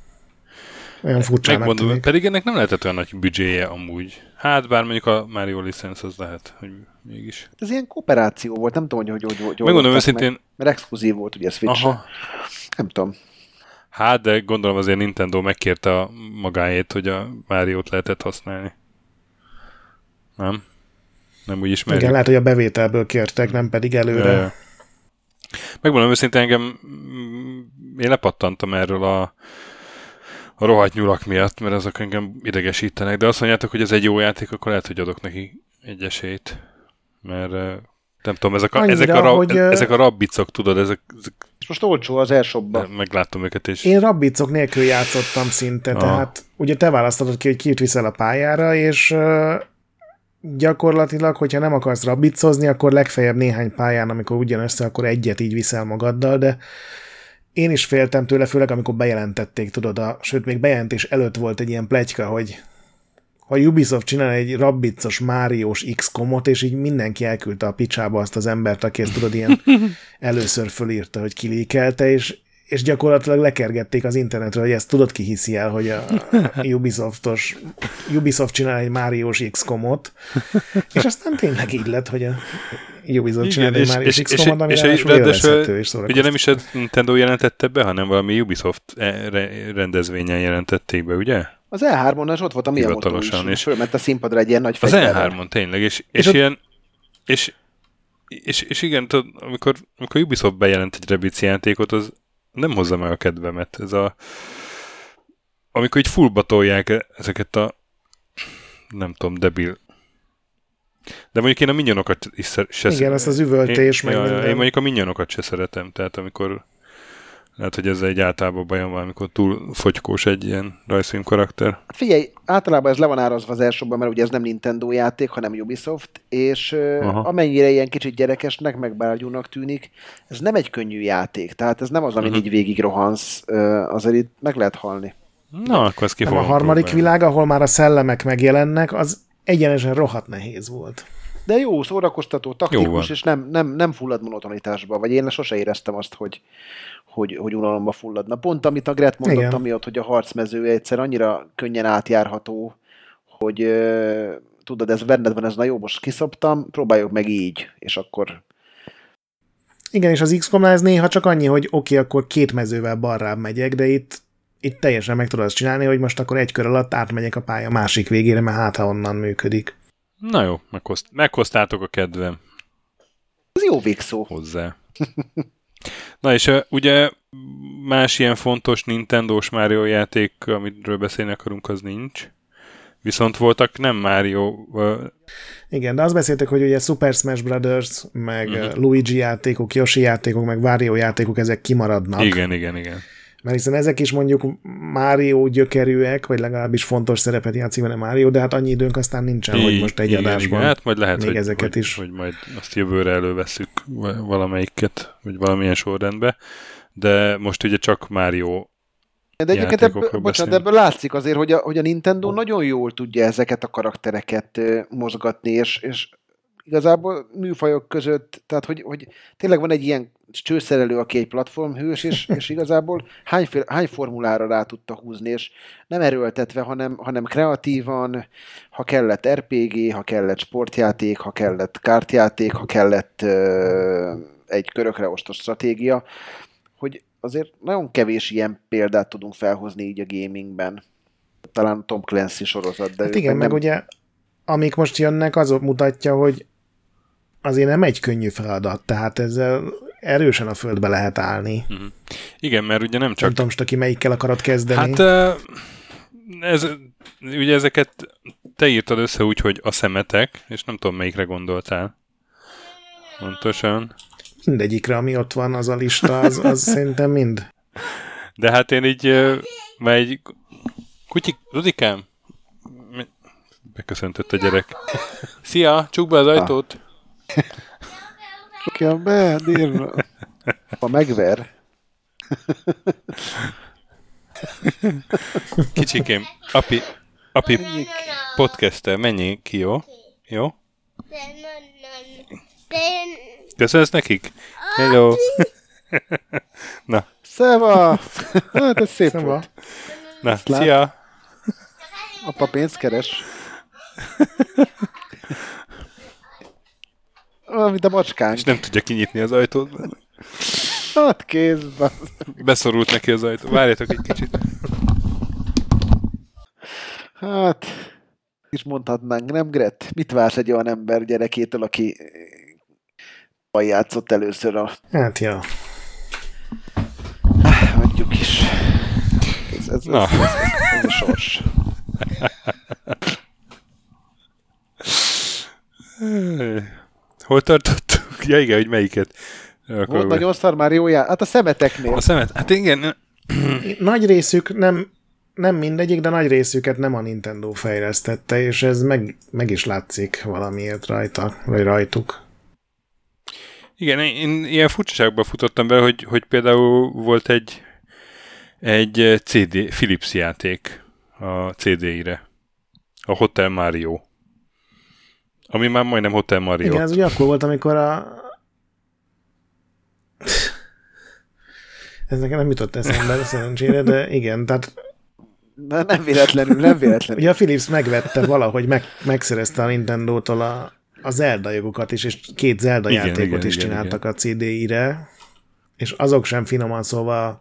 S2: olyan furcsának
S1: Megmondom,
S2: tűnik.
S1: pedig ennek nem lehetett olyan nagy büdzséje amúgy. Hát bár mondjuk a Mario licensz az lehet, hogy mégis.
S3: Ez ilyen kooperáció volt, nem tudom, hogy hogy, hogy, hogy
S1: Megmondom őszintén,
S3: meg, mert exkluzív volt ugye Switch.
S1: aha,
S3: Nem tudom.
S1: Hát, de gondolom azért Nintendo megkérte a magáét, hogy a Mario-t lehetett használni. Nem? Nem úgy ismerjük.
S2: Igen, lehet, hogy a bevételből kértek, nem pedig előre.
S1: Ja, ja. Megmondom őszintén, engem mm, én lepattantam erről a, a rohadt nyulak miatt, mert azok engem idegesítenek, de azt mondjátok, hogy ez egy jó játék, akkor lehet, hogy adok neki egy esélyt. Mert nem tudom, ezek a,
S2: Annyira,
S1: ezek a,
S2: hogy,
S1: ezek a rabbicok, tudod, ezek, ezek
S3: most olcsó az elsőbben.
S1: meglátom őket, és
S2: Én rabbicok nélkül játszottam szinte,
S1: Ah.
S2: tehát ugye te választhatod ki, hogy kit viszel a pályára, és gyakorlatilag, hogyha nem akarsz rabbicozni, akkor legfeljebb néhány pályán, amikor ugyan össze, akkor egyet így viszel magaddal, de én is féltem tőle, főleg amikor bejelentették, tudod, a, sőt, még bejelentés előtt volt egy ilyen pletyka, hogy ha Ubisoft csinál egy rabbicos Máriós X-komot, és így mindenki elküldte a picsába azt az embert, aki ezt tudod, ilyen először fölírta, hogy kilíkelte, és, és gyakorlatilag lekergették az internetről, hogy ezt tudod ki hiszi el, hogy a Ubisoftos, Ubisoft csinál egy Máriós X-komot, és aztán tényleg így lett, hogy a Ubisoft csinál egy Máriós X-komot, ami
S1: és, és,
S2: élvezhető és
S1: ugye nem is a Nintendo jelentette be, hanem valami Ubisoft eh, re- rendezvényen jelentették be, ugye?
S3: Az E3-on és ott volt a Miyamoto is.
S1: is.
S3: Fölment a színpadra egy ilyen nagy
S1: Az
S3: fegyverrel.
S1: E3-on tényleg, és, és,
S2: És
S1: és
S2: ott-
S1: ilyen, és, és, és igen, tudod, amikor, amikor Ubisoft bejelent egy Rabbids játékot, az nem hozza meg a kedvemet. Ez a, amikor így fullba tolják ezeket a nem tudom, debil de mondjuk én a minyonokat is se
S2: Igen, azt az üvöltés,
S1: én,
S2: meg
S1: ja,
S2: minden.
S1: én mondjuk a minyonokat se szeretem, tehát amikor lehet, hogy ez egy általában bajom van, amikor túl fogykós egy ilyen rajzfilm karakter.
S3: Hát Figyelj, általában ez le van árazva az elsőben, mert ugye ez nem Nintendo játék, hanem Ubisoft, és
S1: Aha.
S3: amennyire ilyen kicsit gyerekesnek, meg bárgyúnak tűnik, ez nem egy könnyű játék, tehát ez nem az, amin
S1: Mhm.
S3: így végig rohansz, azért itt meg lehet halni.
S1: Na, akkor ezt
S2: a harmadik
S1: próbálni.
S2: világ, ahol már a szellemek megjelennek, az egyenesen rohadt nehéz volt.
S3: De jó, szórakoztató,
S1: Jó
S3: taktikus,
S1: van.
S3: és nem, nem, nem fullad monotonitásba, vagy én sose éreztem azt, hogy, hogy, hogy unalomba fulladna. Pont amit a Gret mondott,
S2: Igen.
S3: amiatt, hogy a harcmező egyszer annyira könnyen átjárható, hogy ö, tudod, ez benned van, ez na jó, most kiszoptam, próbáljuk meg így, és akkor
S2: Igen, és az XCOM ez néha csak annyi, hogy oké, okay, akkor két mezővel balrább megyek, de itt, itt teljesen meg tudod azt csinálni, hogy most akkor egy kör alatt átmegyek a pálya másik végére, mert hát ha onnan működik.
S1: Na jó, meghozt, meghoztátok a kedvem
S3: ez jó végszó.
S1: hozzá. Na és ugye más ilyen fontos Nintendo-s Mario játék, amiről beszélni akarunk, az nincs. Viszont voltak nem Mario,
S2: Igen, de azt beszéltek, hogy ugye Super Smash Brothers, meg uh-huh. Luigi játékok, Yoshi játékok, meg Wario játékok, ezek kimaradnak.
S1: igen, igen, igen.
S2: Mert hiszen ezek is mondjuk Mario gyökerűek, vagy legalábbis fontos szerepet játszik benne Mario, de hát annyi időnk aztán nincsen, hogy most egy
S1: igen,
S2: adásban.
S1: Igen. Hát majd lehet,
S2: még
S1: hogy,
S2: ezeket
S1: hogy,
S2: is.
S1: hogy majd azt jövőre előveszük va- valamelyiket, vagy valamilyen sorrendbe. De most ugye csak Mario
S3: De egyébként ebből, bocsánat, ebből látszik azért, hogy a, hogy a Nintendo nagyon jól tudja ezeket a karaktereket mozgatni, és, és igazából műfajok között, tehát hogy, hogy tényleg van egy ilyen csőszerelő, aki egy platformhős, és, és igazából hány, hány formulára rá tudta húzni, és nem erőltetve, hanem, hanem kreatívan, ha kellett RPG, ha kellett sportjáték, ha kellett kártjáték, ha kellett ö, egy körökre osztott stratégia, hogy azért nagyon kevés ilyen példát tudunk felhozni így a gamingben. Talán Tom Clancy sorozat, de
S2: Hát igen, meg
S3: nem...
S2: ugye amik most jönnek, az mutatja, hogy azért nem egy könnyű feladat, tehát ezzel erősen a földbe lehet állni.
S1: Mhm. Igen, mert ugye nem
S2: Csak... Nem tudom most, aki melyikkel akarod kezdeni.
S1: Hát ö, ez, ugye ezeket te írtad össze úgy, hogy a szemetek, és nem tudom melyikre gondoltál. Pontosan.
S2: Mindegyikre, ami ott van, az a lista, az, az szerintem mind.
S1: De hát én így, ö, már egy kutyi, Rudikám? Beköszöntött a gyerek. Szia, csukd be az ajtót.
S3: Csukja be, dírva. Ha megver.
S1: Kicsikém, api, api podcastel, menjél ki, jó? Jó? Köszönsz nekik? Hello. Na,
S3: Szeva! Hát ez szép
S2: Szóval,
S3: volt.
S1: na,
S3: lát-
S1: szia.
S3: Apa pénzt keres. Mint a macskánk.
S1: És nem tudja kinyitni az ajtót.
S3: Hát kézben.
S1: Beszorult neki az ajtó. Várjatok egy kicsit.
S3: Hát, is mondhatnánk, nem Gret? Mit vársz egy olyan ember gyerekétől, aki játszott először a...
S2: Hát, ja.
S3: Hagyjuk is. Ez, ez,
S1: Na.
S3: ez, ez, ez, ez a sors.
S1: Hol tartottuk? Ja igen, hogy melyiket.
S3: Volt
S1: Akkor
S3: nagyon szar már jó já... Hát a szemeteknél.
S1: a szemet. Hát igen,
S2: Nagy részük nem, nem mindegyik, de nagy részüket nem a Nintendo fejlesztette, és ez meg, meg is látszik valamiért rajta, vagy rajtuk.
S1: Igen, én ilyen furcsaságba futottam be, hogy, hogy például volt egy egy CD, Philips játék a CD-ire. A Hotel Mario. Ami már majdnem Hotel Mario.
S2: Igen, ez ugye akkor volt, amikor a... Ez nekem nem jutott eszembe, szerencsére, de igen, tehát
S3: Na, nem véletlenül, nem véletlenül.
S2: ugye a Philips megvette valahogy, meg, megszerezte a Nintendo-tól a, a Zelda jogokat is, és két Zelda
S1: Igen,
S2: játékot
S1: igen,
S2: is
S1: igen,
S2: csináltak a CD-ire, és azok sem finoman szóval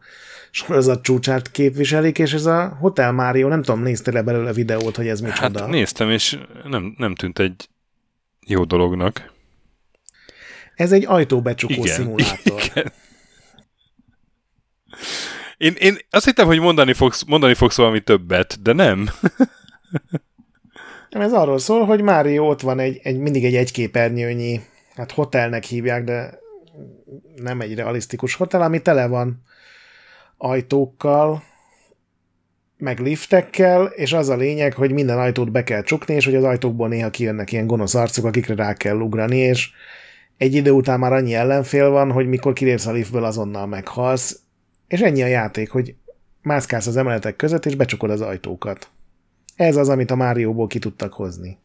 S2: sorozat csúcsát képviselik, és ez a Hotel Mario, nem tudom, néztél le belőle videót, hogy ez micsoda?
S1: Hát néztem, és nem, nem tűnt egy jó dolognak.
S2: Ez egy ajtóbecsukó
S1: Igen,
S2: szimulátor.
S1: igen. Én, én azt hittem, hogy mondani fogsz, mondani fogsz valami többet, de nem.
S2: Nem, Ez arról szól, hogy Mário ott van egy, egy mindig egy egyképernyőnyi, hát hotelnek hívják, de nem egy realisztikus hotel, ami tele van ajtókkal, meg liftekkel, és az a lényeg, hogy minden ajtót be kell csukni, és hogy az ajtókból néha kijönnek ilyen gonosz arcok, akikre rá kell ugrani, és egy idő után már annyi ellenfél van, hogy mikor kilépsz a liftből, azonnal meghalsz, és ennyi a játék, hogy mászkálsz az emeletek között, és becsukod az ajtókat. Ez az, amit a Márióból ki tudtak hozni.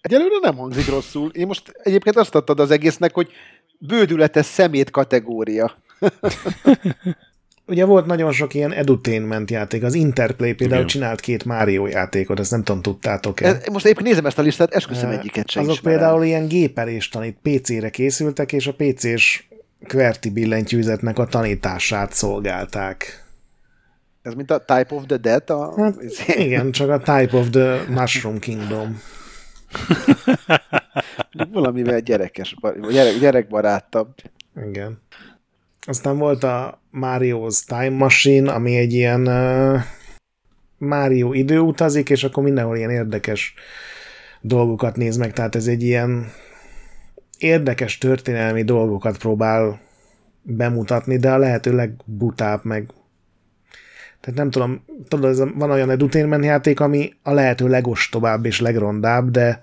S3: Egyelőre nem hangzik rosszul. Én most egyébként azt adtad az egésznek, hogy bődületes szemét kategória.
S2: Ugye volt nagyon sok ilyen edutainment játék, az Interplay például
S1: Igen.
S2: csinált két Mario játékot, ezt nem tudom, tudtátok-e?
S3: Ez, most éppen nézem ezt a listát, esküszöm egyiket sem
S2: Azok
S3: ismerem.
S2: például ilyen gépelést tanít, PC-re készültek, és a PC-s QWERTY billentyűzetnek a tanítását szolgálták.
S3: Ez mint a Type of the Dead? A...
S2: Hát, igen, csak a Type of the Mushroom Kingdom.
S3: Valamivel gyerekes, gyerek, gyerekbarátabb.
S2: Igen. Aztán volt a Mario's Time Machine, ami egy ilyen Mario időutazik, és akkor mindenhol ilyen érdekes dolgokat néz meg, tehát ez egy ilyen érdekes történelmi dolgokat próbál bemutatni, de a lehető legbutább meg. Tehát nem tudom, tudod, ez van olyan edutainment játék, ami a lehető legostobább és legrondább, de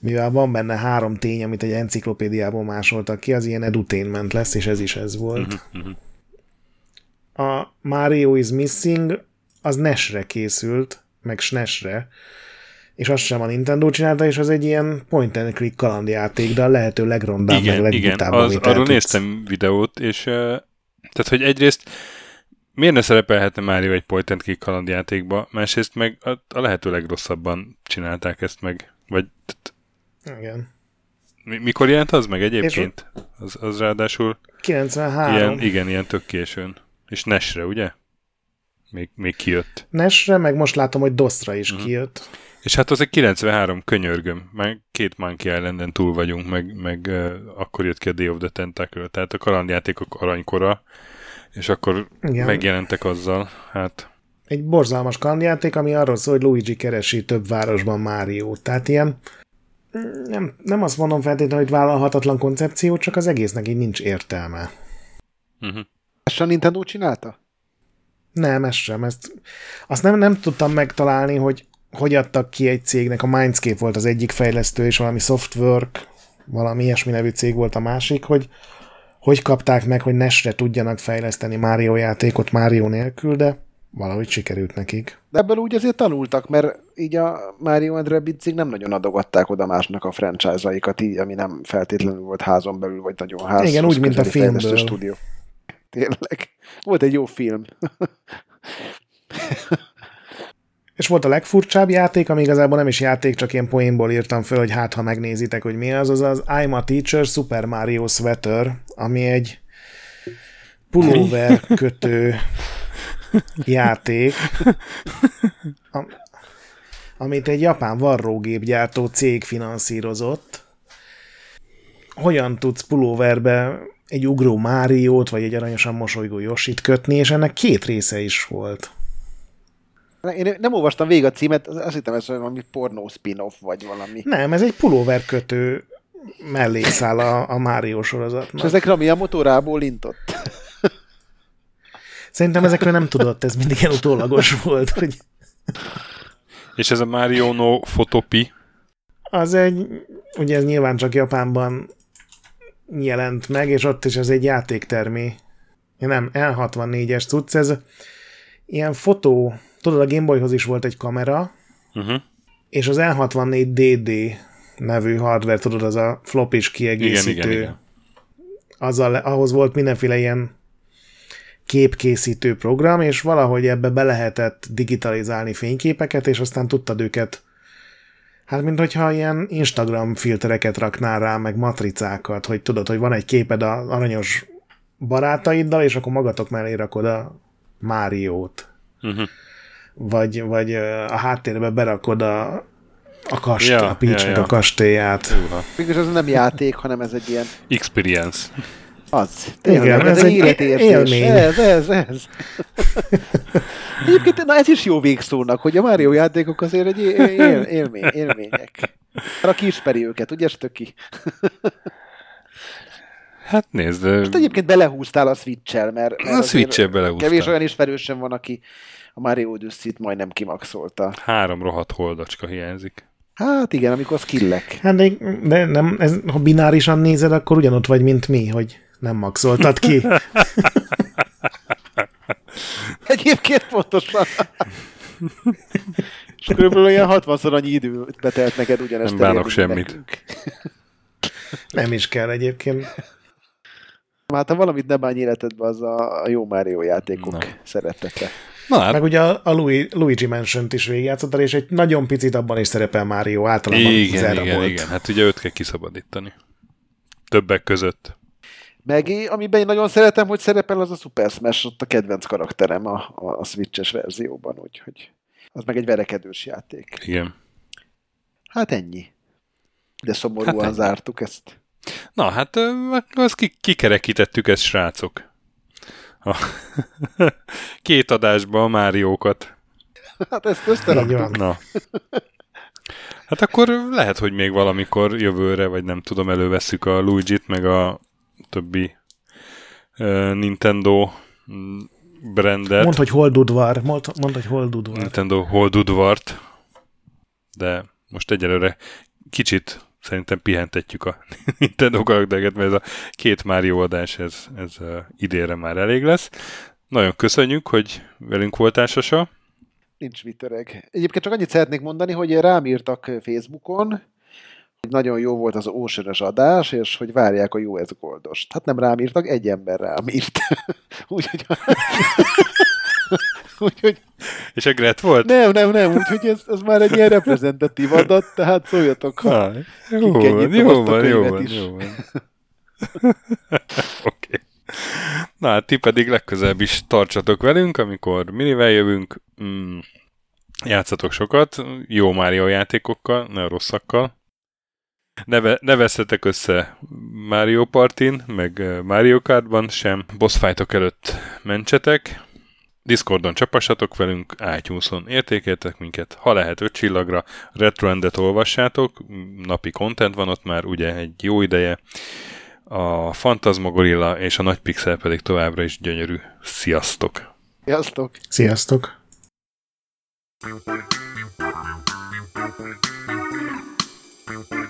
S2: mivel van benne három tény, amit egy enciklopédiából másoltak ki, az ilyen edutainment lesz, és ez is ez volt. A Mario is Missing az NES-re készült, meg SNES-re, és azt sem a Nintendo csinálta, és az egy ilyen point and click kalandjáték, de a lehető legrondább,
S1: igen,
S2: meg
S1: igen,
S2: legbutább,
S1: az,
S2: amit
S1: arról néztem videót, és uh, tehát, hogy egyrészt miért ne szerepelhetne Mario egy point and click kalandjátékba, másrészt meg a, a lehető legrosszabban csinálták ezt meg, vagy
S2: Igen.
S1: mi, mikor jelent az meg egyébként? Az, az ráadásul
S2: 93.
S1: ilyen, igen, ilyen tök későn. És Nesre, ugye? Még, még kijött.
S2: NES-re, meg most látom, hogy DOS-ra is
S1: Mhm.
S2: kijött.
S1: És hát az egy 93 könyörgöm. Már két Monkey island túl vagyunk, meg, meg uh, akkor jött ki a Day of the Tentacle. Tehát a kalandjátékok aranykora, és akkor.
S2: Igen.
S1: megjelentek azzal. Hát
S2: Egy borzalmas kalandjáték, ami arról szól, hogy Luigi keresi több városban Mário. Tehát ilyen nem, nem azt mondom feltétlenül, hogy vállalhatatlan koncepció, csak az egésznek így nincs értelme.
S1: uh-huh.
S3: Ezt a Nintendo csinálta?
S2: Nem, ez sem. Ezt, azt nem, nem tudtam megtalálni, hogy hogy adtak ki egy cégnek. A Mindscape volt az egyik fejlesztő, és valami Softwork, valami ilyesmi nevű cég volt a másik, hogy hogy kapták meg, hogy Nesre tudjanak fejleszteni Mario játékot Mario nélkül, de valahogy sikerült nekik.
S3: De ebből úgy azért tanultak, mert így a Mario and Rabbids nem nagyon adogatták oda másnak a franchise-aikat, így, ami nem feltétlenül volt házon belül, vagy nagyon ház.
S2: Igen, úgy, mint a filmből.
S3: Stúdió. Tényleg. Volt egy jó film.
S2: És volt a legfurcsább játék, ami igazából nem is játék, csak ilyen poénból írtam föl, hogy hát ha megnézitek, hogy mi az, az az I'm a Teacher Super Mario Sweater, ami egy pulóver kötő játék, am- amit egy japán varrógépgyártó cég finanszírozott. Hogyan tudsz pulóverbe egy ugró Máriót, vagy egy aranyosan mosolygó Yoshit kötni, és ennek két része is volt.
S3: Én nem olvastam végig a címet, azt hittem ez valami pornó spin-off, vagy valami.
S2: Nem, ez egy pulóver kötő mellékszál a, a Mario
S3: És
S2: sorozatnak.
S3: ezekre mi a motorából lintott?
S2: Szerintem ezekről nem tudott, ez mindig ilyen utólagos volt, hogy
S1: És ez a Mario no Fotopi,
S2: az egy, ugye ez nyilván csak Japánban jelent meg, és ott is ez egy játéktermi, nem, L64-es cucc, ez ilyen fotó, tudod, a Gameboyhoz is volt egy kamera,
S1: uh-huh.
S2: és az L64DD nevű hardware, tudod, az a
S1: igen,
S2: kiegészítő,
S1: igen, igen.
S2: azzal, ahhoz volt mindenféle ilyen képkészítő program, és valahogy ebbe be lehetett digitalizálni fényképeket, és aztán tudtad őket, hát mint hogyha ilyen Instagram filtereket raknál rá, meg matricákat, hogy tudod, hogy van egy képed a aranyos barátaiddal, és akkor magatok mellé rakod a Máriót.
S1: Uh-huh.
S2: Vagy, vagy a háttérbe berakod a, a kastély,
S1: Ja,
S2: a Peachnek
S1: ja, ja.
S2: a kastélyát.
S3: Mégis ez nem játék, hanem ez egy ilyen
S1: Experience.
S3: Az. Tényleg,
S2: Igen,
S3: ez,
S2: ez
S3: egy életérzés.
S2: élmény.
S3: Ez, ez, ez. Egyébként, na ez is jó végszónak, hogy a Mario játékok azért egy él, él, élmény, élmények. Mert aki ismeri őket, ugye, Stöki?
S1: Hát nézd, de
S3: Most egyébként belehúztál a Switch-el, mert, mert
S1: a
S3: azért
S1: Switch-el belehúztam.
S3: Kevés olyan ismerősöm van, aki a Mario Odyssey-t majdnem kimaxolta.
S1: Három rohadt holdacska hiányzik.
S3: Hát igen, amikor skillek.
S2: Hát de, de nem, ez, ha binárisan nézed, akkor ugyanott vagy, mint mi, hogy nem maxoltad ki.
S3: Egyébként pontosan. És körülbelül olyan 60-szor annyi időt betelt neked ugyanezt
S1: Nem bánok semmit.
S3: nekünk.
S2: Nem is kell egyébként.
S3: Hát ha valamit ne bánj életedbe, az a, a jó Mario játékok
S1: Na.
S3: szeretete.
S1: Na hát,
S2: Meg ugye a, a Louis, Luigi Mansion-t is végigjátszottál, és egy nagyon picit abban is szerepel Mario, általában
S1: igen, igen,
S2: volt.
S1: igen. Hát ugye őt kell kiszabadítani. Többek között.
S3: Meg én- amiben én nagyon szeretem, hogy szerepel, az a Super Smash, ott a kedvenc karakterem a, a, a Switch-es verzióban, úgyhogy az meg egy verekedős játék.
S1: Igen.
S3: Hát ennyi. De szomorúan
S1: Hát ennyi.
S3: zártuk ezt.
S1: Na, hát azt ki- kikerekítettük ezt, srácok. A két adásba a Máriókat.
S3: Hát ezt összeraktuk.
S1: Na. Hát akkor lehet, hogy még valamikor jövőre, vagy nem tudom, elővesszük a Luigi-t, meg a többi Nintendo brandet.
S2: Mondd, hogy holdudvar. Mondd, mondd hogy holdudvar.
S1: Nintendo Holdudvart, de most egyelőre kicsit szerintem pihentetjük a Nintendo karaktereket, mert ez a két Mario adás, ez, ez idénre már elég lesz. Nagyon köszönjük, hogy velünk voltál, Sasa.
S3: Nincs mit öreg. Egyébként csak annyit szeretnék mondani, hogy rám írtak Facebookon, nagyon jó volt az ósörös adás, és hogy várják a US Goldost. Hát nem rám írtak, egy ember rám írt. Úgyhogy... Úgyhogy
S1: És a Gret volt?
S3: nem, nem, nem, úgyhogy ez, ez már egy ilyen reprezentatív adat, tehát szóljatok, ha
S1: Ha, jó van, jó van, jó van,
S3: is.
S1: jó van. Oké. Na hát ti pedig legközelebb is tartsatok velünk, amikor minivel jövünk. Mm, játszatok sokat, jó Mario játékokkal, ne rosszakkal neve, ne veszhetek össze Mario Partin, meg Mario Kartban sem. Boss fightok előtt mentsetek. Discordon csapassatok velünk, iTunes-on értékeltek minket, ha lehet öt csillagra, Retroendet olvassátok, napi content van ott már, ugye egy jó ideje. A Fantasmagorilla és a Nagy Pixel pedig továbbra is gyönyörű. Sziasztok!
S3: Sziasztok!
S2: Sziasztok! Thank.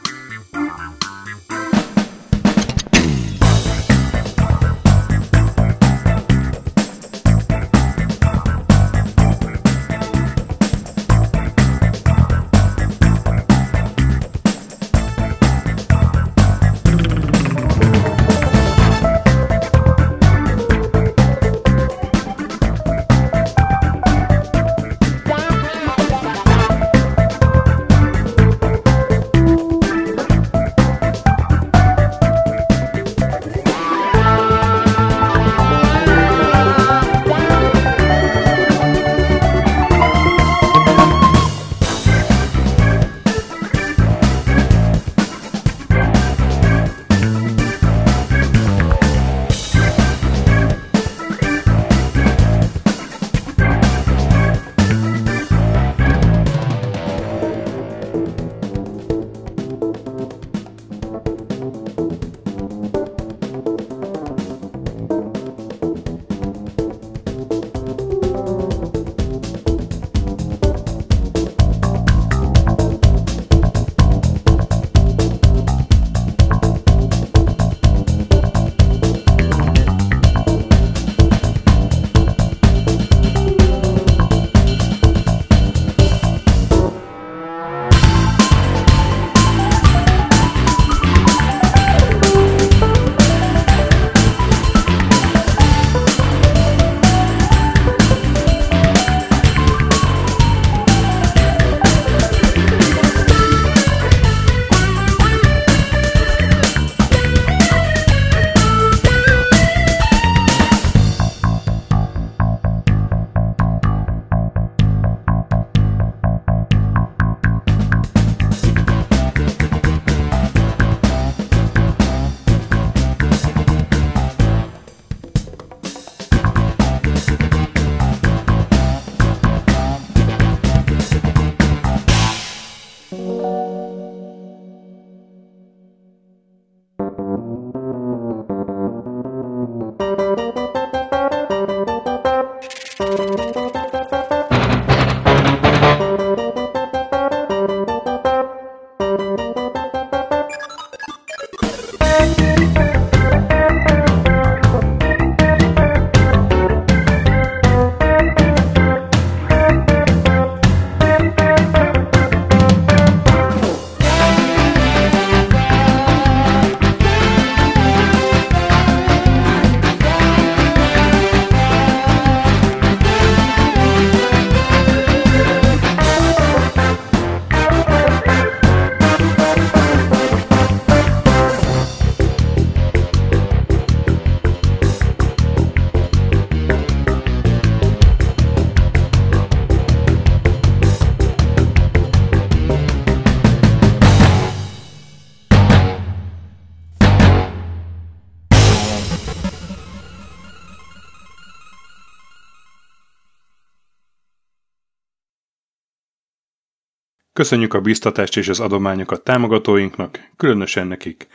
S4: Köszönjük a biztatást és az adományokat támogatóinknak, különösen nekik.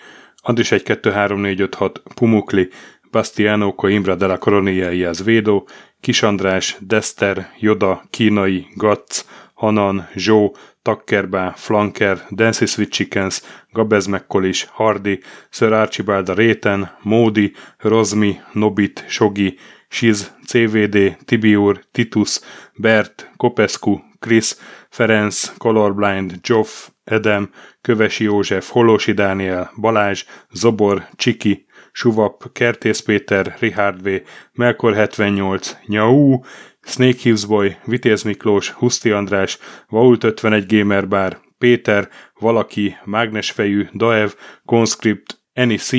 S4: Andris 1 2 3 4 5 6 Pumukli, Bastiano Coimbra de la Coronia Iaz Védó, Kis András, Dester, Joda, Kínai, Gatz, Hanan, Zsó, Takkerbá, Flanker, Dancy Sweet Chickens, Gabez McCollis, Hardy, Sir Archibald Réten, Módi, Rozmi, Nobit, Sogi, Siz, CVD, Tibiur, Titus, Bert, Kopescu, Chris, Ferenc, Colorblind, Joff, Edem, Kövesi József, Holosi Dániel, Balázs, Zobor, Csiki, Suvap, Kertész Péter, Richard V, Melkor 78, Nyau, Snake Hughes Boy, Vitéz Miklós, Huszti András, Vault 51 Gamer Bar, Péter, Valaki, Mágnesfejű, Daev, Conscript, C,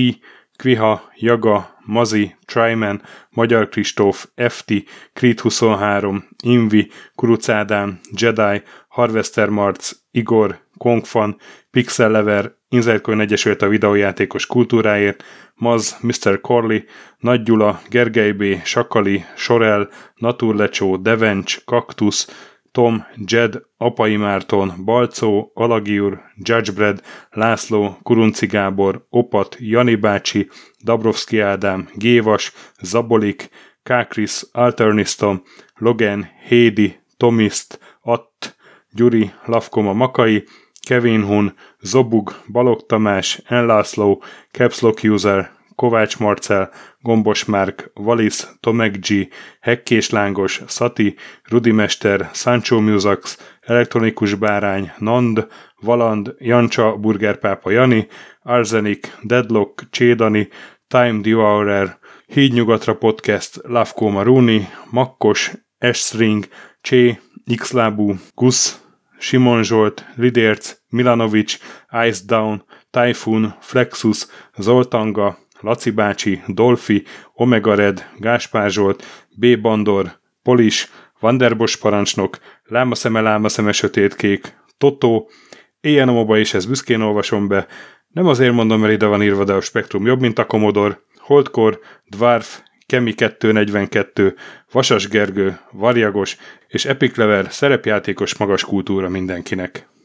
S4: Kviha, Jaga, Mazi, Tryman, Magyar Kristóf, FT, Creed 23, Invi, Kuruc Ádám, Jedi, Harvester Marc, Igor, Kongfan, Pixel Lever, Inzertcoin Egyesült a videójátékos kultúráért, Maz, Mr. Corley, Nagy Gyula, Gergely B., Sakali, Sorel, Naturlecsó, Devencs, Kaktusz, Tom, Jed, Apai Márton, Balcó, Alagiur, Judgebred, László, Kurunci Gábor, Opat, Jani bácsi, Dabrowski Ádám, Gévas, Zabolik, Kákris, Alternistom, Logan, Hédi, Tomiszt, Att, Gyuri, Lavkoma Makai, Kevin Hun, Zobug, Balog Tamás, Enlászló, Capslock User, Kovács Marcel, Gombos Márk, Valisz, Tomek G, Hekkés Lángos, Szati, Rudimester, Sancho Musax, Elektronikus Bárány, Nand, Valand, Jancsa, Burgerpápa Jani, Arzenik, Deadlock, Csédani, Time Devourer, Hídnyugatra Podcast, Lavko Maruni, Makkos, Esring, Csé, Xlábú, Gusz, Simon Zsolt, Lidérc, Milanovic, Ice Down, Typhoon, Flexus, Zoltanga, Laci bácsi, Dolfi, Omega Red, Gáspár Zsolt, B. Bandor, Polis, Vanderbos parancsnok, Lámaszeme, Lámaszeme, Sötétkék, Totó, Éjjel a és ezt büszkén olvasom be, nem azért mondom, mert ide van írva, de a spektrum jobb, mint a Commodore, Holdkor, Dwarf, Kemi 242, Vasas Gergő, Varjagos és Epic Lever szerepjátékos magas kultúra mindenkinek.